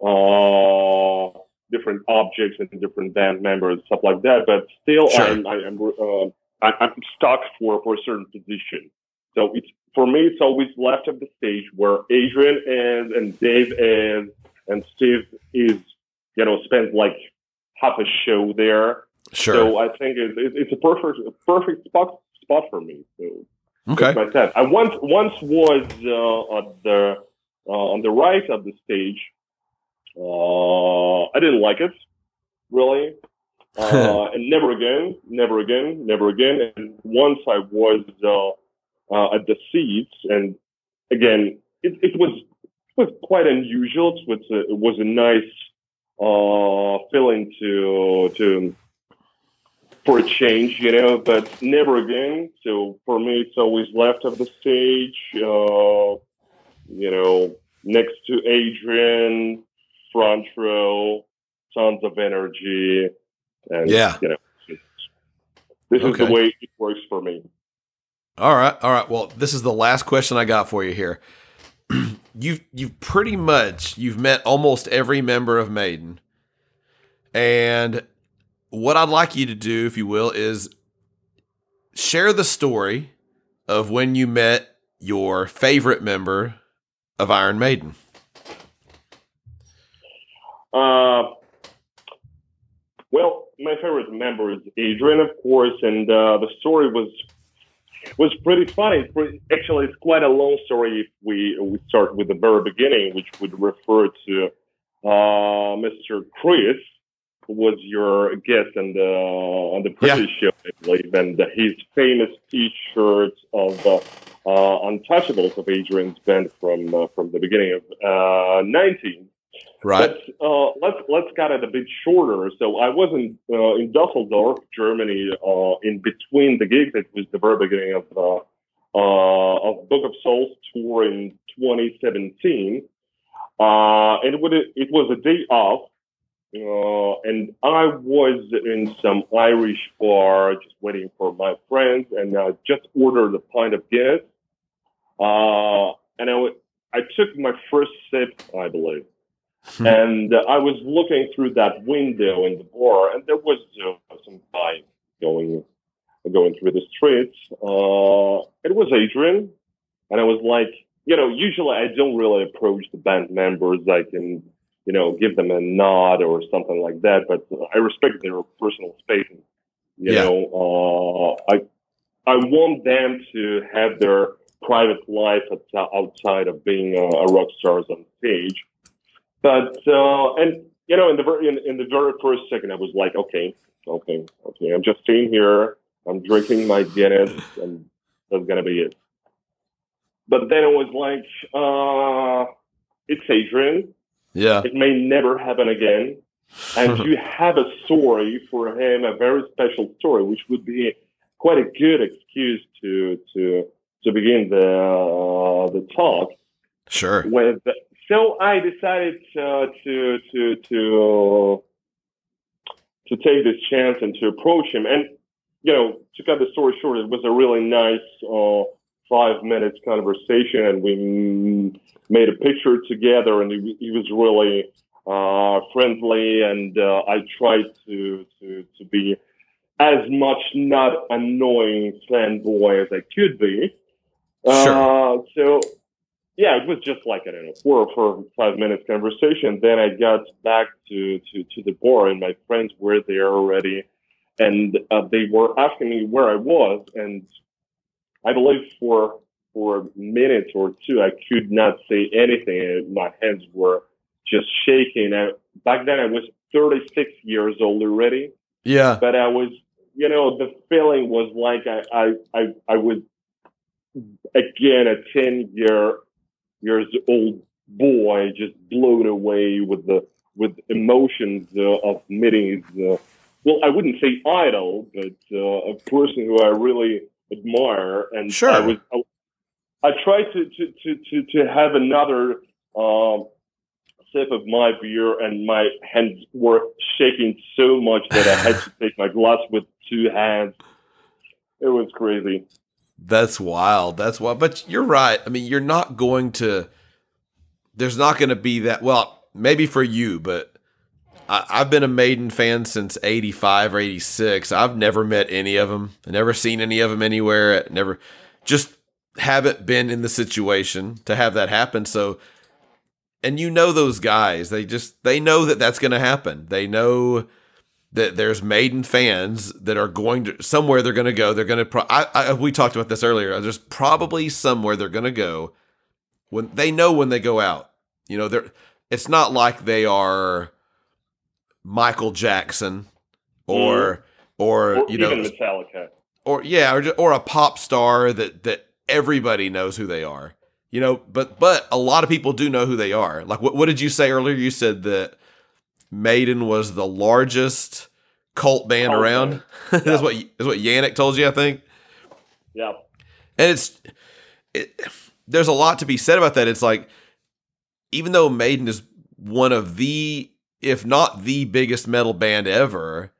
[SPEAKER 3] uh different objects and different band members stuff like that. But still,
[SPEAKER 1] Sure.
[SPEAKER 3] I'm I, I'm uh, I, I'm stuck for for a certain position. So it's for me, it's always left of the stage where Adrian is and Dave is and Steve is, you know, spends like half a show there.
[SPEAKER 1] Sure.
[SPEAKER 3] So I think it, it, it's a perfect a perfect spot spot for me. So
[SPEAKER 1] okay.
[SPEAKER 3] that's my set. I once once was uh, at the uh, on the right of the stage. Uh, I didn't like it really. Uh, and never again, never again, never again. And once I was uh, uh, at the seats, and again, it, it was it was quite unusual. It was a, it was a nice uh, feeling to to for a change, you know, but never again. So for me, it's always left of the stage, uh, you know, next to Adrian, front row, tons of energy, and
[SPEAKER 1] Yeah.
[SPEAKER 3] you know, this is the way it works for me.
[SPEAKER 1] All right, all right. Well, this is the last question I got for you here. you've you've pretty much you've met almost every member of Maiden, and what I'd like you to do, if you will, is share the story of when you met your favorite member of Iron Maiden.
[SPEAKER 3] Uh, well, my favorite member is Adrian, of course, and uh, the story was was pretty funny. Actually, it's quite a long story if we we start with the very beginning, which would refer to uh, Mr. Chris, was your guest on the on the previous show, I believe, and his famous T-shirt of uh, uh, Untouchables of Adrian's band from uh, from the beginning of uh, 19.
[SPEAKER 1] Right.
[SPEAKER 3] Let's uh, let's let's cut it a bit shorter. So I was in uh, in Dusseldorf, Germany, uh, in between the gigs. It was the very beginning of uh, uh, of Book of Souls tour in 2017, uh, and it, would, it was a day off. Uh, and I was in some Irish bar, just waiting for my friends, and I just ordered a pint of Guinness. Uh, and I, w- I took my first sip, I believe
[SPEAKER 1] Hmm.
[SPEAKER 3] and uh, I was looking through that window in the bar, and there was uh, some guy going going through the streets. Uh, it was Adrian, and I was like, you know, usually I don't really approach the band members. I can, you know, give them a nod or something like that, but I respect their personal space. And, you
[SPEAKER 1] Yeah.
[SPEAKER 3] know, uh, I I want them to have their private life outs- outside of being a, a rock stars on stage. But uh, and you know, in the very in, in the very first second, I was like, okay, okay, okay. I'm just sitting here. I'm drinking my Guinness, and that's gonna be it. But then it was like, uh, it's Adrian.
[SPEAKER 1] Yeah.
[SPEAKER 3] It may never happen again. And you have a story for him, a very special story, which would be quite a good excuse to to to begin the uh, the talk
[SPEAKER 1] Sure.
[SPEAKER 3] with. So I decided uh, to to to to take this chance and to approach him. And you know, to cut the story short, it was a really nice uh, five minutes conversation, and we made a picture together, and he, he was really uh, friendly, and uh, I tried to to to be as much not annoying fanboy as I could be.
[SPEAKER 1] Sure.
[SPEAKER 3] Uh, so yeah, it was just like I don't know four or five minutes conversation. Then I got back to to to the bar, and my friends were there already, and uh, they were asking me where I was, and I believe for for a minute or two I could not say anything. and My hands were just shaking. I, back then I was 36 years old already,
[SPEAKER 1] Yeah.
[SPEAKER 3] but I was, you know, the feeling was like I, I, I, I was again a 10 year years old boy, just blown away with the with emotions uh, of meeting his, uh, well, I wouldn't say idol, but uh, a person who I really admire, and
[SPEAKER 1] Sure.
[SPEAKER 3] I was. I, tried to to to to, to have another um, sip of my beer, and my hands were shaking so much that I had to take my glass with two hands. It was crazy.
[SPEAKER 1] That's wild. That's wild. But you're right. I mean, you're not going to. There's not going to be that. Well, maybe for you, but I, I've been a Maiden fan since '85 or '86. I've never met any of them. I've Never seen any of them anywhere. Never, just haven't been in the situation to have that happen. So, and you know those guys. They just they know that that's going to happen. They know that there's maiden fans that are going to somewhere they're going to go. They're going to. Pro- I, I we talked about this earlier. There's probably somewhere they're going to go when they know when they go out. You know, they're. It's not like they are Michael Jackson or mm-hmm. or,
[SPEAKER 3] Or
[SPEAKER 1] you know
[SPEAKER 3] Metallica.
[SPEAKER 1] or yeah, or, or a pop star that that everybody knows who they are. You know, but but a lot of people do know who they are. Like what what did you say earlier? You said that Maiden was the largest cult band
[SPEAKER 3] Cult
[SPEAKER 1] around.
[SPEAKER 3] band.
[SPEAKER 1] that's what that's what Yannick told you, I think.
[SPEAKER 3] Yeah.
[SPEAKER 1] And it's it, there's a lot to be said about that. It's like even though Maiden is one of the if not the biggest metal band ever,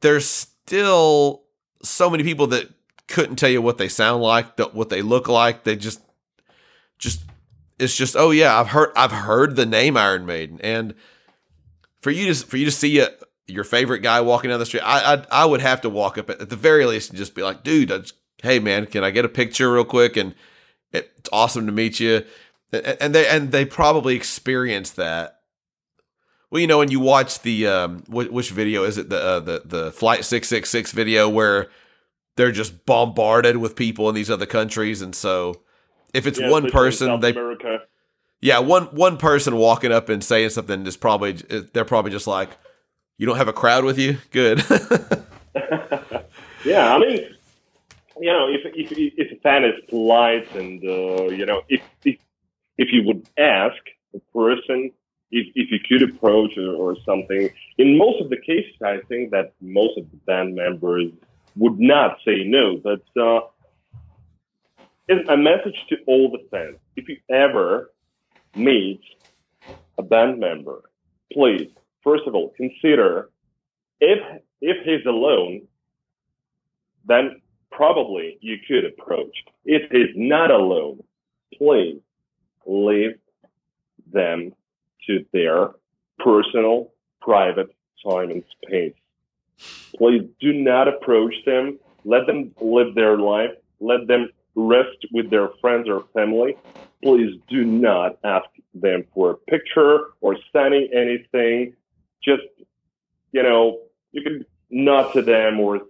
[SPEAKER 1] there's still so many people that couldn't tell you what they sound like, what they look like. They just just it's just oh yeah, I've heard I've heard the name Iron Maiden and for you to for you to see a, your favorite guy walking down the street, I I, I would have to walk up at, the very least and just be like, dude, just, hey man, can I get a picture real quick? And it's awesome to meet you. And they and they probably experienced that. Well, you know, when you watch the um, which, which video is it the uh, the the flight six six six video where they're just bombarded with people in these other countries, and so if it's
[SPEAKER 3] Yeah,
[SPEAKER 1] one person,
[SPEAKER 3] South
[SPEAKER 1] they
[SPEAKER 3] America.
[SPEAKER 1] yeah, one one person walking up and saying something is probably they're probably just like, you don't have a crowd with you, good.
[SPEAKER 3] yeah, I mean, you know, if if if a fan is polite and uh, you know, if if if you would ask a person if if you could approach or, or something, in most of the cases, I think that most of the band members would not say no. But uh, a message to all the fans: if you ever meet a band member, please, first of all, consider if if he's alone, then probably you could approach. If he's not alone, please leave them to their personal, private time and space. Please do not approach them. Let them live their life. Let them rest with their friends or family. Please do not ask them for a picture or sending anything. Just, you know, you can nod to them or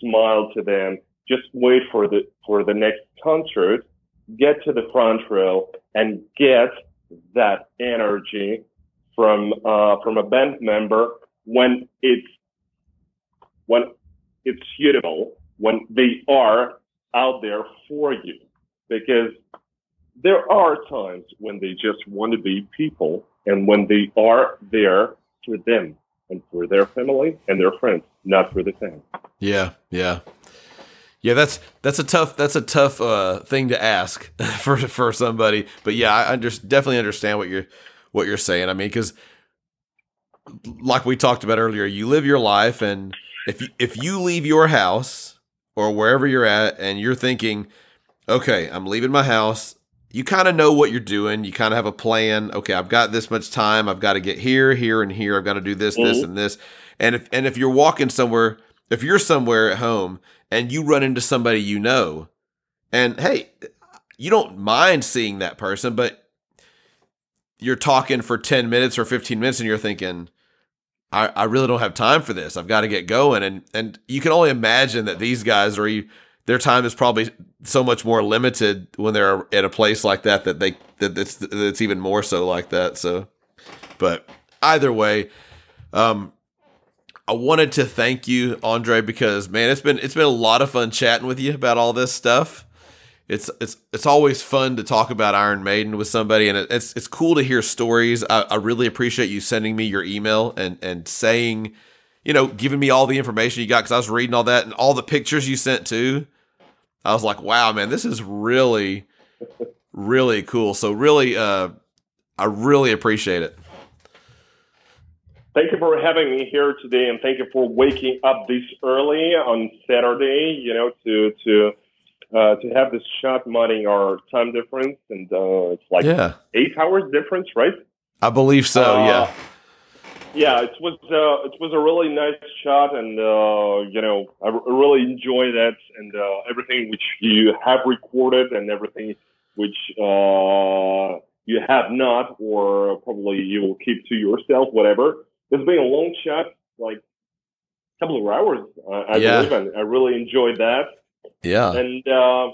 [SPEAKER 3] smile to them. Just wait for the for the next concert. Get to the front row and get that energy from uh, from a band member when it's when it's suitable when they are out there for you because there are times when they just want to be people and when they are there for them and for their family and their friends, not for the fans.
[SPEAKER 1] yeah, yeah, yeah. That's that's a tough that's a tough uh, thing to ask for for somebody. But yeah, I under, definitely understand what you're what you're saying. I mean, because like we talked about earlier, you live your life, and if you, if you leave your house or wherever you're at, and you're thinking, okay, I'm leaving my house. You kind of know what you're doing. You kind of have a plan. Okay, I've got this much time. I've got to get here, here, and here. I've got to do this, this,
[SPEAKER 3] Mhm.
[SPEAKER 1] and this. And if and if you're walking somewhere, if you're somewhere at home and you run into somebody you know, and hey, you don't mind seeing that person, but you're talking for 10 minutes or 15 minutes and you're thinking, I, I really don't have time for this. I've got to get going. And and you can only imagine that these guys are their time is probably so much more limited when they're at a place like that that they that it's it's even more so like that. So but either way, um I wanted to thank you, Andre, because man, it's been it's been a lot of fun chatting with you about all this stuff. It's it's it's always fun to talk about Iron Maiden with somebody, and it, it's it's cool to hear stories. I, I really appreciate you sending me your email and and saying, you know, giving me all the information you got because I was reading all that and all the pictures you sent too. I was like, wow, man, this is really really cool. So really, uh, I really appreciate it.
[SPEAKER 3] Thank you for having me here today, and thank you for waking up this early on Saturday. You know, to to uh, to have this shot modding our time difference, and uh, it's like
[SPEAKER 1] Yeah,
[SPEAKER 3] eight hours difference, right?
[SPEAKER 1] I believe so.
[SPEAKER 3] Uh,
[SPEAKER 1] yeah.
[SPEAKER 3] Yeah, it was uh, it was a really nice shot, and uh, you know I r- really enjoy that, and uh, everything which you have recorded, and everything which uh, you have not, or probably you will keep to yourself, whatever. It's been a long shot, like a couple of hours, uh, I
[SPEAKER 1] Yeah.
[SPEAKER 3] believe, and I really enjoyed that.
[SPEAKER 1] Yeah.
[SPEAKER 3] And uh,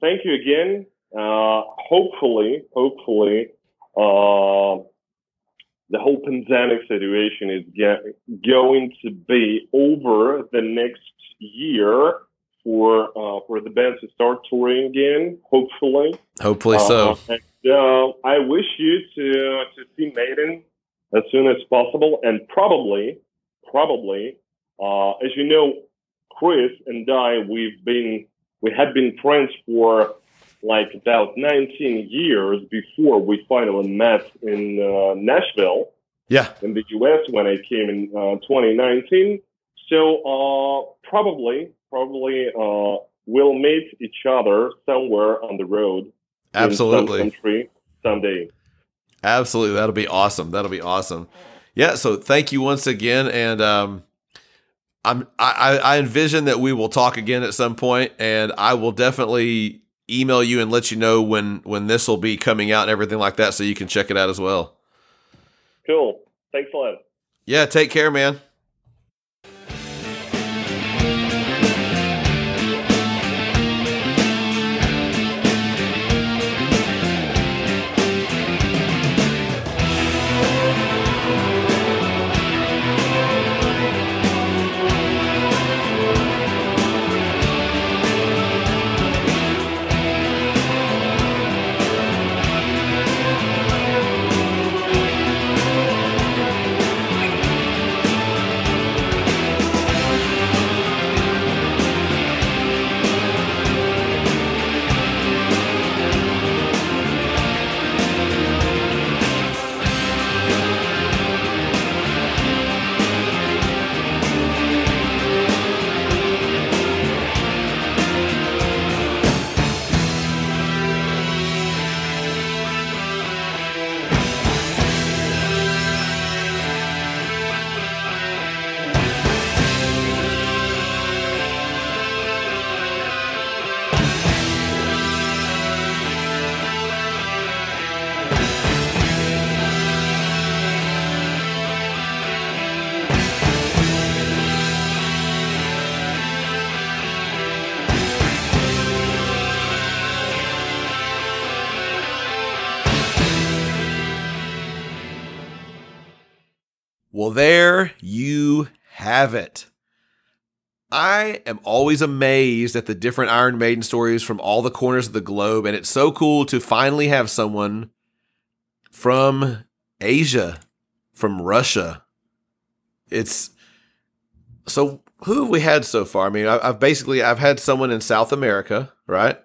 [SPEAKER 3] thank you again. Uh, hopefully, hopefully, uh, the whole pandemic situation is ge- going to be over the next year for uh, for the band to start touring again. Hopefully,
[SPEAKER 1] Hopefully so.
[SPEAKER 3] uh, and, uh, I wish you to to see Maiden as soon as possible, and probably, probably, uh, as you know, Chris and I, we've been we had been friends for like about 19 years before we finally met in uh, Nashville
[SPEAKER 1] Yeah.
[SPEAKER 3] in the U.S. when I came in uh, 2019. So uh, probably, probably uh, we'll meet each other somewhere on the road in some
[SPEAKER 1] Absolutely.
[SPEAKER 3] country someday.
[SPEAKER 1] Absolutely. That'll be awesome. That'll be awesome. Yeah. So thank you once again. And um, I'm I, I I envision that we will talk again at some point, and I will definitely email you and let you know when when this will be coming out and everything like that, so you can check it out as well.
[SPEAKER 3] Cool. Thanks a lot.
[SPEAKER 1] Yeah. Take care, man. Have it. I am always amazed at the different Iron Maiden stories from all the corners of the globe, and it's so cool to finally have someone from Asia, from Russia. It's so who have we had so far? I mean, I, I've basically I've had someone in South America, right,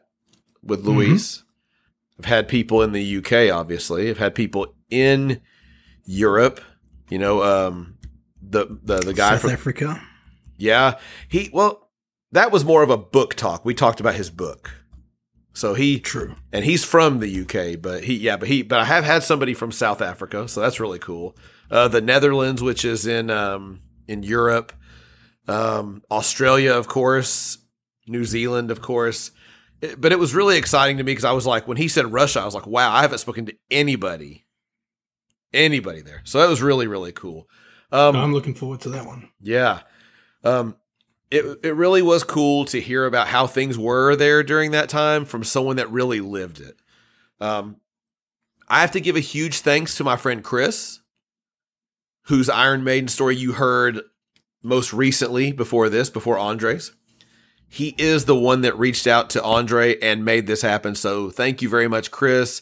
[SPEAKER 1] with Luis. I've had people in the UK, obviously. I've had people in Europe. You know, um, the the the guy
[SPEAKER 2] South
[SPEAKER 1] from
[SPEAKER 2] Africa.
[SPEAKER 1] yeah, he well, that was more of a book talk. We talked about his book. So he
[SPEAKER 2] True.
[SPEAKER 1] and he's from the UK, but he yeah, but he but I have had somebody from South Africa, so that's really cool. Uh, the Netherlands, which is in um, in Europe, um, Australia, of course, New Zealand, of course. It- but it was really exciting to me because I was like, when he said Russia, I was like, wow, I haven't spoken to anybody, anybody there. So that was really really cool. Um,
[SPEAKER 2] I'm looking forward to that one.
[SPEAKER 1] yeah. Um it it really was cool to hear about how things were there during that time from someone that really lived it. Um I have to give a huge thanks to my friend Chris, whose Iron Maiden story you heard most recently before this, before Andre's. He is the one that reached out to Andre and made this happen. So thank you very much, Chris.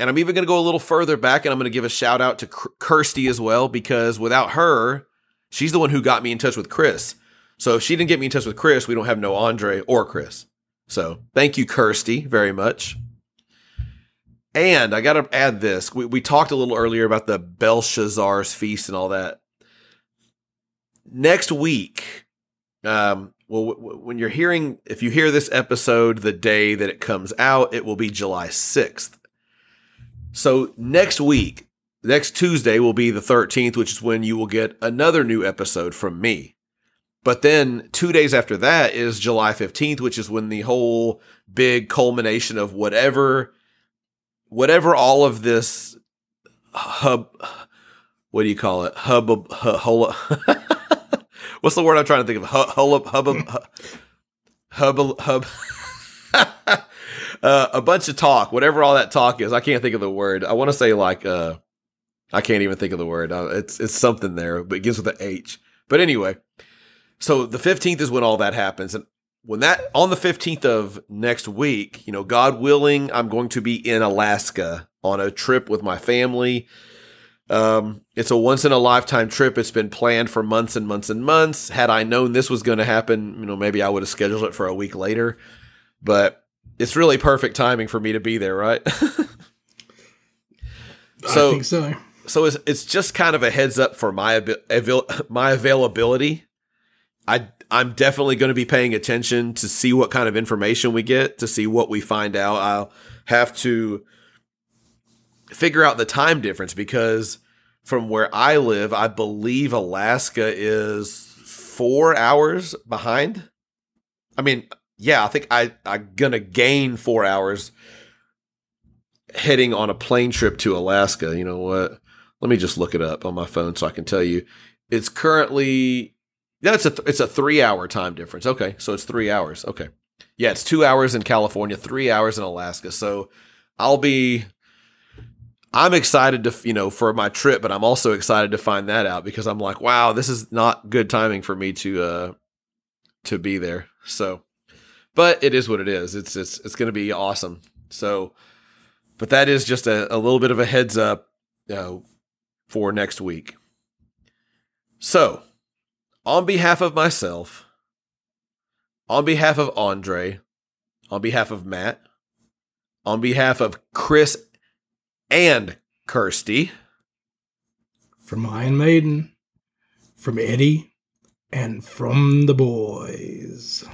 [SPEAKER 1] And I'm even going to go a little further back and I'm going to give a shout out to Kirsty as well, because without her, she's the one who got me in touch with Chris. So if she didn't get me in touch with Chris, we don't have no Andre or Chris. So thank you, Kirsty, very much. And I got to add this. We, we talked a little earlier about the Belshazzar's feast and all that. Next week, um, well, w- w- when you're hearing, if you hear this episode the day that it comes out, it will be July 6th. So next week, next Tuesday will be the 13th, which is when you will get another new episode from me. But then two days after that is July 15th, which is when the whole big culmination of whatever, whatever all of this hub, what do you call it? Hub, hu- hula- what's the word I'm trying to think of? Hu- Hub, hub, hub, hub, uh, a bunch of talk, whatever all that talk is. I can't think of the word. I want to say like, uh, I can't even think of the word. Uh, it's it's something there, but it begins with an H. But anyway, so the 15th is when all that happens. And when that on the 15th of next week, you know, God willing, I'm going to be in Alaska on a trip with my family. Um, it's a once in a lifetime trip. It's been planned for months and months and months. Had I known this was going to happen, you know, maybe I would have scheduled it for a week later. But it's really perfect timing for me to be there, right? So-
[SPEAKER 2] I think so.
[SPEAKER 1] so it's it's just kind of a heads up for my avail- my availability. I I'm definitely going to be paying attention to see what kind of information we get, to see what we find out. I'll have to figure out the time difference because from where I live, I believe Alaska is 4 hours behind. I mean, yeah, I think I I'm to gain 4 hours heading on a plane trip to Alaska. You know what? Let me just look it up on my phone so I can tell you. It's currently yeah, it's a th- it's a three hour time difference. Okay, so it's three hours. Okay, yeah, it's two hours in California, three hours in Alaska. So I'll be. I'm excited to you know for my trip, but I'm also excited to find that out because I'm like, wow, this is not good timing for me to uh to be there. So, but it is what it is. It's it's it's going to be awesome. So, but that is just a, a little bit of a heads up you know, for next week. So, on behalf of myself, on behalf of Andre, on behalf of Matt, on behalf of Chris and Kirsty,
[SPEAKER 2] From Iron Maiden, from Eddie, and from the boys.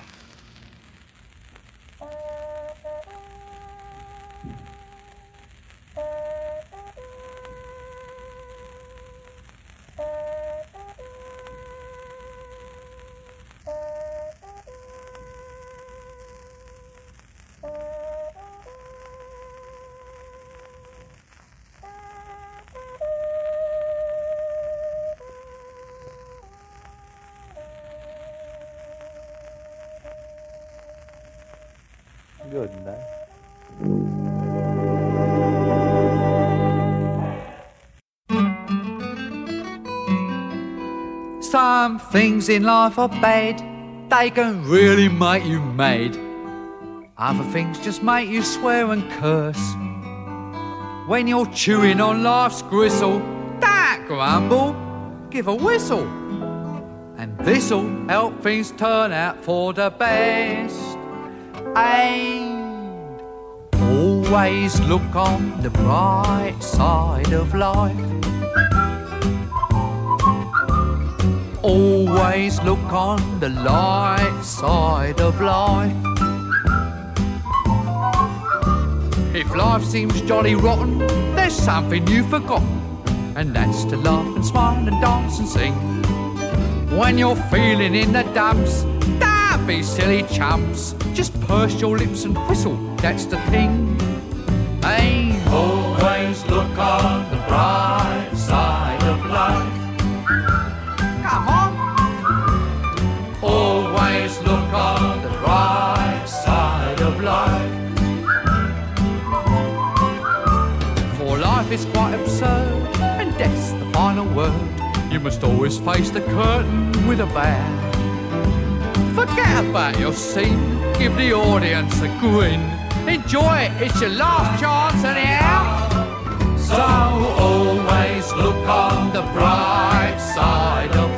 [SPEAKER 4] Good.
[SPEAKER 5] Some things in life are bad, they can really make you mad. Other things just make you swear and curse. When you're chewing on life's gristle, don't grumble, give a whistle. And this'll help things turn out for the best. And always look on the bright side of life. Always look on the light side of life. If life seems jolly rotten, there's something you've forgotten, and that's to laugh and smile and dance and sing. When you're feeling in the dumps, don't be silly chumps. Just purse your lips and whistle, that's the thing. Hey, always look on the bright side of life. Come on. Always look on the bright side of life. For life is quite absurd, and death's the final word. You must always face the curtain with a bow. Forget about your scene, give the audience a grin. Enjoy it, it's your last chance anyhow. So always look on the bright side.